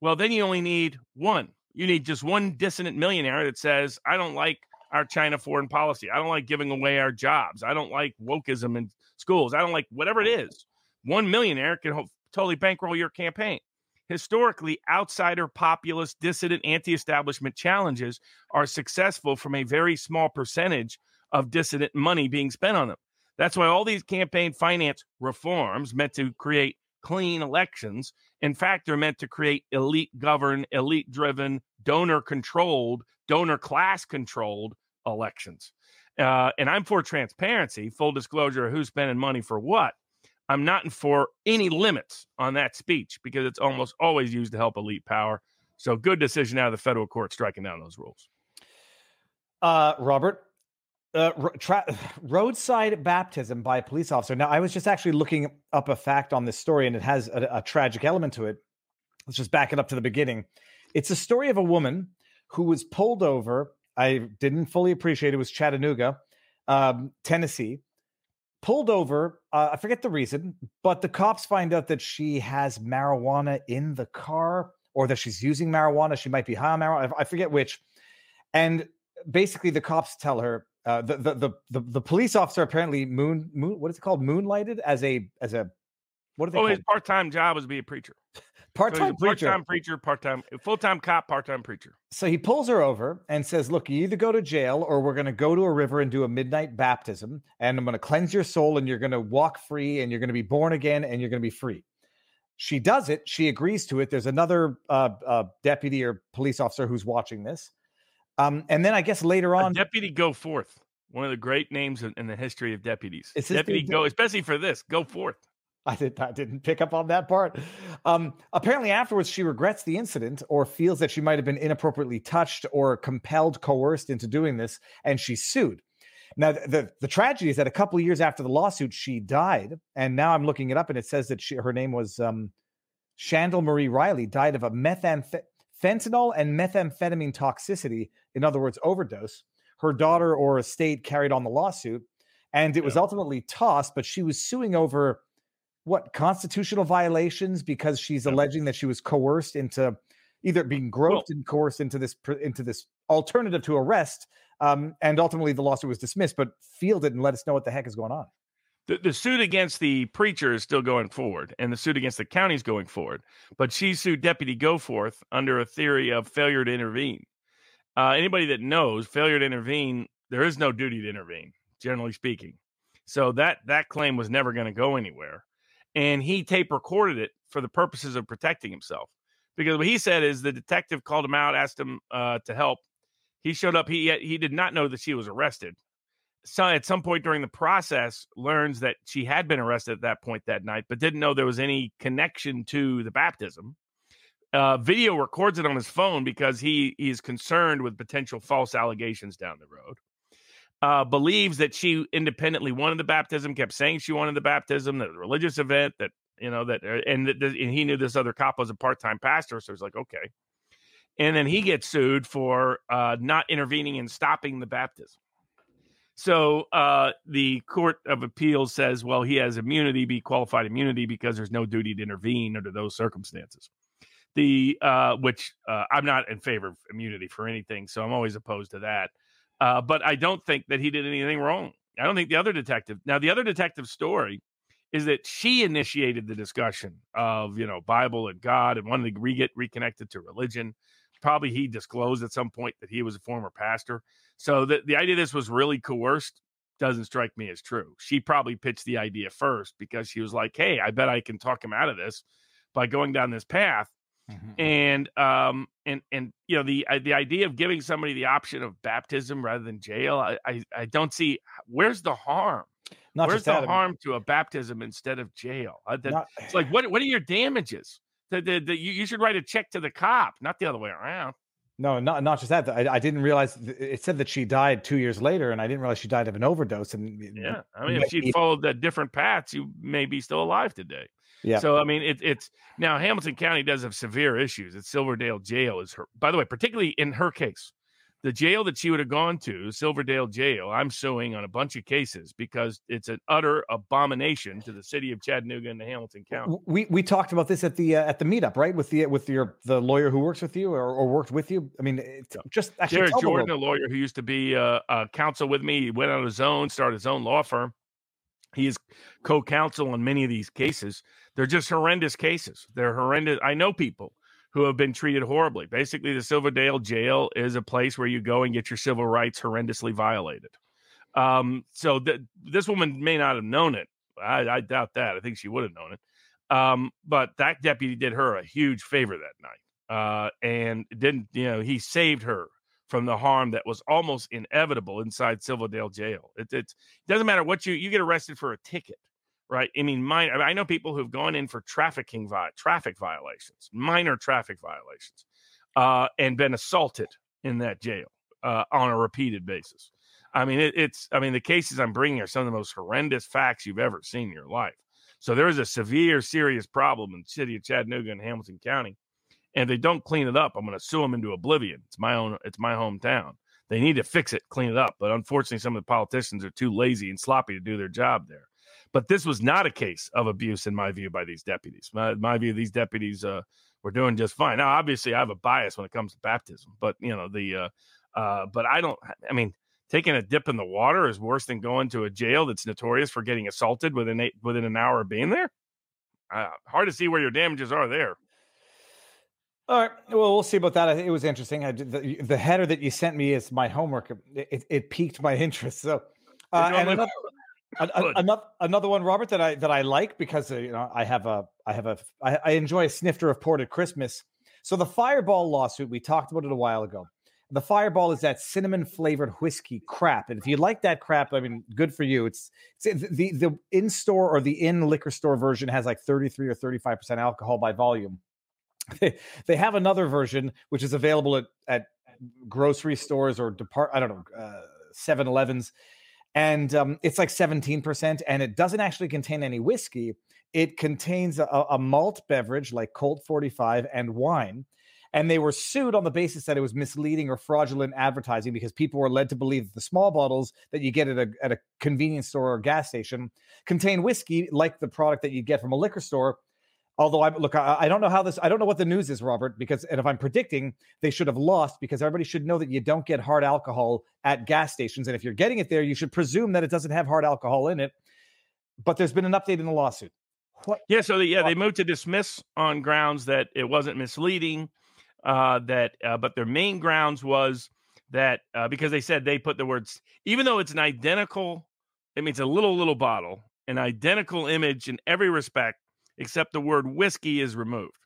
Well, then you only need one. You need just one dissonant millionaire that says, I don't like our China foreign policy. I don't like giving away our jobs. I don't like wokeism in schools. I don't like whatever it is. One millionaire can ho- totally bankroll your campaign. Historically, outsider, populist, dissident, anti establishment challenges are successful from a very small percentage of dissident money being spent on them. That's why all these campaign finance reforms meant to create clean elections. In fact, they're meant to create elite governed, elite driven, donor controlled, donor class controlled elections. Uh, and I'm for transparency, full disclosure of who's spending money for what. I'm not in for any limits on that speech because it's almost always used to help elite power. So good decision out of the federal court striking down those rules. Uh, Robert, uh, tra- roadside baptism by a police officer. Now, I was just actually looking up a fact on this story, and it has a, a tragic element to it. Let's just back it up to the beginning. It's a story of a woman who was pulled over. I didn't fully appreciate it. Was Chattanooga, um, Tennessee, pulled over. Uh, I forget the reason, but the cops find out that she has marijuana in the car, or that she's using marijuana. She might be high on marijuana. I forget which. And basically the cops tell her uh, the, the the the the police officer apparently moon moon what is it called moonlighted as a as a What do they Oh, call his part-time job was to be a preacher. So he's a part-time preacher? part-time preacher, part-time, full-time cop, part-time preacher. So he pulls her over and says, Look, you either go to jail or we're going to go to a river and do a midnight baptism. And I'm going to cleanse your soul and you're going to walk free and you're going to be born again and you're going to be free. She does it. She agrees to it. There's another uh, uh, deputy or police officer who's watching this. Um, and then I guess later A on, Deputy Go Forth, one of the great names in, the history of deputies. Deputy Go, especially for this, Go Forth. I did I didn't pick up on that part. Um, apparently, afterwards, she regrets the incident or feels that she might have been inappropriately touched or compelled, coerced into doing this, and she sued. Now, the, the, the tragedy is that a couple of years after the lawsuit, she died, and now I'm looking it up, and it says that she, her name was um, Shandle Marie Riley, died of a methamph- fentanyl and methamphetamine toxicity, in other words, overdose. Her daughter or estate carried on the lawsuit, and it was ultimately tossed, but she was suing over what constitutional violations because she's alleging that she was coerced into either being groped and coerced into this into this alternative to arrest um, and ultimately the lawsuit was dismissed but field didn't let us know what the heck is going on The, the suit against the preacher is still going forward, and the suit against the county is going forward. But she sued Deputy Goforth under a theory of failure to intervene. Uh, anybody that knows failure to intervene, there is no duty to intervene, generally speaking. So that that claim was never going to go anywhere, and he tape recorded it for the purposes of protecting himself. Because what he said is the detective called him out, asked him uh, to help. He showed up. He he did not know that she was arrested so at some point during the process learns that she had been arrested at that point that night but didn't know there was any connection to the baptism uh, video records it on his phone because he is concerned with potential false allegations down the road uh, believes that she independently wanted the baptism kept saying she wanted the baptism that religious event that you know that uh, and, and he knew this other cop was a part-time pastor so he's like okay and then he gets sued for uh, not intervening and stopping the baptism so uh, the court of appeals says, well, he has immunity, be qualified immunity, because there's no duty to intervene under those circumstances. The uh, which uh, I'm not in favor of immunity for anything, so I'm always opposed to that. Uh, but I don't think that he did anything wrong. I don't think the other detective. Now, the other detective's story is that she initiated the discussion of you know Bible and God and wanted to re- get reconnected to religion. Probably he disclosed at some point that he was a former pastor. So the, the idea this was really coerced doesn't strike me as true. She probably pitched the idea first because she was like, "Hey, I bet I can talk him out of this by going down this path." And um and and you know the uh, the idea of giving somebody the option of baptism rather than jail, I I, I don't see where's the harm. Not where's the that, I mean- harm to a baptism instead of jail? Uh, that- Not- it's like what what are your damages? The, the, the, you, you should write a check to the cop, not the other way around. No, not not just that. I, I didn't realize th- it said that she died two years later, and I didn't realize she died of an overdose. And Yeah, I mean, if she'd followed the different paths, you may be still alive today. Yeah. So I mean, it, it's now Hamilton County does have severe issues. It's Silverdale Jail is her. By the way, particularly in her case, the jail that she would have gone to, Silverdale Jail, I'm suing on a bunch of cases because it's an utter abomination to the city of Chattanooga and the Hamilton County. We we talked about this at the uh, at the meetup, right? With the with your the lawyer who works with you or, or worked with you. I mean, it's just actually Jared the Jordan, a lawyer who used to be uh, a counsel with me, he went on his own, started his own law firm. He is co-counsel on many of these cases. They're just horrendous cases. They're horrendous. I know people who have been treated horribly. Basically, the Silverdale jail is a place where you go and get your civil rights horrendously violated. Um, so th- this woman may not have known it. I, I doubt that. I think she would have known it. Um, but that deputy did her a huge favor that night. Uh, and didn't, you know, he saved her from the harm that was almost inevitable inside Silverdale jail. It, it doesn't matter what you, you get arrested for a ticket, right? I mean, I know people who've gone in for trafficking, vi- traffic violations, minor traffic violations, uh, and been assaulted in that jail uh, on a repeated basis. I mean, it, it's, I mean, the cases I'm bringing are some of the most horrendous facts you've ever seen in your life. So there is a severe, serious problem in the city of Chattanooga and Hamilton County. And if they don't clean it up, I'm going to sue them into oblivion. It's my own, it's my hometown. They need to fix it, clean it up. But unfortunately, some of the politicians are too lazy and sloppy to do their job there. But this was not a case of abuse, in my view, by these deputies. My, my view, these deputies uh, were doing just fine. Now, obviously, I have a bias when it comes to baptism, but you know the, uh, uh, but I don't. I mean, taking a dip in the water is worse than going to a jail that's notorious for getting assaulted within eight, within an hour of being there. Uh, hard to see where your damages are there. All right. Well, we'll see about that. It was interesting. Did, the, the header that you sent me is my homework. It, it, it piqued my interest. So, uh, and another, a- a- Good. Another another one, Robert, that I that I like because uh, you know I have a I have a I, I enjoy a snifter of port at Christmas. So the Fireball lawsuit we talked about it a while ago. The Fireball is that cinnamon flavored whiskey crap, and if you like that crap, I mean, good for you. It's, it's the the in store or the in liquor store version has like thirty three or thirty five percent alcohol by volume. They, they have another version which is available at, at grocery stores or depart I don't know uh, 7-Elevens and um, it's like 17% and it doesn't actually contain any whiskey. It contains a, a malt beverage like Colt 45 and wine and they were sued on the basis that it was misleading or fraudulent advertising because people were led to believe that the small bottles that you get at a, at a convenience store or gas station contain whiskey like the product that you get from a liquor store Although I look, I, I don't know how this. I don't know what the news is, Robert. Because and if I'm predicting, they should have lost because everybody should know that you don't get hard alcohol at gas stations, and if you're getting it there, you should presume that it doesn't have hard alcohol in it. But there's been an update in the lawsuit. What? Yeah, so the, yeah, they moved to dismiss on grounds that it wasn't misleading. Uh, that, uh, but their main grounds was that uh, because they said they put the words, even though it's an identical, it means a little little bottle, an identical image in every respect, except the word whiskey is removed.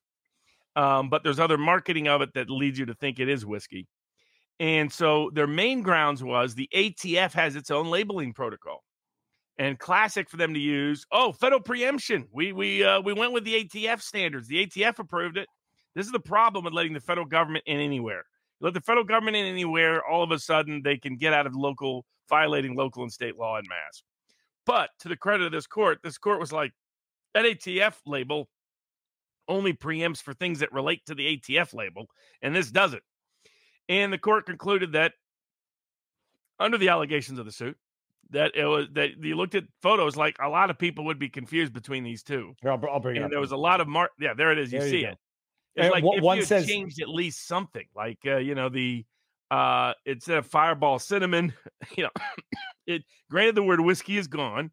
Um, but there's other marketing of it that leads you to think it is whiskey. And so their main grounds was the ATF has its own labeling protocol and classic for them to use. Oh, federal preemption. We we uh, we went with the ATF standards. The ATF approved it. This is the problem with letting the federal government in anywhere. You let the federal government in anywhere, all of a sudden they can get out of local violating local and state law in mass. But to the credit of this court, this court was like that ATF label only preempts for things that relate to the ATF label, and this doesn't. And the court concluded that under the allegations of the suit, that it was that you looked at photos like a lot of people would be confused between these two. Here, I'll, I'll bring it And up. there was a lot of mark. Yeah, there it is. You There see go. it. It's And like one- if one you says- changed at least something, like uh, you know the uh it's a fireball cinnamon. you know, it granted the word whiskey is gone,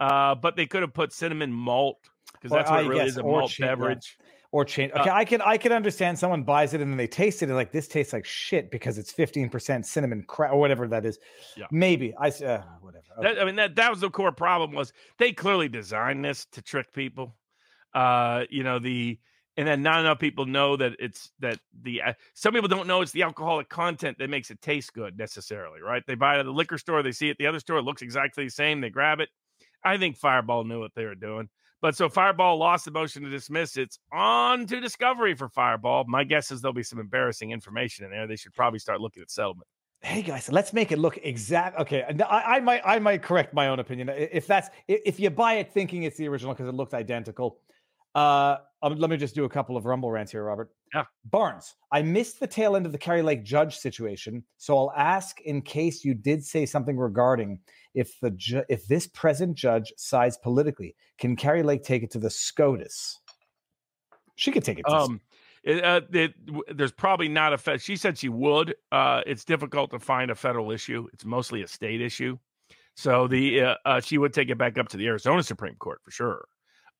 uh, but they could have put cinnamon malt because that's what I it really guess, is a malt beverage. or change. uh, Okay, I can I can understand someone buys it and then they taste it and like this tastes like shit because it's 15% cinnamon crap or whatever that is. Yeah. Maybe I uh, whatever. Okay. That, I mean, that that was the core problem was they clearly designed this to trick people. Uh, you know the and then not enough people know that it's that the uh, some people don't know it's the alcoholic content that makes it taste good necessarily, right? They buy it at the liquor store, they see it at the other store, it looks exactly the same, they grab it. I think Fireball knew what they were doing. But so Fireball lost the motion to dismiss. It's on to discovery for Fireball. My guess is there'll be some embarrassing information in there. They should probably start looking at settlement. hey guys, let's make it look exact. Okay, I, I might I might correct my own opinion if that's if you buy it thinking it's the original because it looked identical. Uh, um, let me just do a couple of rumble rants here, Robert. Yeah. Barnes, I missed the tail end of the Kari Lake judge situation, so I'll ask in case you did say something regarding if the ju- if this present judge sides politically, can Kari Lake take it to the SCOTUS? She could take it. Um, it, uh, it, there's probably not a. Fe- she said she would. Uh, it's difficult to find a federal issue. It's mostly a state issue. So the uh, uh, she would take it back up to the Arizona Supreme Court for sure.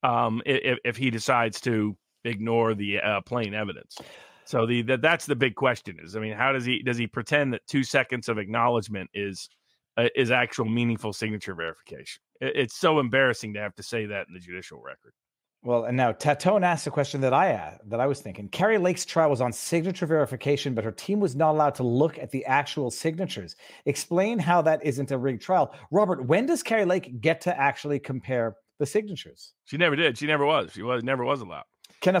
Um, if, if he decides to ignore the uh, plain evidence. So the that that's the big question is. I mean, how does he does he pretend that two seconds of acknowledgement is uh, is actual meaningful signature verification? It, it's so embarrassing to have to say that in the judicial record. Well, and now Tatone asked a question that I uh, that I was thinking. Kari Lake's trial was on signature verification, but her team was not allowed to look at the actual signatures. Explain how that isn't a rigged trial, Robert. When does Carrie Lake get to actually compare the signatures? She never did. She never was. She was never was allowed.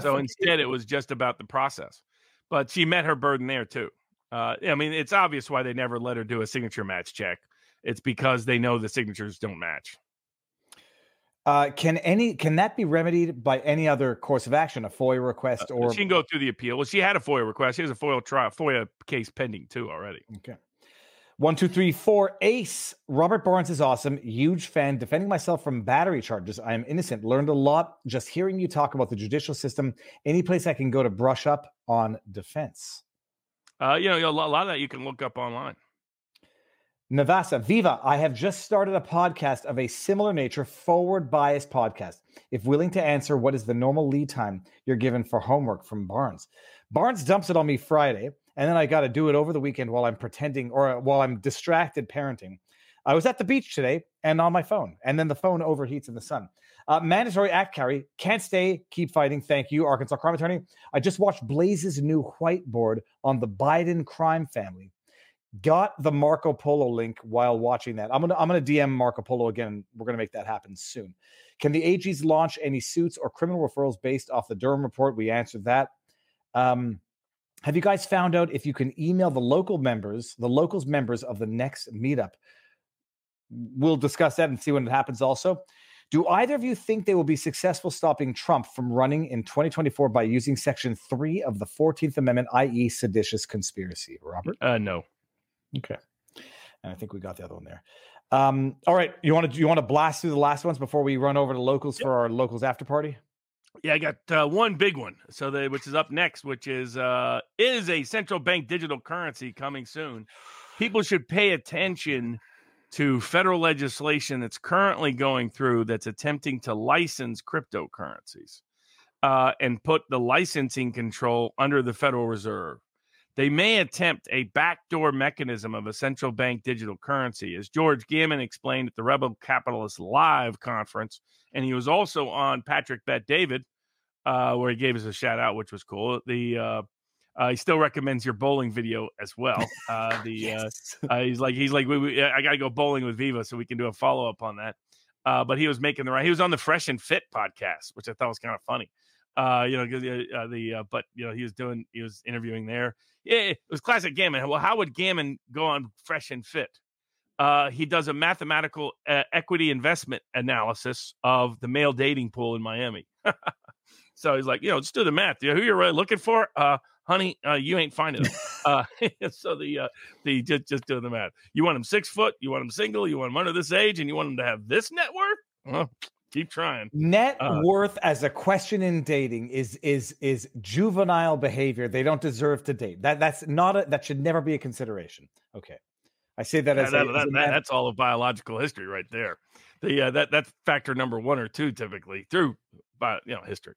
So instead, it was just about the process. But she met her burden there too. Uh, I mean, it's obvious why they never let her do a signature match check. It's because they know the signatures don't match. uh, can any can that be remedied by any other course of action, a FOIA request or she can go through the appeal. Well, she had a FOIA request. She has a FOIA trial, FOIA case pending too already. Okay. One, two, three, four. Ace. Robert Barnes is awesome. Huge fan. Defending myself from battery charges. I am innocent. Learned a lot just hearing you talk about the judicial system. Any place I can go to brush up on defense. Uh, you know, a lot of that you can look up online. Navasa, Viva, I have just started a podcast of a similar nature, forward bias podcast. If willing to answer, what is the normal lead time you're given for homework from Barnes? Barnes dumps it on me Friday, and then I got to do it over the weekend while I'm pretending or while I'm distracted parenting. I was at the beach today and on my phone, and then the phone overheats in the sun. Uh, mandatory act carry. Can't stay. Keep fighting. Thank you, Arkansas crime attorney. I just watched Blaze's new whiteboard on the Biden crime family. Got the Marco Polo link while watching that. I'm gonna I'm gonna DM Marco Polo again. We're gonna make that happen soon. Can the AGs launch any suits or criminal referrals based off the Durham report? We answered that. Um, have you guys found out if you can email the local members, the locals members of the next meetup? We'll discuss that and see when it happens also. Do either of you think they will be successful stopping Trump from running in 2024 by using Section 3 of the 14th Amendment, i.e., seditious conspiracy? Robert? Uh, no. Okay. And I think we got the other one there. Um, all right. You want to you want to blast through the last ones before we run over to locals for our locals after party? Yeah, I got uh, one big one. So the which is up next, which is uh is a central bank digital currency coming soon. People should pay attention to federal legislation that's currently going through that's attempting to license cryptocurrencies uh, and put the licensing control under the Federal Reserve. They may attempt a backdoor mechanism of a central bank digital currency, as George Gammon explained at the Rebel Capitalist Live conference. And he was also on Patrick Bet-David, uh, where he gave us a shout out, which was cool. The uh, uh, he still recommends your bowling video as well. Uh, the Yes. uh, uh, he's like he's like we, we, I got to go bowling with Viva so we can do a follow up on that. Uh, but he was making the right. He was on the Fresh and Fit podcast, which I thought was kind of funny. Uh, you know, uh, uh, the uh, but you know he was doing he was interviewing there. Yeah, it was classic Gammon. Well, how would Gammon go on Fresh and Fit? Uh, he does a mathematical uh, equity investment analysis of the male dating pool in Miami. so he's like, you know, just do the math. You know, who you're really looking for? Uh, honey, uh, you ain't finding them. uh, so the uh, the just just doing the math. You want them six foot, you want them single, you want them under this age, and you want them to have this net worth. Well, keep trying. Net Uh, worth as a question in dating is is is juvenile behavior. They don't deserve to date. That that's not a that should never be a consideration. Okay, I say that Yeah, as, that- a, as that- a that- that's all of biological history right there. The uh, that that's factor number one or two typically through, but you know history,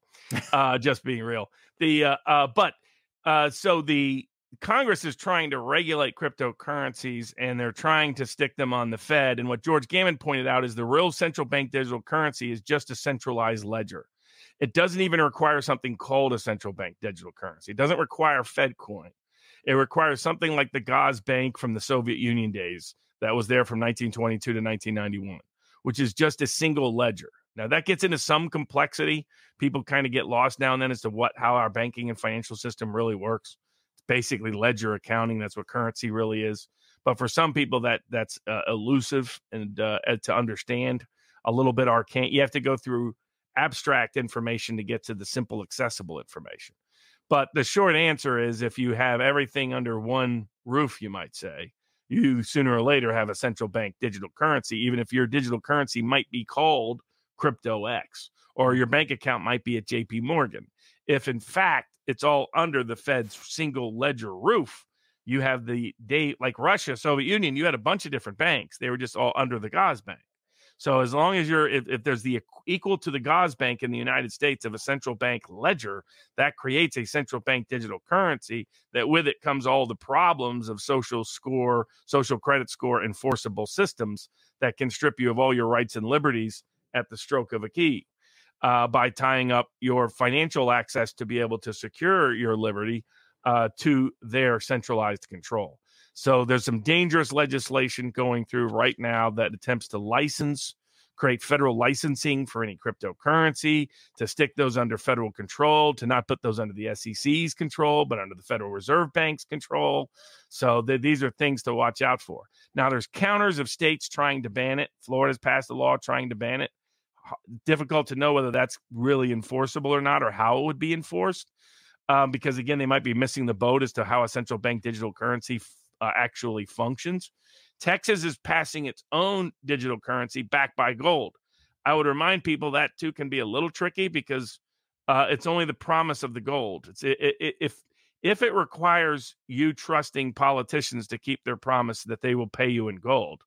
uh, just being real. The uh, uh, but uh, so the Congress is trying to regulate cryptocurrencies and they're trying to stick them on the Fed. And what George Gammon pointed out is the real central bank digital currency is just a centralized ledger. It doesn't even require something called a central bank digital currency. It doesn't require Fed coin. It requires something like the Gosbank from the Soviet Union days that was there from 1922 to 1991, which is just a single ledger. Now that gets into some complexity. People kind of get lost now and then as to what how our banking and financial system really works. Basically ledger accounting. That's what currency really is. But for some people, that that's uh, elusive and uh, uh, to understand a little bit arcane. You have to go through abstract information to get to the simple, accessible information. But the short answer is if you have everything under one roof, you might say, you sooner or later have a central bank digital currency, even if your digital currency might be called Crypto X or your bank account might be at JP Morgan. If in fact it's all under the Fed's single ledger roof, you have the day like Russia, Soviet Union, you had a bunch of different banks. They were just all under the Gosbank. So as long as you're if, if there's the equal to the Gosbank in the United States of a central bank ledger, that creates a central bank digital currency that with it comes all the problems of social score, social credit score enforceable systems that can strip you of all your rights and liberties at the stroke of a key. Uh, by tying up your financial access to be able to secure your liberty uh, to their centralized control. So there's some dangerous legislation going through right now that attempts to license, create federal licensing for any cryptocurrency, to stick those under federal control, to not put those under the SEC's control, but under the Federal Reserve Bank's control. So th- these are things to watch out for. Now there's counters of states trying to ban it. Florida's passed a law trying to ban it. Difficult to know whether that's really enforceable or not, or how it would be enforced um, because again, they might be missing the boat as to how a central bank digital currency f- uh, actually functions. Texas is passing its own digital currency backed by gold. I would remind people that too can be a little tricky because uh, it's only the promise of the gold. It's i i if if it requires you trusting politicians to keep their promise that they will pay you in gold,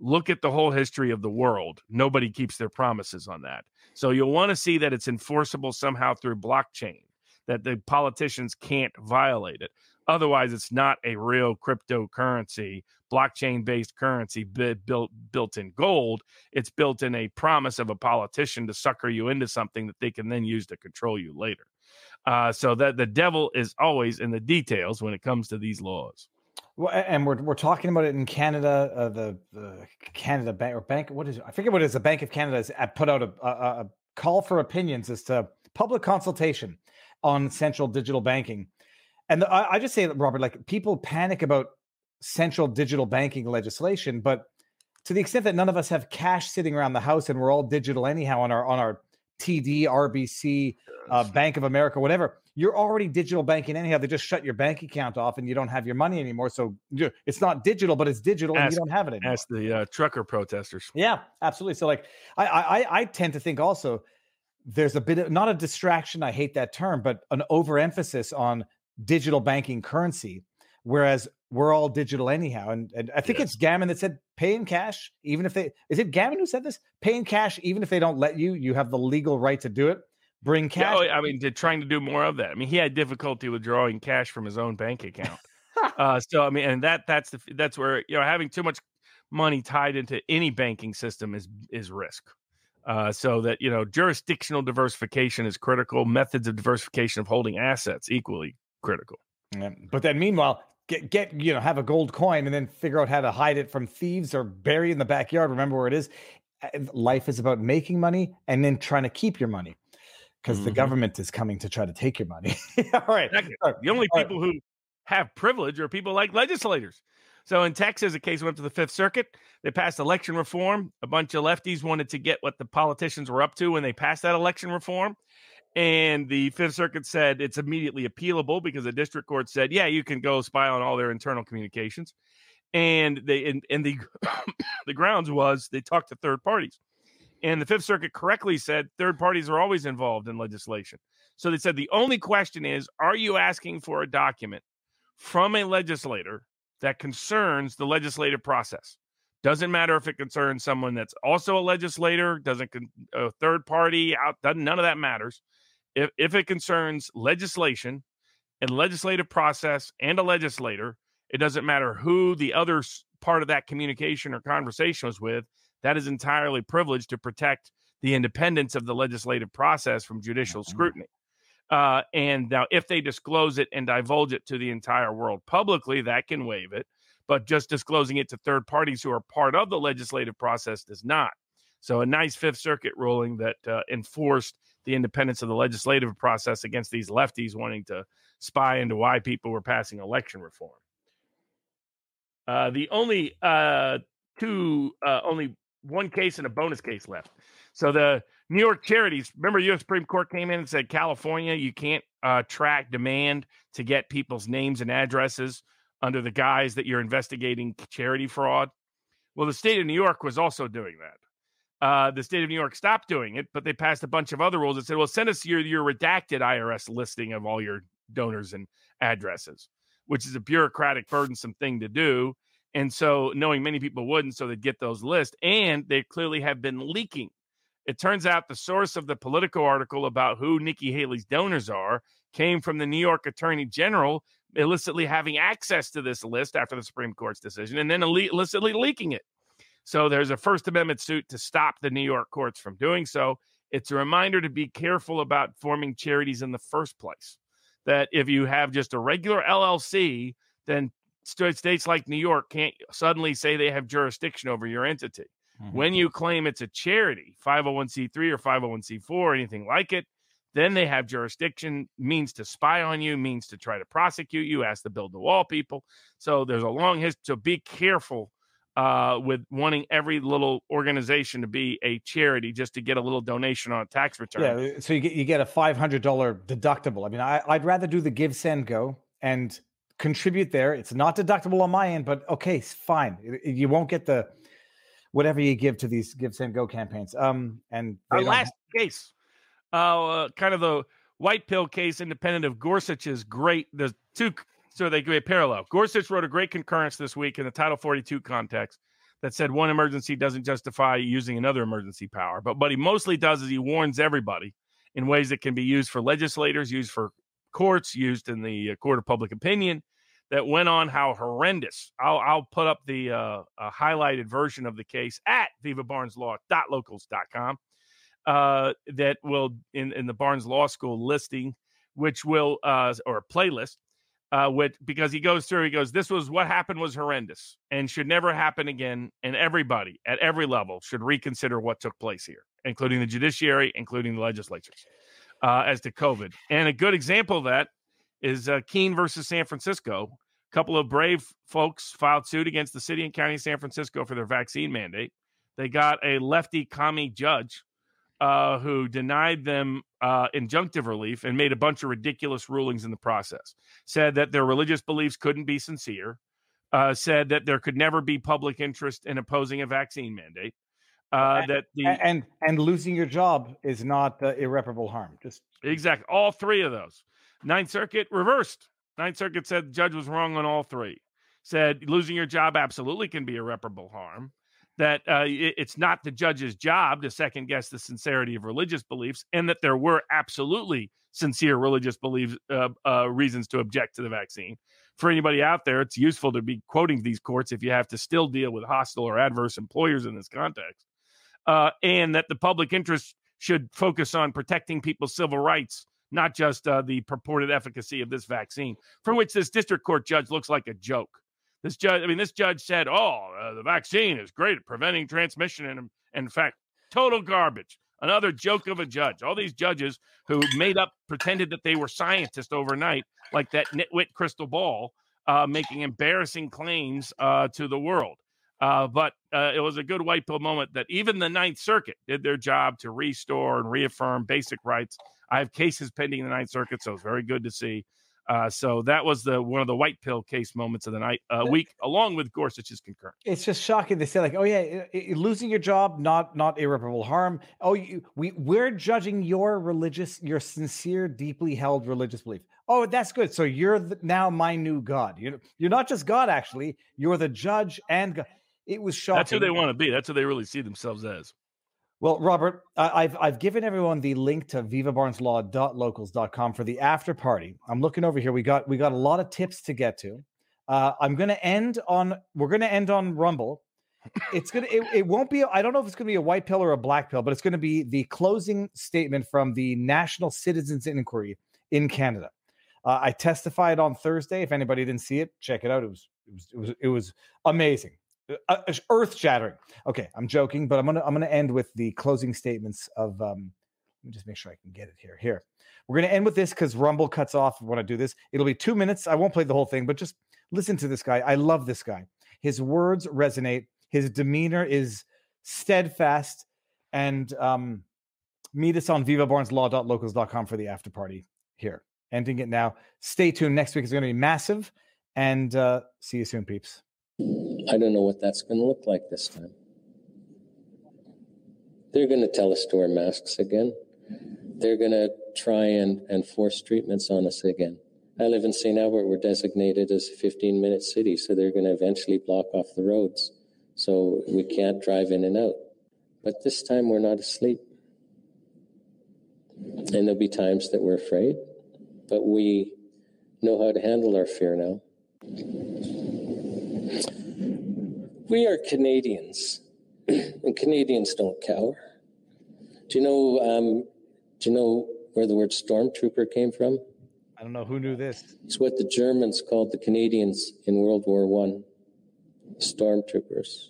look at the whole history of the world. Nobody keeps their promises on that. So you'll want to see that it's enforceable somehow through blockchain, that the politicians can't violate it. Otherwise, it's not a real cryptocurrency, blockchain based currency built built in gold. It's built in a promise of a politician to sucker you into something that they can then use to control you later. Uh, so that the devil is always in the details when it comes to these laws. Well, and we're we're talking about it in Canada. Uh, the the Canada Bank or Bank, what is it? I forget what it is. The Bank of Canada has uh, put out a, a, a call for opinions as to public consultation on central digital banking. And the, I, I just say that Robert, like people panic about central digital banking legislation, but to the extent that none of us have cash sitting around the house and we're all digital anyhow on our on our TD, RBC, uh, Bank of America, whatever, you're already digital banking anyhow. They just shut your bank account off and you don't have your money anymore. So it's not digital, but it's digital and you don't have it anymore. As the uh, trucker protesters. Yeah, absolutely. So like I, I I- I tend to think also there's a bit of not a distraction, I hate that term, but an overemphasis on digital banking currency, whereas we're all digital anyhow. And and I think Yes. it's Gammon that said pay in cash, even if they is it Gammon who said this? Pay in cash, even if they don't let you, you have the legal right to do it. Bring cash. oh, I mean, to trying to do more of that. I mean, he had difficulty withdrawing cash from his own bank account. uh, so I mean, and that that's the that's where you know having too much money tied into any banking system is is risk. Uh, so that you know jurisdictional diversification is critical. Methods of diversification of holding assets equally critical. Yeah, But then meanwhile, get get you know have a gold coin and then figure out how to hide it from thieves or bury it in the backyard. Remember where it is. Life is about making money and then trying to keep your money because the Mhm. government is coming to try to take your money. All right. Exactly. The only All right. people who have privilege are people like legislators. So in Texas, a case went to the Fifth Circuit. They passed election reform. A bunch of lefties wanted to get what the politicians were up to when they passed that election reform. And the Fifth Circuit said it's immediately appealable because the district court said, yeah, you can go spy on all their internal communications. And they and, and the the grounds was they talked to third parties. And the Fifth Circuit correctly said third parties are always involved in legislation. So they said the only question is are you asking for a document from a legislator that concerns the legislative process? Doesn't matter if it concerns someone that's also a legislator, doesn't con- a third party out, doesn't none of that matters. If if it concerns legislation and legislative process and a legislator, it doesn't matter who the other part of that communication or conversation was with. That is entirely privileged to protect the independence of the legislative process from judicial Mhm. scrutiny. Uh, and now, if they disclose it and divulge it to the entire world publicly, that can waive it. But just disclosing it to third parties who are part of the legislative process does not. So, a nice Fifth Circuit ruling that uh, enforced the independence of the legislative process against these lefties wanting to spy into why people were passing election reform. Uh, the only uh, two, uh, only one case and a bonus case left. So the New York charities, remember, U.S. Supreme Court came in and said California, you can't uh, track demand to get people's names and addresses under the guise that you're investigating charity fraud. Well, the state of New York was also doing that. Uh, the state of New York stopped doing it, but they passed a bunch of other rules that said, "Well, send us your your redacted IRS listing of all your donors and addresses," which is a bureaucratic, burdensome thing to do. And so, knowing many people wouldn't, so they'd get those lists, and they clearly have been leaking. It turns out the source of the Politico article about who Nikki Haley's donors are came from the New York Attorney General illicitly having access to this list after the Supreme Court's decision, and then illicitly leaking it. So there's a First Amendment suit to stop the New York courts from doing so. It's a reminder to be careful about forming charities in the first place. That if you have just a regular LLC, then states like New York can't suddenly say they have jurisdiction over your entity. Mhm. When you claim it's a charity, 501c3 or 501c4 or anything like it, then they have jurisdiction, means to spy on you, means to try to prosecute you, ask to build the wall people. So there's a long history. So be careful uh, with wanting every little organization to be a charity just to get a little donation on a tax return. Yeah, so you get you get a five hundred dollar deductible. I mean, I, I'd rather do the give send go and contribute there. It's not deductible on my end, but okay, fine. You won't get the whatever you give to these give send go campaigns. Um, and Our last case, uh, kind of the white pill case independent of Gorsuch's great. The two, so they create parallel. Gorsuch wrote a great concurrence this week in the Title 42 context that said one emergency doesn't justify using another emergency power. But what he mostly does is he warns everybody in ways that can be used for legislators, used for courts, used in the uh, court of public opinion. That went on how horrendous. I'll, I'll put up the uh, highlighted version of the case at vivabarneslaw.locals.com uh, that will in, in the Barnes Law School listing, which will uh, or playlist, uh, which because he goes through, he goes, this was what happened was horrendous and should never happen again, and everybody at every level should reconsider what took place here, including the judiciary, including the legislatures, uh, as to COVID. And a good example of that is uh, Keene versus San Francisco. A couple of brave folks filed suit against the city and county of San Francisco for their vaccine mandate. They got a lefty commie judge uh, who denied them uh, injunctive relief and made a bunch of ridiculous rulings in the process. Said that their religious beliefs couldn't be sincere. Uh, said that there could never be public interest in opposing a vaccine mandate. Uh, that the and and losing your job is not irreparable harm. Just exactly all three of those. Ninth Circuit reversed. Ninth Circuit said the judge was wrong on all three. Said losing your job absolutely can be irreparable harm that uh, it's not the judge's job to second guess the sincerity of religious beliefs, and that there were absolutely sincere religious beliefs uh, uh, reasons to object to the vaccine. For anybody out there, it's useful to be quoting these courts if you have to still deal with hostile or adverse employers in this context, uh, and that the public interest should focus on protecting people's civil rights. Not just uh, the purported efficacy of this vaccine, for which this district court judge looks like a joke. This judge, I mean, this judge said, "Oh, uh, the vaccine is great at preventing transmission," and, in fact, total garbage. Another joke of a judge. All these judges who made up, pretended that they were scientists overnight, like that nitwit krystal ball, uh, making embarrassing claims uh, to the world. Uh, but uh, it was a good white pill moment that even the Ninth Circuit did their job to restore and reaffirm basic rights. I have cases pending in the Ninth Circuit, so it's very good to see uh, so that was the one of the white pill case moments of the night uh, week, along with Gorsuch's concurrence. It's just shocking to say, like, oh yeah, it, it, losing your job, not not irreparable harm. Oh, you, we we're judging your religious, your sincere, deeply held religious belief. Oh, that's good. So you're the, now my new God. You're you're not just God, actually. You're the judge and God. It was shocking. That's who they want to be. That's who they really see themselves as. Well, Robert, I've I've given everyone the link to vivabarneslaw.locals.com for the after party. I'm looking over here. We got we got a lot of tips to get to. Uh, I'm going to end on we're going to end on Rumble. It's gonna it, it won't be I don't know if it's going to be a white pill or a black pill, but it's going to be the closing statement from the National Citizens Inquiry in Canada. Uh, I testified on Thursday. If anybody didn't see it, check it out. It was it was it was, it was amazing uh, uh earth shattering. Okay, I'm joking, but I'm gonna I'm gonna end with the closing statements of. Um, let me just make sure I can get it here. Here, we're gonna end with this because Rumble cuts off when I do this. It'll be two minutes. I won't play the whole thing, but just listen to this guy. I love this guy. His words resonate. His demeanor is steadfast, and um, meet us on vivabarneslaw.locals.com for the after party here. Ending it now. Stay tuned. Next week is going to be massive, and uh, see you soon, peeps. I don't know what that's going to look like this time. They're going to tell us to wear masks again. They're going to try and, and force treatments on us again. I live in St. Albert. We're designated as a 15 minute city, so they're going to eventually block off the roads. So we can't drive in and out. But this time we're not asleep. And there'll be times that we're afraid, but we know how to handle our fear now. We are Canadians, and Canadians don't cower. Do you know? Um, do you know where the word stormtrooper came from? I don't know who knew this. It's what the Germans called the Canadians in World War One. Stormtroopers.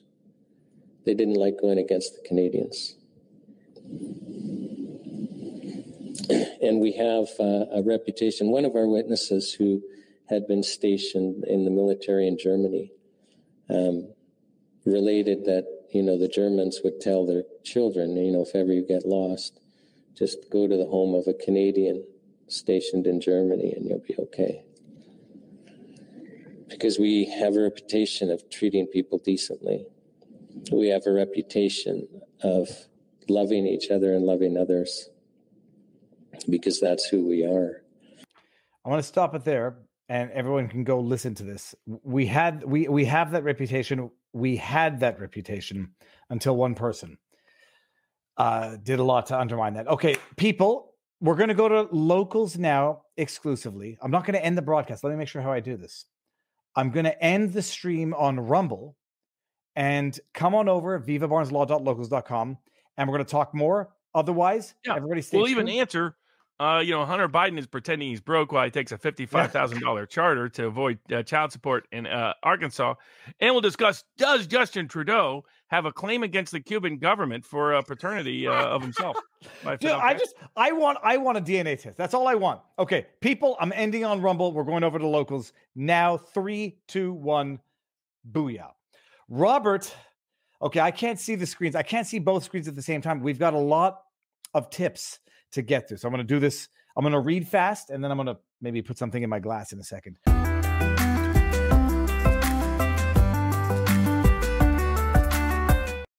They didn't like going against the Canadians. And we have uh, a reputation. One of our witnesses who had been stationed in the military in Germany um, related that you know the Germans would tell their children, you know, if ever you get lost, just go to the home of a Canadian stationed in Germany and you'll be okay. Because we have a reputation of treating people decently. We have a reputation of loving each other and loving others. because that's who we are. I want to stop it there, and everyone can go listen to this. We had we we have that reputation. We had that reputation until one person uh, did a lot to undermine that. Okay, people, we're going to go to locals now exclusively. I'm not going to end the broadcast. Let me make sure how I do this. I'm going to end the stream on Rumble and come on over vivabarneslaw.locals.com and we're going to talk more. Otherwise, Yeah, everybody stay We'll even answer. Uh, you know, Hunter Biden is pretending he's broke while he takes a fifty-five thousand dollar charter to avoid uh, child support in uh, Arkansas, and we'll discuss: Does Justin Trudeau have a claim against the Cuban government for uh, paternity uh, of himself? Dude, I just I want I want a DNA test. That's all I want. Okay, people, I'm ending on Rumble. We're going over to locals now. Three, two, one, booyah. Robert, okay, I can't see the screens. I can't see both screens at the same time. We've got a lot of tips to get through. So I'm gonna do this. I'm gonna read fast and then I'm gonna maybe put something in my glass in a second.